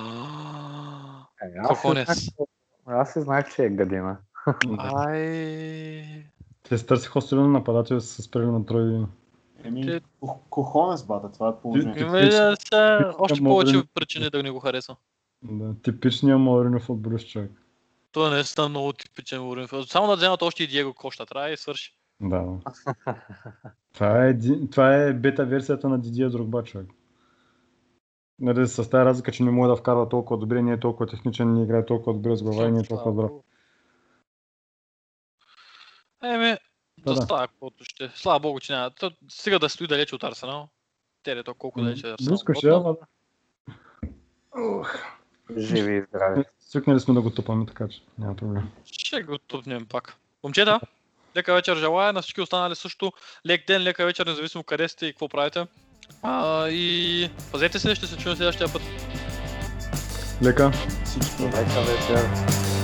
е, аз, си Кохонес. знаех, аз си знаех, че е гадина. Ай. Те се търсиха силно нападател с спрели на Трой Дини. Еми, кохонес, бата, това е положението. Има ли да още повече причини да не го хареса. Да, типичният Мауринов футболист човек. Той не е много типичен Морин. Само да вземат още и Диего Коща. Трябва и свърши. Да. това, е, това е бета версията на Дидия Другба човек. Нали, с тази разлика, че не може да вкарва толкова добре, не е толкова техничен, не играе толкова добре с глава и не е толкова здрав. Еми, Да, да става каквото ще. Слава богу, че няма. То, стига да стои далече от Арсенал. Те ли то колко далече е Арсенал. Близко ще, Тотнам. ама да. Ух. Живи и здрави. Свикнали сме да го тупаме, така че няма проблем. Ще го тупнем пак. Момчета, лека вечер желая. На всички останали също лек ден, лека вечер, независимо къде сте и какво правите. А, и пазете се, ще се чуем следващия път. Лека. Всички Лека вечер.